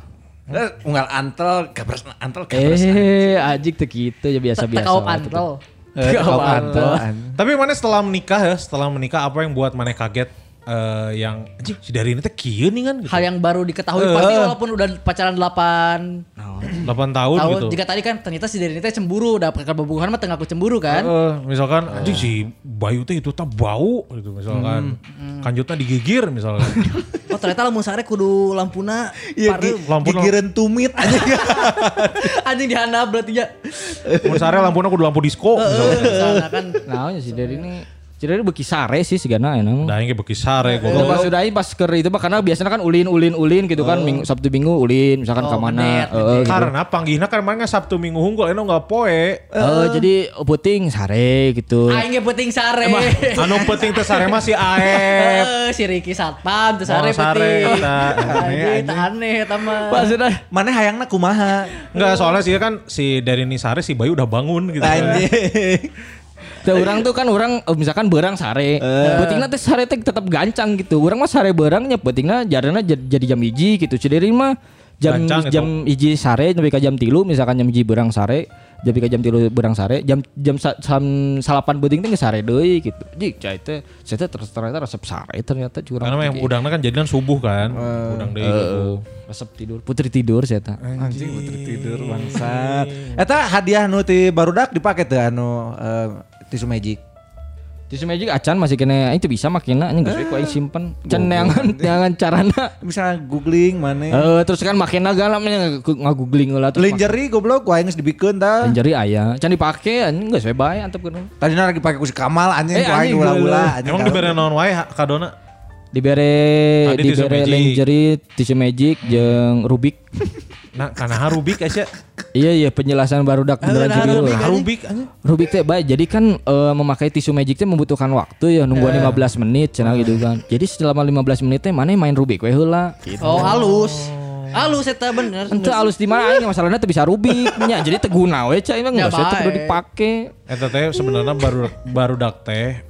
Eh, Unggal antel gabres antel gabres. Eh, ajik teu kitu ya biasa-biasa. Tekau antel. Eh, Gak kau apa-apa. kantor. Tapi mana setelah menikah ya, setelah menikah apa yang buat mana kaget eh, yang anjing si dari ini teh kieu nih kan gitu. Hal yang baru diketahui Eh. pasti walaupun udah pacaran 8 8 tahun, tahun. gitu. Jika tadi kan ternyata si Derin teh cemburu, udah pakai bobogohan mah tengah aku cemburu kan. Eh, misalkan anjing si Bayu teh itu tak bau gitu misalkan. Kanjutnya digigir misalkan. Oh ternyata lamun sare kudu lampuna Iya, pareu. gi- lampu- gigireun tumit aja. Anjing dihandap berarti ya. Mun sare lampuna kudu lampu disco misalkan. Misalnya kan Nah, sih dari ini jadi ini beki sare sih segana ya namanya. Da ge beki sare Kalau goblok. pas udah pas ke itu mah karena biasanya kan ulin ulin ulin gitu kan minggu Sabtu Minggu ulin misalkan Oh, ke mana bener, eh, gitu. Karena panggihna kan mana Sabtu Minggu hunggul eno enggak poe. Eh, jadi puting sare gitu. aing ge penting sare. Anu penting teh sare mah si Aep. Si Ricky Satpam teu sare Oh, sare. Anjing tah aneh eta mah. Maksudnya Mana hayangna kumaha? Enggak soalnya sih kan si dari ini sare si Bayu udah bangun gitu. Anjing. Teu orang tuh kan orang eh, misalkan berang sare. Pentingnya teh sare teh tetap gancang gitu. Orang mah sare berangnya pentingnya jarana jad- jadi jam hiji gitu. Cederi mah jam Gancang itu. jam hiji sare sampai ke jam tilu misalkan jam hiji berang sare ke jam tilu berang sare jam jam sa- jam salapan beuting teh sare deui gitu. Jik cai teh saya teh terus ternyata resep sare ternyata curang. Karena yang udangnya kan jadikan subuh kan. Udang deui gitu. resep tidur. Putri tidur saya teh. Anjing putri tidur bangsat. Eta hadiah nu ti barudak dipake teu anu eh, tisu magic. Tisu magic acan masih kena itu bisa makina anjing geus ku aing simpen. Can neangan neangan carana. Bisa googling mana. Eh terus kan makina galamnya ngagoogling lah terus Lingerie goblok aing geus dibikeun tah. Lingerie aya. Can dipake anjing geus we bae antep kudu. Tadi lagi pake ku si Kamal anjing Eh, ku aing anjing, ulah-ulah anjing. Emang dibere naon wae kadona? Dibere dibere lingerie, tisu magic jeung Rubik. Nah, karena Rubik aja. iya iya penjelasan baru dak beneran Cibiru. Rubik aja. Rubik teh baik. Jadi kan eh, memakai tisu magic teh membutuhkan waktu ya nungguan 15 menit cenah gitu kan. Jadi selama 15 menit teh mana main Rubik we heula. Oh halus. Halus eta bener. Ente alus di mana aing masalahnya teh bisa Rubik nya. Jadi teh guna we cai mah Ya, geus teh kudu dipake. Eta teh sebenarnya baru baru dak teh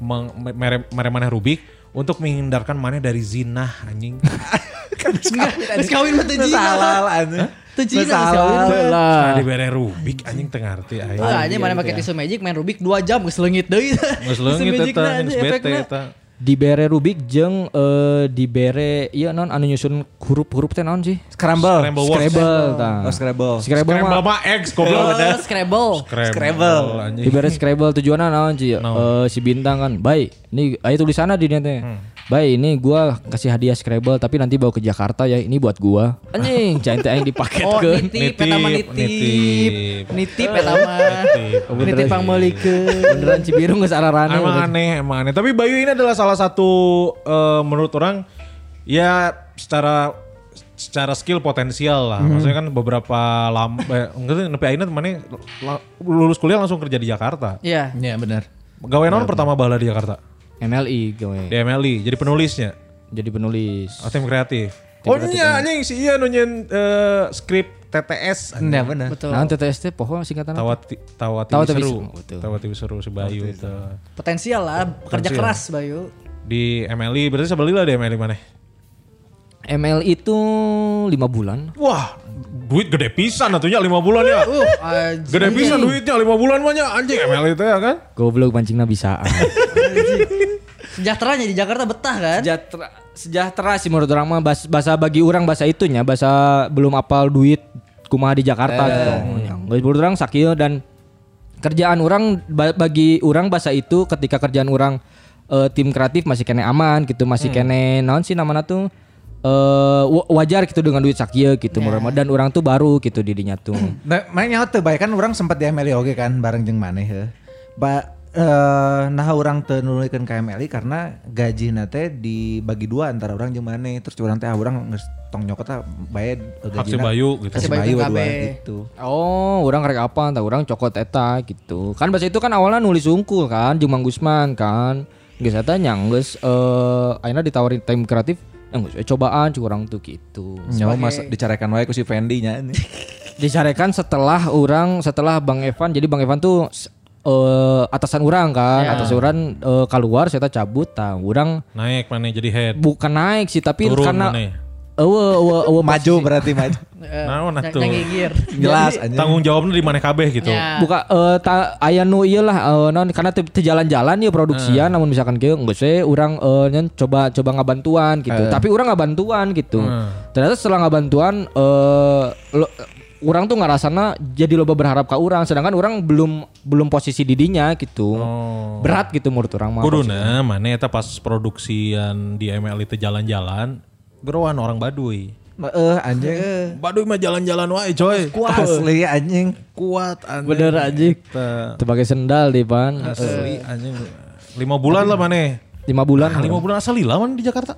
mere mere maneh Rubik untuk menghindarkan maneh dari zina anjing. Geus kawin mah teu jina. salah anjing. Teu kawin. Lah. Nah, dibere Rubik anjing teu ngarti aing. Wah, anjing mana pakai tisu magic main Rubik 2 jam geus leungit deui. Geus leungit eta anjing geus bete eta. Dibere Rubik jeung eh, dibere iya non anu nyusun huruf-huruf teh naon sih? Scramble. Scramble words. Scrabble tah. Oh, Scrabble. Scrabble Scramble mah X goblok. Oh, Scrabble. Scramble anjing. dibere Scrabble tujuannya naon sih? Eh, si bintang kan. Baik, ini ayo tulisannya di teh. Baik, ini gua kasih hadiah Scrabble tapi nanti bawa ke Jakarta ya. Ini buat gua. Anjing, jangan teh aing Oh, dipaketkeun. nitip, Nitip, nitip. nitip. Nitip eta mah. Nitip. Nitip pangmeulikeun. Beneran Cibiru geus ararane. Emang aneh, emang aneh. Tapi Bayu ini adalah salah satu eh, menurut orang ya secara secara skill potensial lah. Maksudnya kan beberapa lama eh, enggak nepi akhirnya temannya lulus kuliah langsung kerja di Jakarta. Iya. Iya benar. Gawe naon pertama bala di Jakarta? MLI gawe. Di MLI, jadi penulisnya. Jadi penulis. Oh, tim kreatif. Oh iya anjing si iya nunyin eh, skrip TTS. Iya benar. Betul. Nah, TTS teh poho singkatan apa? Tawati Tawati Tawati seru. Betul. Tawati seru si Bayu itu. Potensial lah, kerja keras Bayu. Di MLI berarti sebeli lah di MLI mana? ML itu lima bulan. Wah, duit gede pisan atunya 5 bulan ya. Uh, anjing. Gede pisan duitnya 5 bulan mah nya anjing ML itu ya kan. Goblok pancingna bisa. Sejahteranya di Jakarta betah kan? sejahtera sejahtera sih menurut orang mah bahasa, bahasa bagi orang bahasa itunya bahasa belum apal duit kumaha di Jakarta gitu. Yang menurut orang sakieu dan kerjaan orang ba- bagi orang bahasa itu ketika kerjaan orang eh, tim kreatif masih kene aman gitu masih kene naon sih namanya tuh eh wa- wajar gitu dengan duit sakieu gitu orang mah. dan orang tuh baru gitu didinya tuh Nah, mana nyawa teu bae kan orang sempat di MLI oge kan bareng jeung maneh heuh. Ba eh nah orang teu nuluykeun ka MLI karena gaji teh dibagi dua antara orang jeung maneh. Terus urang teh ah urang geus tong nyokot ah bae Hak si Bayu gitu. Kasih Si Bayu dua gitu. Oh, orang karek apa? Entah orang cokot eta gitu. Kan bahasa itu kan awalnya nulis unggul kan, jeung Mang Gusman kan. Geus eta nyang geus eh akhirnya ditawarin tim kreatif, yang geus we cobaan cu orang tuh gitu. Nyawa mas dicarekan wae ku si Fendi nya ini. Dicarekan setelah orang setelah Bang Evan, jadi Bang Evan tuh eh atasan orang kan, Ya. atasan orang eh, keluar saya cabut, tah orang Naik mana jadi head. bukan naik sih tapi Turun karena maneh. Ewe ewe ewe Maju berarti maju. Naon Yang- atuh? yang gigir. Jelas anjing. Tanggung jawabnya di mana kabeh gitu. Ya. buka eh ta, aya nu ieu lah eh, naon karena teu jalan-jalan ya produksian namun misalkan kieu geus we urang eh, nyen coba coba ngabantuan gitu. Tapi urang ngabantuan gitu. Ternyata setelah ngabantuan eh lo- urang tuh ngerasana jadi loba berharap ke urang sedangkan urang belum belum posisi didinya gitu. Berat gitu menurut urang mah. Kuduna mana eta pas produksian di ML itu jalan-jalan geroan orang Baduy. Eh anjing. Baduy mah jalan-jalan wae coy. Asli anjing. Kuat anjing. Bener anjing. Pakai sendal di pan. Asli anjing. Lima bulan lah mana? Lima bulan. Lima bulan asal lila man di Jakarta.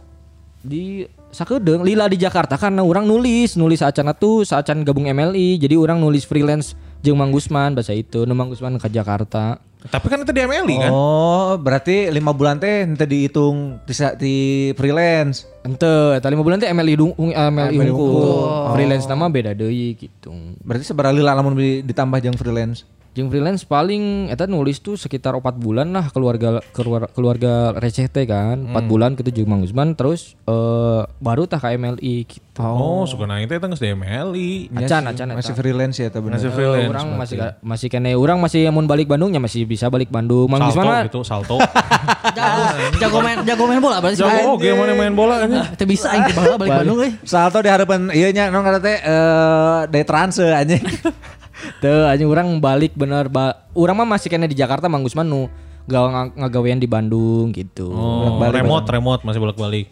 di sakedeung lila di Jakarta karena orang nulis nulis acana tuh saacan gabung MLI jadi orang nulis freelance jeung Mang Gusman bahasa itu nu Mang Gusman ke Jakarta Tapi kan itu di MLI kan? Oh, berarti lima bulan teh ente dihitung bisa di freelance. ente eta lima bulan teh MLI dung MLI unggul freelance nama beda deui gitu Berarti seberapa lila lamun di- ditambah jeung freelance. Jeung freelance paling eta nulis tuh sekitar empat bulan lah keluarga keluarga, keluarga receh teh kan empat bulan gitu jeung Mang Gusman terus eh baru tah ke MLI gitu Oh, suka naik teh tengah di MLI. acan acan eta Masih freelance ya bener. Masih Eh, freelance. orang masih ga- masih kene orang masih mun balik Bandungnya masih bisa balik Bandung. Mang salto Gusman mah gitu, salto. Jago, jago main jago main bola berarti. Jago oke mana main bola anjing. Teu bisa aing teh baheula balik Bandung euy. Salto di harapan iya nya non kata teh eh dari transe anjing. teu anjing orang balik bener ba urang mah masih kene di Jakarta Mang Gusman nu gawe ngagawean di Bandung gitu. Oh, remote, remote masih bolak-balik.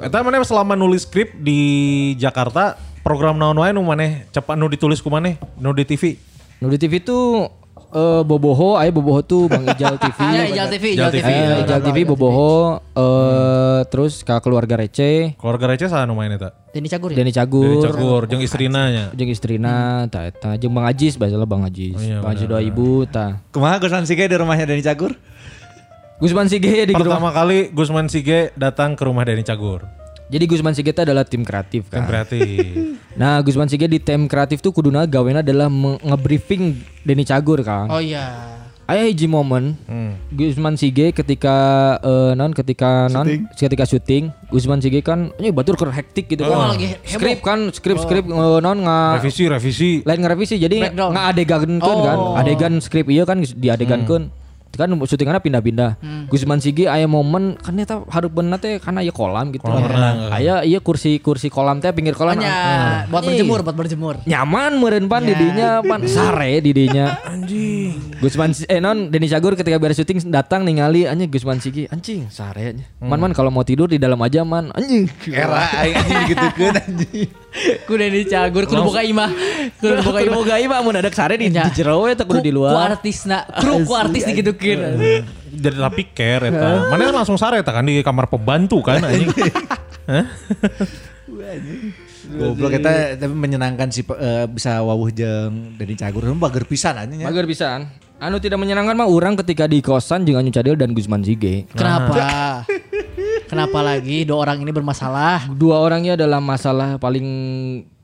Eta mana selama nulis skrip di Jakarta, program naon wae nu maneh cepat nu ditulis ku maneh, nu di TV. Nu di TV tuh eh Boboho, aya Boboho tuh Bang Ijal TV. Ya Ijal TV, Ijal Ijal TV. TV, Eh, ya. Ijal TV Boboho eh terus ka keluarga Receh, Keluarga receh sana nu main eta. Deni Cagur ya. Deni Cagur, Cagur jeung istrina nya. jeung istrina tah eta jeung Bang Ajis baheula Bang Ajis. iya, Bang Ajis doa ibu tah. Kumaha Gusan Sige di rumahnya Deni Cagur? Gusman Sige di rumah Pertama kali Gusman Sige datang ke rumah Denny Cagur. Jadi Gusman Sige itu adalah tim kreatif Tim kan. kreatif. Nah Gusman Sige di tim kreatif tuh kuduna gawena adalah nge-briefing Denny Cagur kan. Oh iya. Aya hiji momen Hmm. Gusman Sige ketika eh, non ketika non ketika syuting Gusman Sige kan ini batur keur hektik gitu Oh, kan. lagi heboh. Skrip kan skrip skrip eh, non nga Revisi, revisi. lain ngerevisi jadi Breakdown. ngadegan kan Oh. adegan skrip iya kan diadegankeun kan syutingannya pindah-pindah. Gusman Sigi aya momen kan eta hareupeunna teh karena aya kolam gitu. Aya iya kursi kursi kolam teh pinggir kolam. Hanya buat berjemur, buat berjemur. nyaman meureun pan didinya pan. Sare didinya. Anjing. Gusman eh non Denny Cagur ketika beres syuting datang ningali anjing Gusman Sigi anjing sare nya. man man kalau mau tidur di dalam aja man. Anjing. Era anjing digitukeun anjing. Ku Deni Cagur kudu buka imah. Kudu buka Kudu imah. boga ieu mah mun ada sare di, Ya. di jero we teh kudu di Ku luar artisna, kru ku artis digitukeun. Jadi tapi care eta. Mana langsung sare eta kan di kamar pembantu kan anjing. Goblok kita tapi menyenangkan sih eh, bisa wawuh jeung Deni Cagur. Nu bager pisan anjing ya. Mager pisan. Anu tidak menyenangkan mah orang ketika di kosan jeung Anyu Cadel dan Gusman Sige. Kenapa? Kenapa lagi dua orang ini bermasalah? Dua orangnya adalah masalah paling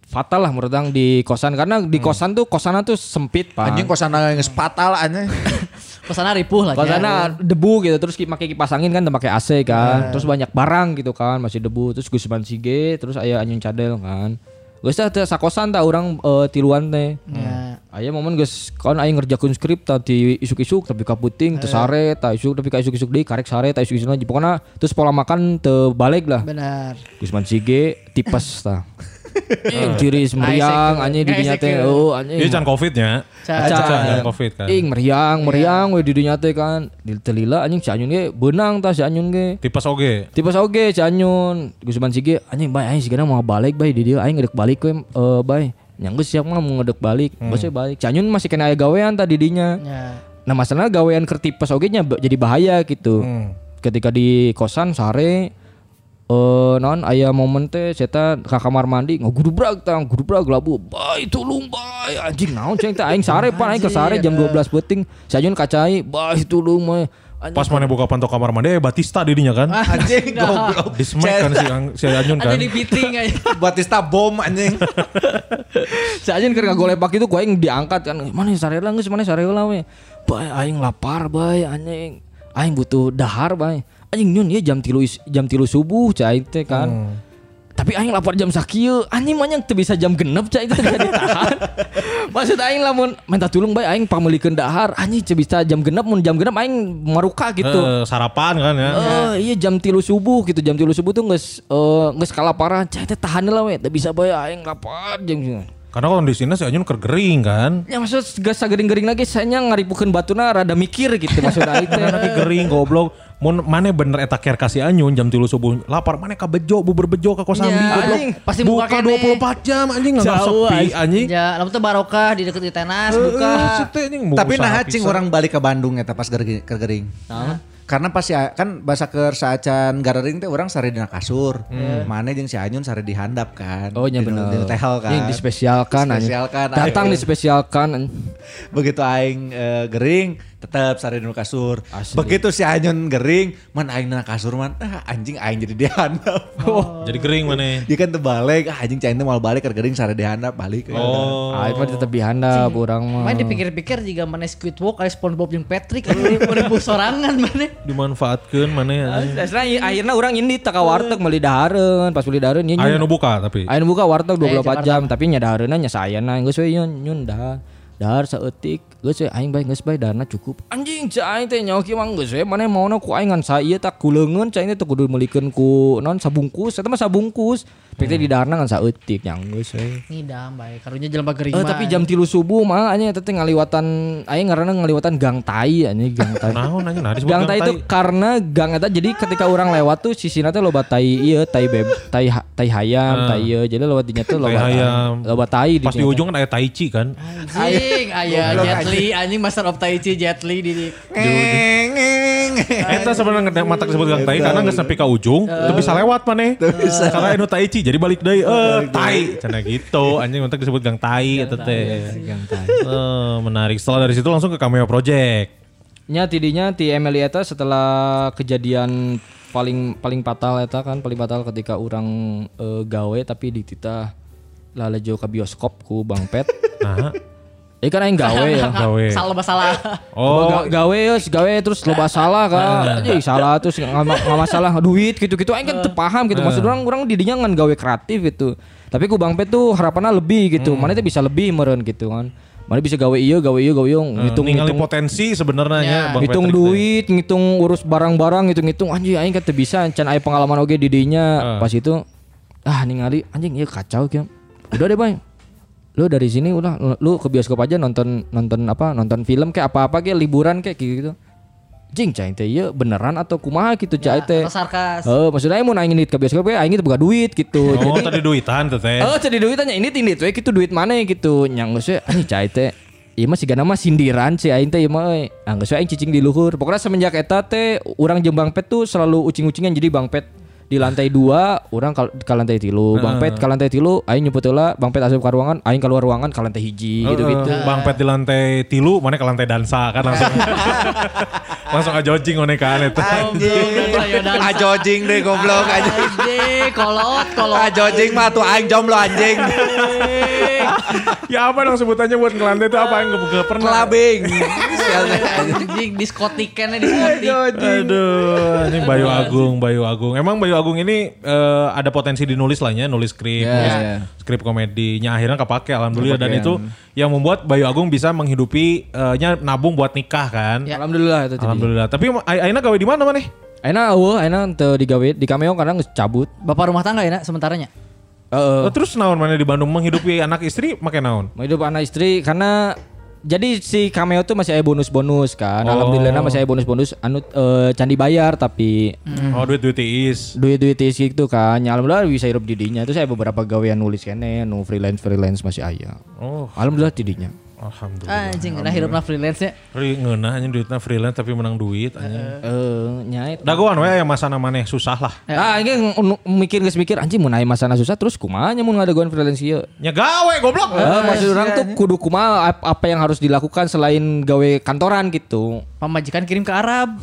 fatal lah menurut orang di kosan karena di kosan tuh kosannya tuh sempit pak. Anjing kosana geus fatal anjing. Ke sana ripuh lah. Kosannya debu gitu terus pakai kipas angin kan pakai AC kan. Terus banyak barang gitu kan masih debu terus Gusman Sige terus aya Anyu Cadel kan. Teh teu sakosan tah urang eh, tiluan teh. Ya. Aya momen geus kawan aing ngerjakeun skrip tadi isuk-isuk tapi kaputing teu sare tah isuk tapi ka isuk-isuk deui karek sare tah isuk-isuk lagi pokona terus pola makan teu balik lah. Benar. Gusman Sige tipes tah. Ing tiris meriang anjing di dinya teh. aisek. Oh anjing. Dia can covid nya. Can. Covid kan. Ing meriang, meriang we di dinya teh kan. Di telila anjing si Anyun ge beunang tah si Anyun ge. Tipes oge. Tipes oge si Anyun. Gusman Sige anjing bae aing sigana mau balik bae di dieu aing ngedek balik we eh bae. Nyanggeus siap mah mau ngedek balik. Bos we balik. Si Anyun masih kena aya gawean tah di dinya. Ya. Nah masalahnya gawean keur tipes oge nya jadi bahaya gitu. Ketika di kosan sare eh non aya momen teh saya ke kamar mandi ngagudubrak tang gudubrak labu bae tulung bae anjing naon ceng teh aing sare pan aing ke sare jam 12 peuting sajun kacai bae tulung mah Anjing, Pas mana buka pantok kamar mandi, eh Batista didinya kan. Anjing goblok. Di smack kan si, Ang- si Anyun kan. Ada di fitting aja. Batista bom anjing. sajun keur ngagolepak itu ku aing diangkat kan mana sare lah geus mana sare lah we bae aing lapar bae anjing aing butuh dahar bae anjing nyun ieu jam tilu jam tilu subuh cai teh kan tapi aing lapor jam sakieu anjing mah teu bisa jam genep cai itu teu bisa ditahan maksud aing lamun minta tulung bae aing pameulikeun dahar anjing teu bisa jam genep mun jam genep aing maruka gitu Eh, sarapan kan ya. Eh, iya jam tilu subuh gitu jam tilu subuh tuh nges eh, nges kalaparan cai teh tahan lah we teu bisa bae aing lapar jam Karena kondisinya si Anyun kergering kan. Ya maksud gak sagering-gering lagi saya ngaripukeun batuna rada mikir gitu maksud aing teh. Nanti gering goblok. Mun mana bener eta care kasih Anyun jam tilu subuh lapar mana ka bejo bubur bejo ka kosambi Ya, goblok. anjing, pasti buka buka kene. 24 jam anjing nggak sepi anjing. anjing. Ya, lamun teh barokah di deket di tenas buka. situ anjing mau Tapi nah cing orang balik ke Bandung eta pas gergering. gergering. Karena pas ya kan bahasa ke saacan garering teh orang sare dina kasur. Mana jeung si Anyun sare di handap kan. Oh iya Di- bener. Di tehel kan. Yang dispesialkan anjing. Dispesialkan, Datang dispesialkan. Begitu aing eh, gering tetap sare dina kasur. Asli. Begitu si Anyun gering, man aing dina kasur man ah, anjing aing jadi di handap. Oh. Jadi gering mana? Dia kan terbalik, ah, anjing cain teh mau balik ke gering sare di handap balik. Oh. Aing mah tetep di handap urang mah. Main dipikir-pikir juga mana Squidward kayak SpongeBob yang Patrick kan udah sorangan mana. Dimanfaatkan mana ya? Akhirnya, akhirnya orang ini tak ka warteg meuli dahareun, pas meuli dahareun nya Aya nu buka tapi. Ayo buka warteg Aya 24 jam tapi nya dahareunna nya sayana geus we nyun nyun dahar. Dahar saeutik geus we aing bae geus bae daharna cukup. Anjing cai aing teh nyawa kieu mah geus we maneh maona ku aing ngan sa ieu tak kuleungeun cai teh kudu meulikeun ku non sabungkus eta mah sabungkus. Teh di daharna ngan saeutik nya geus we. Ngidam bae karunya jelema gering Eh tapi jam tilu subuh mah anya eta teh ngaliwatan aing ngaranna ngaliwatan gang tai anjing gang tai. Naon anjing nah disebut Gang tai itu karena gang eta jadi ketika orang lewat tuh sisina teh loba tai ieu tai beb tai tai hayam tai ieu jadi lewat dinya tuh loba Tai hayam. loba tai Pas di ujung kan ada tai chi kan. anjing aya Jet Li anjing Master of Tai Chi Jet Li di, di. Eta sebenarnya nggak mata disebut gang tai karena nggak sampai ke ujung, tuh bisa lewat mana? Karena anu tai chi jadi balik deui eh tai. Cenah gitu, anjing mantap disebut gang tai eta teh. gang tai. Eh, menarik. Setelah dari situ langsung ke cameo project. Nya tidinya ti Emily eta setelah kejadian paling paling fatal eta kan paling fatal ketika orang eh, gawe tapi dititah lalejo ke bioskop ku Bang Pet. Nah, Eh kan aing gawe ya. gawe. salah masalah. Oh, Ga- gawe ya gawe terus loba salah kan. Jadi salah terus nggak ma- nggak masalah duit gitu gitu aing kan teu paham gitu. Maksud orang orang didinya ngan gawe kreatif gitu tapi ku Bang Pet tuh harapannya lebih gitu. Mana teh bisa lebih meren gitu kan. Mana bisa gawe iya gawe iya gawe iya ngitung ningali ngitung potensi sebenarnya Ya. Bang ngitung Patrick duit ngitung urus barang-barang ngitung ngitung anjing aing kan teu bisa can aya pengalaman oge didinya pas itu ah ningali anjing iya kacau kieu udah deh bang lu dari sini udah lu ke bioskop aja nonton nonton apa nonton film kayak apa apa kayak liburan kayak gitu jing cai teh iya beneran atau kumaha gitu cai teh sarkas. Eh, maksudnya mau nanya ke bioskop kayak aing boga duit gitu. Oh, Jadi tadi duitan tuh teh. Oh, jadi duit tanya ini tindit we gitu duit mana gitu. Nyang geus we anjing cai teh. Ieu mah sigana mah sindiran sih aing teh ieu mah euy. Ah geus we aing cicing di luhur. Pokoknya semenjak eta teh urang jeung Bang Pet tuh selalu ucing-ucingan jadi Bang Pet di lantai dua orang kal ke lantai tilu Bang Pet ke lantai tilu aing nyebut heula Bang Pet asup ke ruangan aing keluar ruangan ke lantai hiji gitu-gitu Eh, Bang Pet di lantai tilu, mana ke lantai dansa kan langsung. langsung ajojing one kan itu. Anjing. Ajojing deh goblok. Anjing, kolot, kolot. Ajojing mah tuh aing jomblo anjing. Ya apa dong sebutannya buat ke lantai itu apa yang gak pernah. Kelabing. Anjing, diskotik kan diskotik. Aduh, ini Bayu Agung, Bayu Agung. Emang Bayu Agung ini eh, ada potensi dinulis lah ya, nulis skrip, Ya, nulis ya. skrip komedinya akhirnya kepake alhamdulillah dan itu yang membuat Bayu Agung bisa menghidupi eh, nya nabung buat nikah kan. Ya. alhamdulillah itu tadi Alhamdulillah. Tapi Ai- Aina gawe di mana maneh? Aina eueuh aina teu digawe di cameo karena cabut Bapak rumah tangga ya, nak, sementaranya. Heeh Oh, terus naon mana di Bandung menghidupi anak istri make naon? mau hidup anak istri karena jadi si cameo tuh masih ada bonus-bonus kan. Oh. Alhamdulillah masih ada bonus-bonus anu eh, candi bayar tapi Oh, duit duit tiis. duit-duit isi gitu kan. Ya, alhamdulillah bisa hidup didinya. Terus saya beberapa gawean nulis kene, nu freelance freelance masih aya. Oh, Alhamdulillah didinya. Alhamdulillah. Anjing, nah hidupnya freelance ya. Ri ngeunah anjing duitnya freelance tapi menang duit anjing. Eh, nyait. Dagoan we aya masana maneh susah lah. Ah, ini mikir geus mikir anjing mun aya masana susah terus kumaha nya mun ngadaguan freelance ieu. Nya gawe goblok. Eh, maksud orang tuh kudu kumaha ap- apa yang harus dilakukan selain gawe kantoran gitu. Pemajikan kirim ke Arab.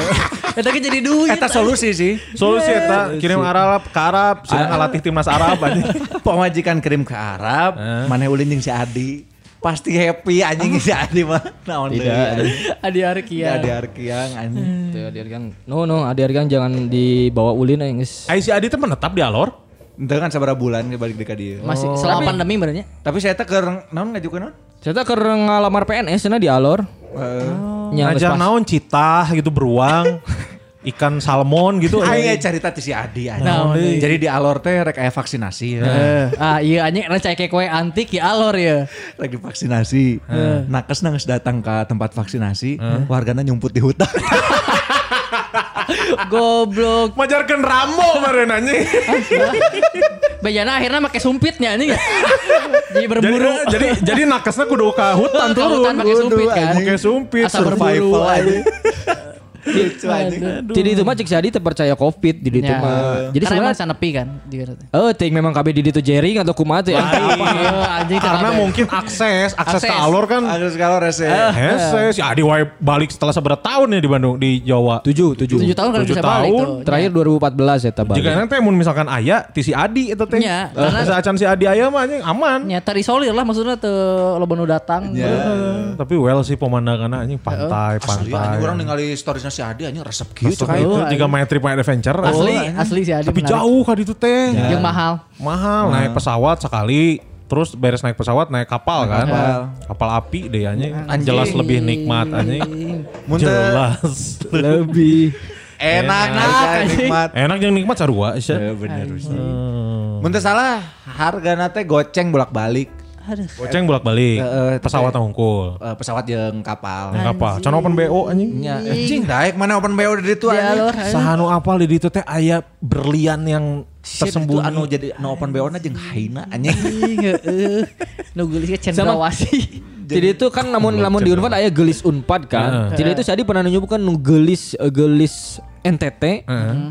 Eta kan jadi duit. Eta solusi sih. Solusi eta kirim Arab ke Arab, sih ngalatih timnas Arab anjing. Pemajikan kirim ke Arab, mana ulin jeung si Adi. Pasti happy anjing si Adi mah. Naon deui. anjing. Adi Arkia. Adi Arkiang anjing. Tuh, Adi Argan. No no, Adi Argan jangan dibawa ulin aja geus. Ai si Adi teh menetap di Alor. Ente kan sabar bulan balik dekat dia. Masih selama pandemi berarti. Tapi saya teh keur naon ngajukeun naon? Saya tak keur ngalamar PNS cenah di Alor. Nya geus Ngajak pas. naon citah gitu beruang. ikan salmon gitu. Aing aya cerita ti si Adi aja. Naon deui? Jadi di Alor teh rek aya vaksinasi ya. Ah iya anjing receh kayak kue antik ya alor ya. Lagi vaksinasi. Nakes nangis datang ke tempat vaksinasi, warganya nyumput di hutan. Goblok. Majarkan Rambo kemarin anjing. Bejana akhirnya pakai sumpitnya anjing ya. Jadi jadi, berburu. jadi jadi nakesnya kudu ke hutan Ke turun. hutan pakai sumpit kan. Pakai sumpit. Asa berburu aja. Jadi itu mah cik Sadi terpercaya Covid jadi itu Ya. mah. Jadi sebenarnya sanepi kan. di sana. Oh, ting memang KB di itu jaring atau kumaha teh? Iya, anjing Karena kenapa? mungkin akses, akses, ke Akses. alur kan Agak sekali rese. Hese, si Adi wae balik setelah seberapa tahun ya di Bandung di Jawa. Tujuh, tujuh. Tujuh tahun kan Tujuh bisa balik tuh. Terakhir 2014 ya tabang. Jika nanti mun misalkan aya ti si Adi itu teh. Nya, karena- Karena acan si Adi aya mah anjing aman. Ya terisolir lah maksudnya tuh lo nu datang. Eh, Tapi well sih pemandangannya anjing pantai, Asli pantai. anjing orang ningali storiesnya si Adi anjing resep gitu Resep kayak itu Oh, jika main trip main adventure. Asli, Oh, asli sih Adi Tapi menarik. jauh kan itu teh. Yang mahal. Mahal naik pesawat sekali terus beres naik pesawat naik kapal kan kapal. kapal api deh anjing Anjing. jelas lebih nikmat anjing jelas lebih enak Enak, nikmat. enak yang nikmat sarua Ya sih bener sih. Mun teh salah harga teh goceng bolak-balik. Goceng bolak balik Heeh, pesawat hungkul Eh, pesawat yang kapal. yang apa can open bo anjing Nya, anjing daek mana open BO di ditu Di anjing. sahanu apal di ditu teh aya berlian yang itu tersembunyi anu jadi no open BO na jeung haina anjing. Heeh. Nu geulis ke cendrawasih. Jadi itu kan namun namun di Unpad aya gelis Unpad kan. Jadi itu Sadi pernah nunjukkan nu gelis eh, gelis NTT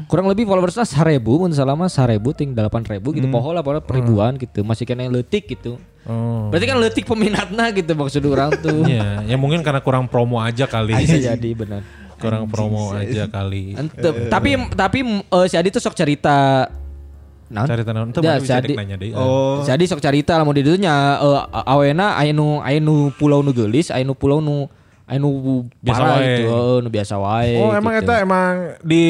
kurang lebih followersnya seribu mun salah mah seribu ting delapan ribu gitu poho lah pokoknya peribuan gitu masih kena letik gitu. Oh. Berarti kan letik peminatnya gitu maksud orang tuh. ya, ya mungkin karena kurang promo aja kali. Bisa jadi benar. kurang promo aja kali. Ente- tapi tapi eh, si Adi tuh sok cerita Naon? Cari mana bisa si Adi. nanya deh. Oh. Jadi sok cerita lah mau di ditu nya eh, awena aya nu aya nu pulau nu geulis, aya nu pulau nu aya nu Biasa wae. gitu, heeh, nu biasa wae. Oh emang gitu. eta emang di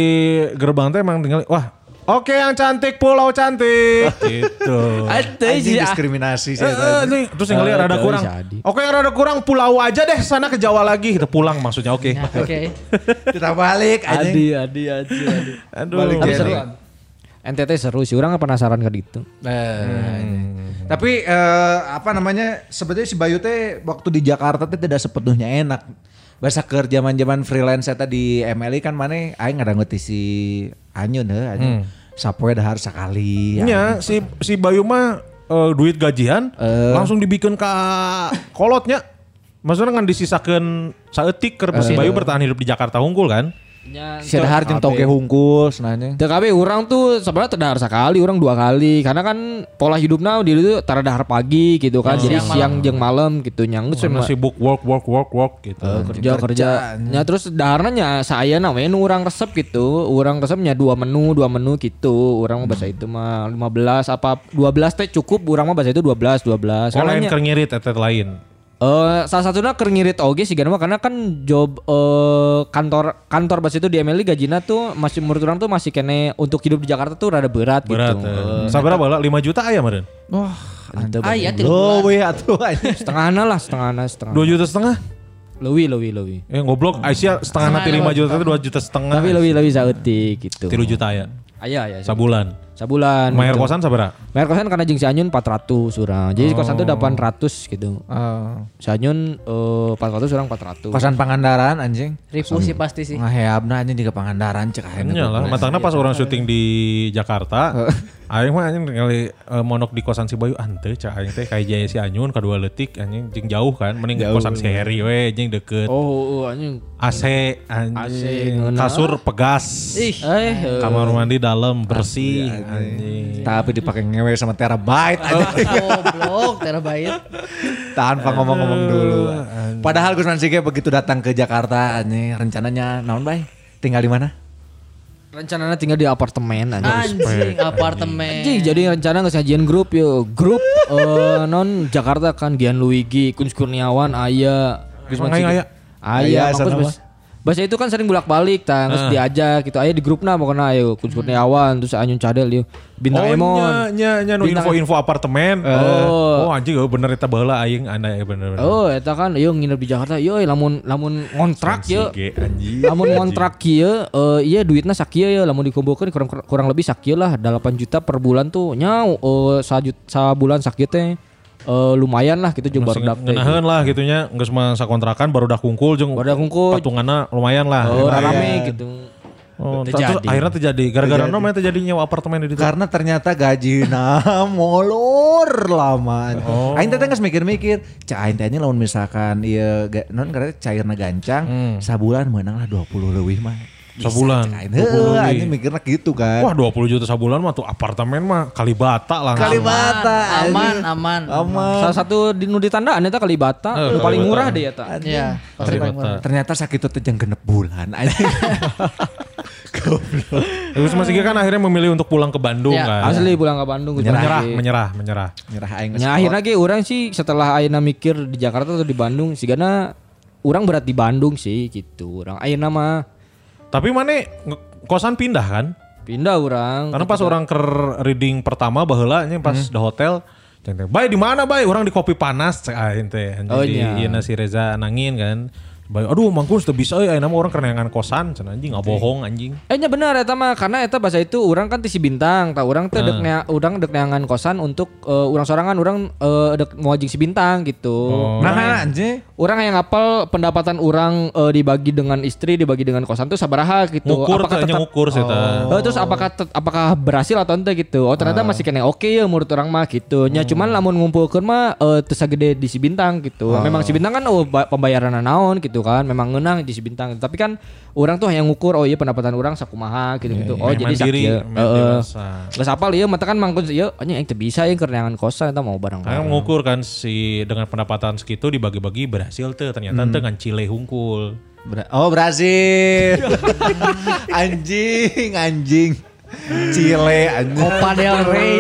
gerbang teh emang tinggal wah Oke yang cantik pulau cantik gitu. Anjing sih. diskriminasi sih. Eh, nih, terus yang lihat rada kurang. Oke yang rada kurang pulau aja deh sana ke Jawa lagi kita pulang maksudnya oke. Ya, Oke. Kita balik Adi, anjing. adi, adi, adi. Aduh. Balik Tapi. NTT seru sih, orang penasaran ke gitu. Eh, Tapi eh, apa namanya sebetulnya si Bayu teh waktu di Jakarta teh tidak sepenuhnya enak. Bahasa ke zaman-zaman freelance eta di MLI kan mana aing ngadanguti si Anyun heuh anjing. Sapoe dahar sekali. Nya si si Bayu mah eh, duit gajian Eh. langsung dibikin ke kolotnya. Maksudnya kan disisakan saeutik keur si Bayu bertahan hidup di Jakarta unggul kan. Si dahar jeung toge hungkul senanya. TKB orang tuh sebenarnya terdahar sekali, orang dua kali. Karena kan pola hidupnya di itu tara dahar pagi gitu kan. Jadi siang jeung malam gitu nyanggut Karena sibuk work work work work gitu. kerja kerja. Ya terus daharnya nya saya namanya nu orang resep gitu. Orang resepnya dua menu, dua menu gitu. Orang mah bahasa itu mah 15 apa 12 teh cukup. Orang mah bahasa itu 12 12. Oh lain Soalnya keur ngirit eta lain. Eh salah satunya keur ngirit oge sih karena karena kan job eh kantor kantor bahasa itu di MLI gajinya tuh masih menurut orang tuh masih kene untuk hidup di Jakarta tuh rada berat, Berat. gitu. eh. Sabar bala 5 juta aya meureun. Ah iya tilu Lo we atuh. Setengahna lah, setengahna, setengah. 2 juta setengah? Lewi, lewi, lewi. Eh goblok Aisyah setengah nanti 5 juta itu 2 juta setengah. Tapi lewi, lewi sautik gitu. 3 juta ya. Aya, aya. Sabulan. Sabulan. Bayar gitu. kosan sabara? Bayar kosan karena jeung si Anyun 400 urang. Jadi kosan tuh 800 gitu. Si Anyun eh 400 urang 400. Kosan Pangandaran anjing. Ribu sih pasti sih. Ngaheabna anjing juga Pangandaran cek ayeuna. Iya lah, matangnya pas orang syuting di Jakarta, aing mah anjing kali eh, monok di kosan si Bayu ante cak aing teh kayak jaya si Anyun kadua letik anjing jeung jauh kan, mending di kosan si Heri we anjing deket. Oh, oh, anjing. AC anjing, ngeunah. kasur pegas. Ih. Eh, Kamar mandi dalam bersih anjing. Tapi dipakai ngewe sama terabyte anjing. Goblok terabyte. Tanpa ngomong-ngomong dulu. Padahal Gusman Sige begitu datang ke Jakarta anjing rencananya naon bay? Tinggal di mana? rencananya tinggal di apartemen anjing. Anjing apartemen. Anjing, jadi rencana nggak sajian grup yo grup eh, non Jakarta kan Gian Luigi Kunz Kurniawan Aya Geus mah aing aya. Aya Aya, Bahasa itu kan sering bolak-balik tah, terus diajak gitu. Ayo di grupna pokoknya ayo Kun Kurniawan terus Anyun Cadel yuk. Bintang oh, Emon. nya, nya, Bintang- info-info apartemen. Oh. oh anjing oh, bener eta baheula aing anda ya bener. bener. Oh, eta kan yuk nginep di Jakarta. Yo lamun lamun ngontrak yuk. Sige, anjing. Lamun ngontrak kieu eh iya duitna sakieu ya lamun dikumpulkeun kurang kurang lebih sakieu lah 8 juta per bulan tuh nyau eh sajut sabulan sakieu teh eh lumayan lah gitu jeung Masih barudak teh. ngenaheun lah gitunya geus mah sakontrakan baru udah kungkul jeung Barudak kungkul. patunganna lumayan lah. Oh, Lumayan. rame gitu. Oh, Teu terus jadi. akhirnya terjadi gara-gara no mana terjadi nyewa apartemen di. Karena ternyata gaji nah molor lama. Oh. Aing teh geus mikir-mikir, cah aing teh lamun misalkan ieu ga- non karena cairna gancang, sabulan meunang lah 20 leuwih mah. Bisa, Sabulan, cah aing. 20 Heuh, leuwih. aing mikirna gitu kan. Wah 20 juta sebulan mah tuh apartemen mah Kalibata lah. Kalibata aman, aman, Aman. Salah satu di nu ditandaan eta Kalibata, Eh, nu paling murah deh eta. Iya, murah. Ternyata sakit itu jeung genep bulan. anjing. Terus Mas Igi kan akhirnya memilih untuk pulang ke Bandung Ya, kan. Asli pulang ke Bandung gitu. Menyerah, menyerah, menyerah. Nyerah aing geus Ya akhirnya ge orang sih setelah ayeuna mikir di Jakarta atau di Bandung sigana orang berat di Bandung sih gitu. Orang ayeuna mah Tapi mana kosan pindah kan? pindah orang. Karena pas orang ke reading pertama baheula nya pas di hotel ceng teh, "Bay di mana, Bay?" Orang di kopi panas cek aing teh. Oh, Jadi iya. ieu si Reza nangin kan. Bay, aduh mangkun sudah bisa euy ayeuna mah orang kerenangan kosan cenah anjing nggak bohong anjing. Eh nya benar eta mah karena eta bahasa itu orang kan tisi bintang, tah orang teh dek nea, urang dek neangan kosan untuk eh, urang sorangan urang eh, dek mau si bintang gitu. Oh. Nah, anjing. Orang yang ngapal pendapatan orang eh, dibagi dengan istri, dibagi dengan kosan tuh sabaraha gitu. Ngukur apakah tetap ngukur sih. Oh, terus apakah tet- apakah berhasil atau ente gitu? Oh ternyata masih kena oke ya menurut orang mah gitu. Nya cuman lamun ngumpulkeun mah eh teu sagede di si bintang gitu. Memang si bintang kan oh ba- pembayaran naon gitu kan. Memang ngeunang di si bintang. Tapi kan orang tuh yang ngukur oh iya pendapatan orang sakumaha gitu-gitu. Oh Main jadi main Heeh. Geus apal ieu mata kan mangkun ieu nya yang bisa yang kerenangan kosan eta mau barang. Karena ngukur kan si dengan pendapatan segitu dibagi-bagi berhasil tuh ternyata Hmm. dengan Chile hungkul. Bra- oh Brazil. anjing, anjing. Chile anjing. Copa del Rey.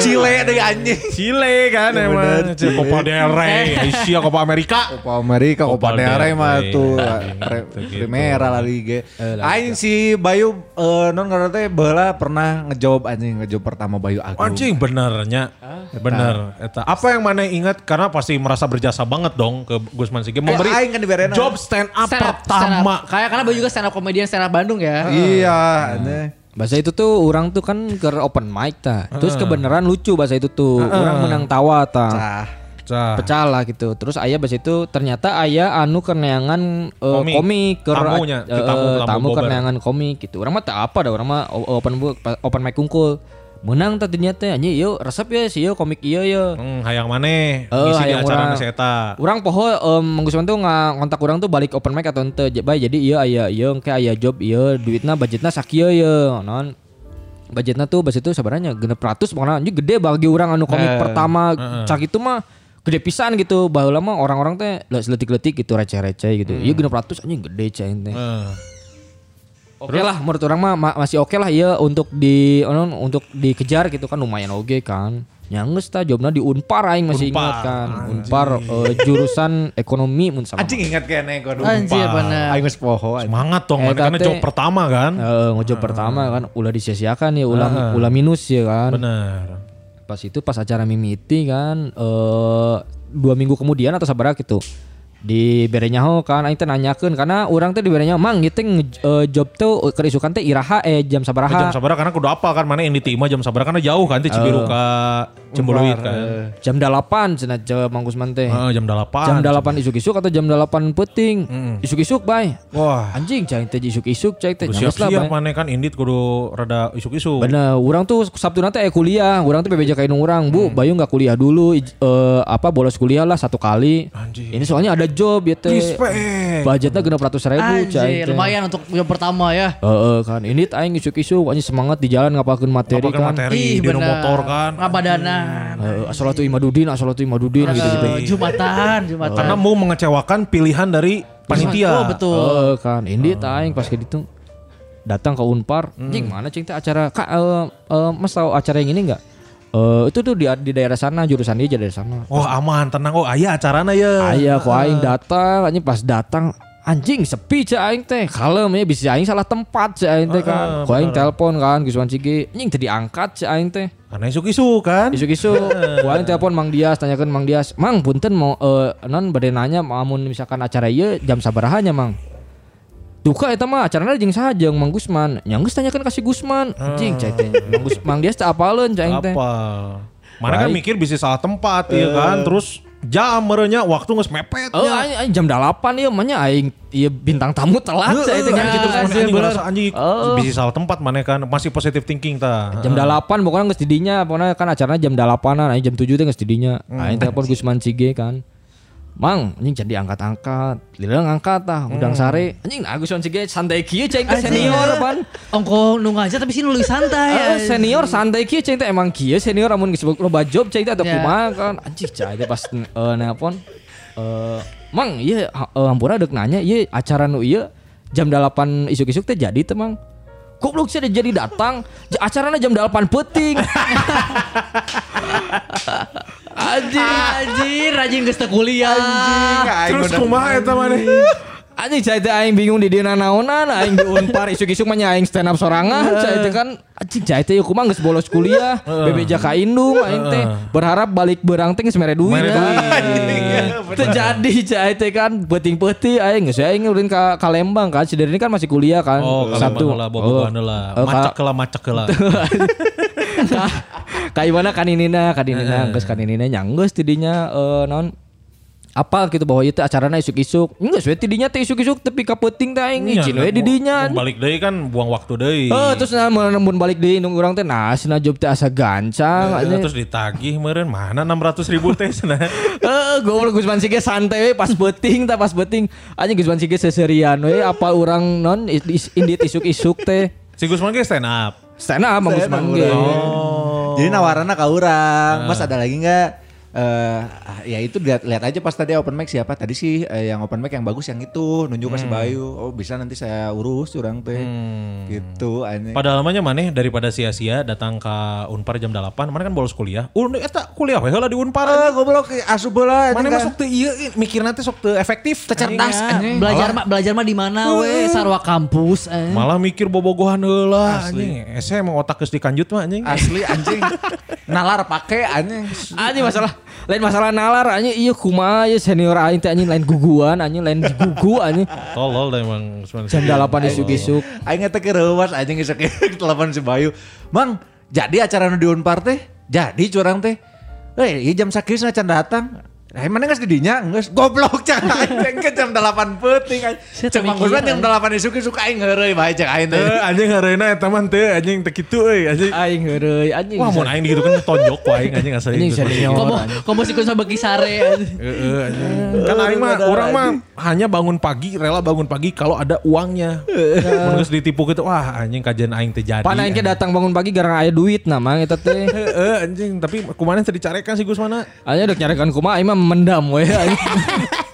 Chile deh anjing. Chile kan Ya emang bener. Copa del Rey, Asia Copa Amerika. Copa Amerika, Copa Copa del Rey mah tuh anjing, pre- gitu. Primera lah liga. Aing si Bayu eh, non teh bala pernah ngejawab anjing ngejawab pertama Bayu Agung. Anjing benernya, bener. Eta apa yang mana ingat karena pasti merasa berjasa banget dong ke Gusman Sige memberi aing kan job stand up Stand up, pertama. Kayak karena Bayu juga stand up komedian stand up Bandung ya. Iya, anjing. Bahasa itu tuh orang tuh kan ke open mic ta. Terus kebenaran lucu bahasa itu tuh. Orang menang tawa ta. Cah. Cah. pecah lah gitu. Terus ayah bahasa itu ternyata ayah anu keneangan eh, Komik. komik, ke Tamunya, eh, tamu- tamu tamu keneangan komik gitu. Orang mah tak apa dah orang mah open book open mic kungkul. Menang tadinya teh anjing. Yuk resep ya sih yuk komik iya ya. Hmm, hayang maneh. Eh, ngisi di acara urang. si eta. Orang poho um, menggusuan tuh nggak kontak orang tuh balik open mic atau ente Bay, jadi iya iya iya kayak ayah job iya duitnya budgetnya sakieu ya non budgetnya tuh bahasa itu sebenarnya genep ratus pokoknya anjing gede bagi orang anu komik pertama. cak itu mah gede pisan gitu. Baheula mah orang-orang teh seletik-letik gitu receh-receh gitu. Iya genep ratus anjing gede cah teh Eh, Oke lah menurut orang mah ma- masih oke lah iya untuk di untuk dikejar gitu kan lumayan oke kan. Nyangges ta jobna di Unpar aing masih Unpar, ingat kan. Unpar eh, jurusan ekonomi mun salah. Anjing ingat kene gua Anjir bener. Aing geus poho semangat dong, mana Eta karena job pertama kan. Eh, ngojob pertama kan ulah disia-siakan ya ulah ulah minus ya kan. Bener. Pas itu pas acara mimiti kan eh dua minggu kemudian atau sabar gitu di berenya ho kan aing teh nanyakeun karena orang teh di berenya mang gitu eh, job tuh kerisukan teh iraha eh jam sabaraha Jam sabaraha karena kudu apa kan mana yang ditima jam sabaraha karena jauh kan teh Cibiru ka Cembuluit kan. jam 8 cenah jawab Mang Gusman teh. Heeh, jam 8. Jam 8 isuk-isuk atau jam 8 peting? Isuk-isuk bay. Wah, Anjing cai teh isuk-isuk cai teh siap-siap bay. mana kan Indit kudu rada isuk-isuk. Bener, orang tuh Sabtu nanti eh kuliah, orang tuh bebeja kain orang, bu, Bayu nggak kuliah dulu, eh, apa bolos kuliah lah satu kali. Anjing. Ini soalnya ada job ya teh. Respect. Budgetnya genap ratus ribu, cai. Lumayan untuk yang pertama ya. Heeh kan, ini aing isuk-isuk, anjing semangat di jalan ngapalkeun materi Ngapain kan. materi Ih, di motor kan. Ngabadanan. Heeh, Asolatu Imadudin, Asolatu Imadudin gitu-gitu. Eh, Jumatan, Jumatan. Karena mau mengecewakan pilihan dari panitia. Oh, betul. Heeh, kan, ini aing pas kayak gitu datang ke Unpar, anjing mana cing teh acara Kak eh, eh, Mas tahu acara yang ini enggak? Eh itu tuh di, di daerah sana jurusan dia dari sana. Oh aman, tenang. Oh ayah acarana ya. Ayah kok aing datang, anjing pas datang anjing sepi cek aing teh. Kalem ya bisa aing salah tempat cek aing teh kan. Ku aing telepon kan Gusman Cige anjing tadi angkat cek aing teh. Karena isu-isu kan. isu-isu ku aing telepon Mang Dias tanyakan Mang Dias. Mang punten mau eh, non bade nanya amun misalkan acara ieu jam sabarahanya Mang Duka eta mah acaranya jeung saha jeung Mang Gusman. Nya geus tanyakan kasih Gusman. Anjing cai teh. Mang Gus Mang Dias teh apaleun cai teh. Apa? Mana kan mikir bisa salah tempat ya kan. Terus jam merenya waktu nges mepet. Oh, aing, jam 8 ieu mah nya aing ieu bintang tamu telat cai teh kan gitu kan. Anjing ngerasa anjing bisa salah tempat mana kan. Masih positive thinking ta. Jam 8 pokoknya geus didinya, pokoknya kan acaranya jam 8-an, aing jam 7 teh geus didinya. Aing telepon Gusman Cige kan. Mang, anjing jadi angkat-angkat. Lila ngangkat tah, udang sare. Anjing nah Gusman Cige santai kieu cai teh senior pan. Ongko nu aja tapi sih nulis santai ya. Eh, senior santai kieu cai teh emang kieu senior amun geus loba job cai teh atau Ya. kumaha kan. Anjing cai pas eh, nelpon eh Mang, iya ha- eh, hampura deuk nanya ieu acara nu ieu jam 8 isuk-isuk teh jadi teh Mang. Goblok sih jadi datang, acaranya jam 8 peting. Anjir, anjir, rajin geus kuliah. Terus kumaha eta mana? Anjing saya teh aing bingung di dina naonan, aing di Unpar isuk-isuk mah aing stand up sorangan, saya teh kan anjing saya teh kumaha geus bolos kuliah, bebeja ka indung aing teh berharap balik beurang teh geus mere duit. Mere duit. Teu jadi saya teh kan peuting-peuting aing geus aing ulin ka, ka Lembang kan, si ini kan masih kuliah kan. Oh, kalau lah, bobo lah. Oh, Macak lah, macak lah. Kayak mana kaninina, kaninina, geus kaninina nyanggeus tidinya eh non apa gitu bahwa itu acaranya isuk-isuk enggak sesuai tidinya teh isuk-isuk tapi kapeting teh aing Iya, izin we di dinya mau Balik deui kan buang waktu deui. Oh terus nah mun mun balik deui nung urang teh nah cenah job teh asa gancang Eh, aja. terus ditagih meureun mana 600 ribu teh cenah. Heeh, goblok Gusman Sige santai we pas beuting tah pas beuting. Anjing Gusman Sige seserian we apa urang non indit isuk-isuk teh. Si Gusman ge stand up. Stand up Gusman Ge. Oh. Jadi nawarannya ke orang. Mas ada lagi nggak? Eh, ya itu lihat lihat aja pas tadi open mic siapa tadi sih eh, yang open mic yang bagus yang itu nunjuk ke si Bayu oh bisa nanti saya urus orang teh gitu anjing Padahal namanya maneh daripada sia-sia datang ke Unpar jam 8, mana kan bolos kuliah. Un eta kuliah we heula di Unpar. Ah, goblok asup bola Mana masuk teu ieu mikir nanti sok teu efektif. Cerdas, Ya, anjing. belajar mah belajar mah di mana we sarwa kampus eh. Malah mikir bobogohan heula anjing. Ese emang otak geus dikanjut mah anjing. asli anjing nalar pake anjing Anjing masalah lain masalah nalar anjing iya kumaha ya senior aing teh anjing lain guguan anjing lain gugu anjing. Tolol emang. Jam 8 isuk-isuk. aing eta ke reuwas anjing isuk telepon si Bayu Mang jadi acara nu di Unpar teh jadi curang teh Eh, iya jam sakit can datang. Eh, mana nggak didinya? Nggak, goblok cak aing ke jam 8 peuting anjing. Saya Cek Mang terpikir, Gusman jam 8 isuk isuk aing heureuy bae cek aing teh. Eh, anjing hareuna eta mah teu anjing teu kitu euy anjing. Aing heureuy anjing. Wah, mun aing gitu kan tonjok aing anjing. Anjing senior. Komo komo sih sama bagi sare. anjing. Heeh, anjing. Kan aing mah orang mah hanya bangun pagi, rela bangun pagi kalau ada uangnya. Mun geus ditipu gitu, wah anjing kajian aing teh jadi. Pan aing ke datang bangun pagi gara aya duit nah mang eta teh. Heeh, anjing, tapi kumaha teh dicarekan si Gus mana? Ayo udah nyarekan kumaha aing mah mendam we anjing.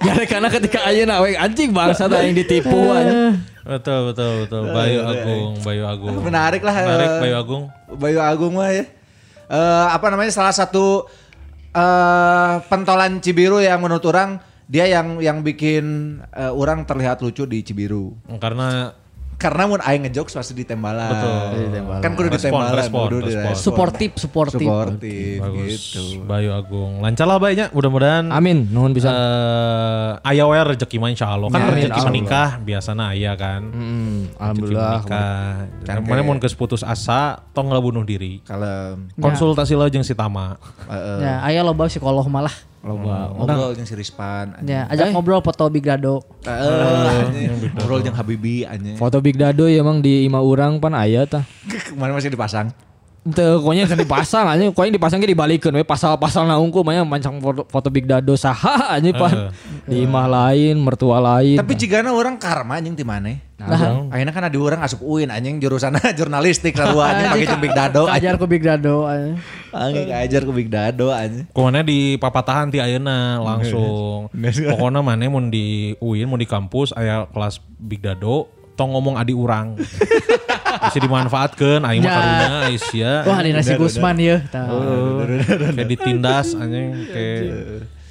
Nyarekan ketika ayeuna we anjing bangsa aing ditipu anjing. Betul, betul, betul. Bayu Agung, Bayu Agung. Menarik lah. Menarik eh, Bayu Agung. Bayu Agung mah ya. Eh, apa namanya salah satu eh pentolan Cibiru yang menurut orang dia yang yang bikin eh, orang terlihat lucu di Cibiru. Karena Karena mun aing ngejokes pasti ditembalan. Betul. Kan kudu Respon, ditembalan, respon, kudu respon. direspon. Suportif, suportif. Suportif bagus. gitu. Bayu Agung. Lancar lah baiknya, mudah-mudahan. Amin, nuhun bisa. Eh, aya we rezeki mah insya Allah. Kan Amin, rezeki Allah. menikah biasana aya kan. Hmm, Rezeki alhamdulillah. menikah. Mana mun geus putus asa, tong bunuh diri. Kalau Konsultasi lah jeung si Tama. eh, Ya, aya loba psikolog malah. Loba ngobrol jeung si Rispan. anjing. Ya, ajak ngobrol foto Big Dado. Eh, anjing. ngobrol jeung Habibi anjing. Foto Big Dado ya emang di ima urang pan aya tah. Kemarin masih dipasang. Teu pokoknya kan dipasang aja, pokoknya dipasang ge dibalikeun we pasal-pasal na unggul mah mancang foto, foto Big Dado saha aja pan. Di imah lain, mertua lain. Tapi jigana orang karma anjing ti maneh. Nah, akhirnya kan ada orang asup UIN anjing jurusan jurnalistik sarua anjing pakai Big Dado. Ajar ku Big Dado. anjing. Anjing ngajar ke Big Dado anjing. Kumana di papatahan ti ayeuna langsung. Pokoknya mana mun di UIN mun di kampus aya kelas Big Dado tong ngomong adi urang. Bisa dimanfaatkan aing mah Ya. karunya Aisyah. Wah, di nasi Gusman ya. Tah. kayak ditindas anjing kayak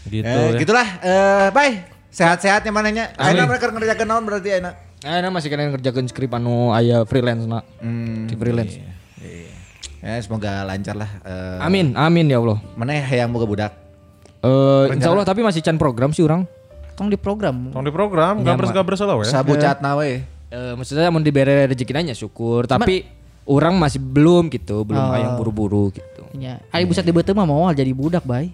gitu Eh, ya. gitulah. Eh, bye. Sehat-sehatnya mananya. Ayeuna mereka ngerjakeun naon berarti ayeuna? Eh, nah masih kena ngerjakeun skrip anu aya freelance na. Hmm, Di freelance. Ya semoga lancar lah. Eh, Amin, amin ya Allah. Mana yang boga budak? Eh, insya Allah tapi masih can program sih orang. Tong di program. Tong di program, gabres-gabres lah we. Sabu catna we. Eh, maksudnya mau diberi rezeki nanya syukur, tapi orang masih belum gitu, belum Oh. yang buru-buru gitu. Ya, ari buset di mah mau jadi budak, bay.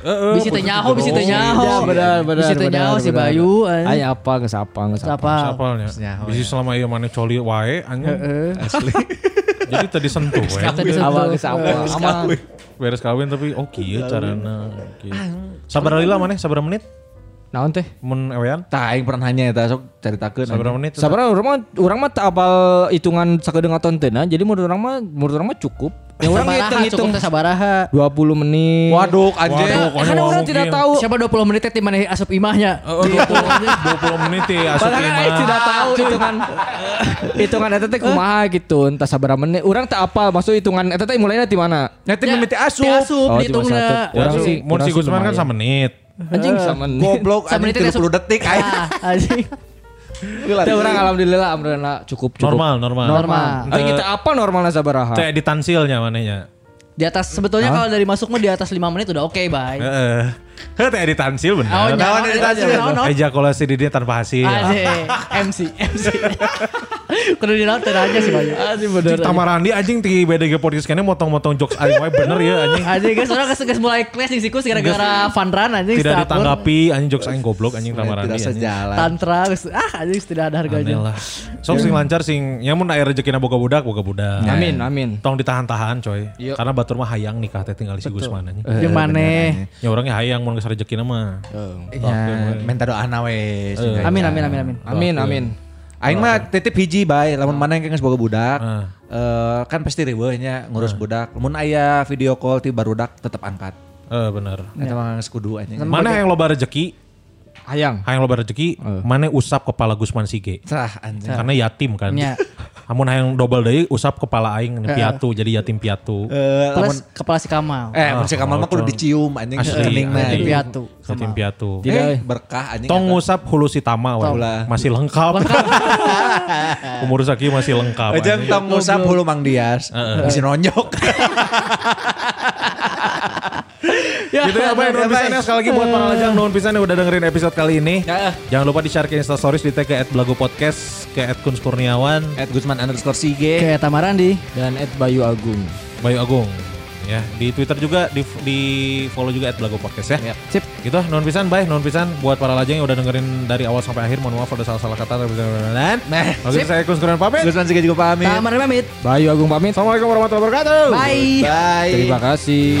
Heeh. Bisi teh nyaho, bisi teh nyaho. Ya benar benar. Bisi teh benar, nyaho si. Bayu. eh. Aya apa geus apa geus apa. Siapa? Sapalnya. Nyaho, Bisi selama ieu mana coli wae anjing. Asli. Jadi tadi sentuh we. Tadi sentuh. Beres kawin tapi oh kieu carana. Kieu. Sabar lila maneh sabar menit? Naon teh? Mun ewean? Tah aing pernah nanya eta sok caritakeun. Sabar menit? Sabarna urang mah urang mah apal hitungan sakedeung aton teh nah. Jadi menurut urang mah menurut urang mah cukup. Ya urang Sabaraha, hitung-hitung cukup teh sabaraha. 20 menit. Waduh anjing. Kan orang mungkin. tidak tahu. Siapa 20 menit teh mana asup imahnya? Oh, 20, 20 menit ya asup Padahal kan lima. aing tidak tahu hitungan hitungan eta teh kumaha gitu. Entah sabaraha menit. Urang tak apal maksud hitungan eta teh mulainya di mana? Nanti Ya, mimiti Teh asup. asup Oh, dihitungna. Orang sih, mun orang si Gusman kan lumayan. sama menit. Anjing sama menit. Goblok Sama anjing menit teh 30 detik aing. Ah, anjing. Teh urang alhamdulillah alhamdulillah cukup cukup. Normal, normal. Normal. Tapi kita apa normalnya sabaraha? Kayak di tansilnya manehnya. Di atas sebetulnya kalau dari masuk mah di atas 5 menit udah oke, bay. Heeh. Heh, teh di tansil Oh, bener. nyawa di tansil. Naon, naon? Ejakulasi di dia tanpa hasil. MC, MC. Kudu di laut aja sih, Bayu. Anjing bener. Cik Tamarandi anjing di BDG podcast kayaknya motong-motong jokes aing wae bener ya anjing. Anjing guys, orang geus mulai kelas di sikus gara-gara fun run anjing Tidak ditanggapi anjing jokes aing goblok anjing Tamarandi. Tidak sejalan. Tantra ah anjing tidak ada Aneh harganya. lah. Sok sing lancar sing ya mun aya rezekina boga budak boga budak. Amin amin. Tong ditahan-tahan coy. Iya. Karena batur mah hayang nikah teh tinggal si Gusman anjing. Jeung maneh. Ya orangnya hayang mun geus rezekina mah. Ya, minta doa we. Amin amin amin amin. Amin amin. Aing mah titip hiji bae, lamun mana yang geus boga budak. Eh, kan pasti riweuh nya ngurus budak. Lamun aya video call ti barudak tetep angkat. Eh bener. Eta mah geus kudu anjing. Mana yang loba rezeki? Hayang. Hayang loba rezeki, mana usap kepala Gusman Sige. Tah anjing. Karena yatim kan. Nya. Amun hayang double deui usap kepala aing piatu jadi yatim piatu. Eh, lamun Plus kepala si Kamal. eh mun si Kamal mah kudu dicium anjing Asli, keningna. asli. Yatim piatu. Yatim piatu. Eh, eh. berkah anjing. Tong ngusap hulu si tama. Tong. Masih lengkap. Umur saki masih lengkap. Anjing. tong ngusap hulu Mang Dias. Bisa nonjok. gitu ya Bay, nuhun pisan ya sekali lagi buat para lajang nuhun pisan yang udah dengerin episode kali ini. Jangan lupa di-share ke Insta Stories di tag ke @blago podcast ke @kuns Kurniawan, At Gusman underscore Sige. Kayak Tamarandi. Dan Bayu Agung. Bayu Agung. Ya, di Twitter juga di, di follow juga @blago podcast ya. Sip. Gitu, nuhun pisan Bay, nuhun pisan buat para lajang yang udah dengerin dari awal sampai akhir. Mohon maaf ada salah-salah kata dan Nah, Oke, saya Kuns Kurniawan pamit. Gusman Sige juga pamit. Tamarandi pamit. Bayu Agung pamit. Assalamualaikum warahmatullahi wabarakatuh. Bye. Bye. Terima kasih.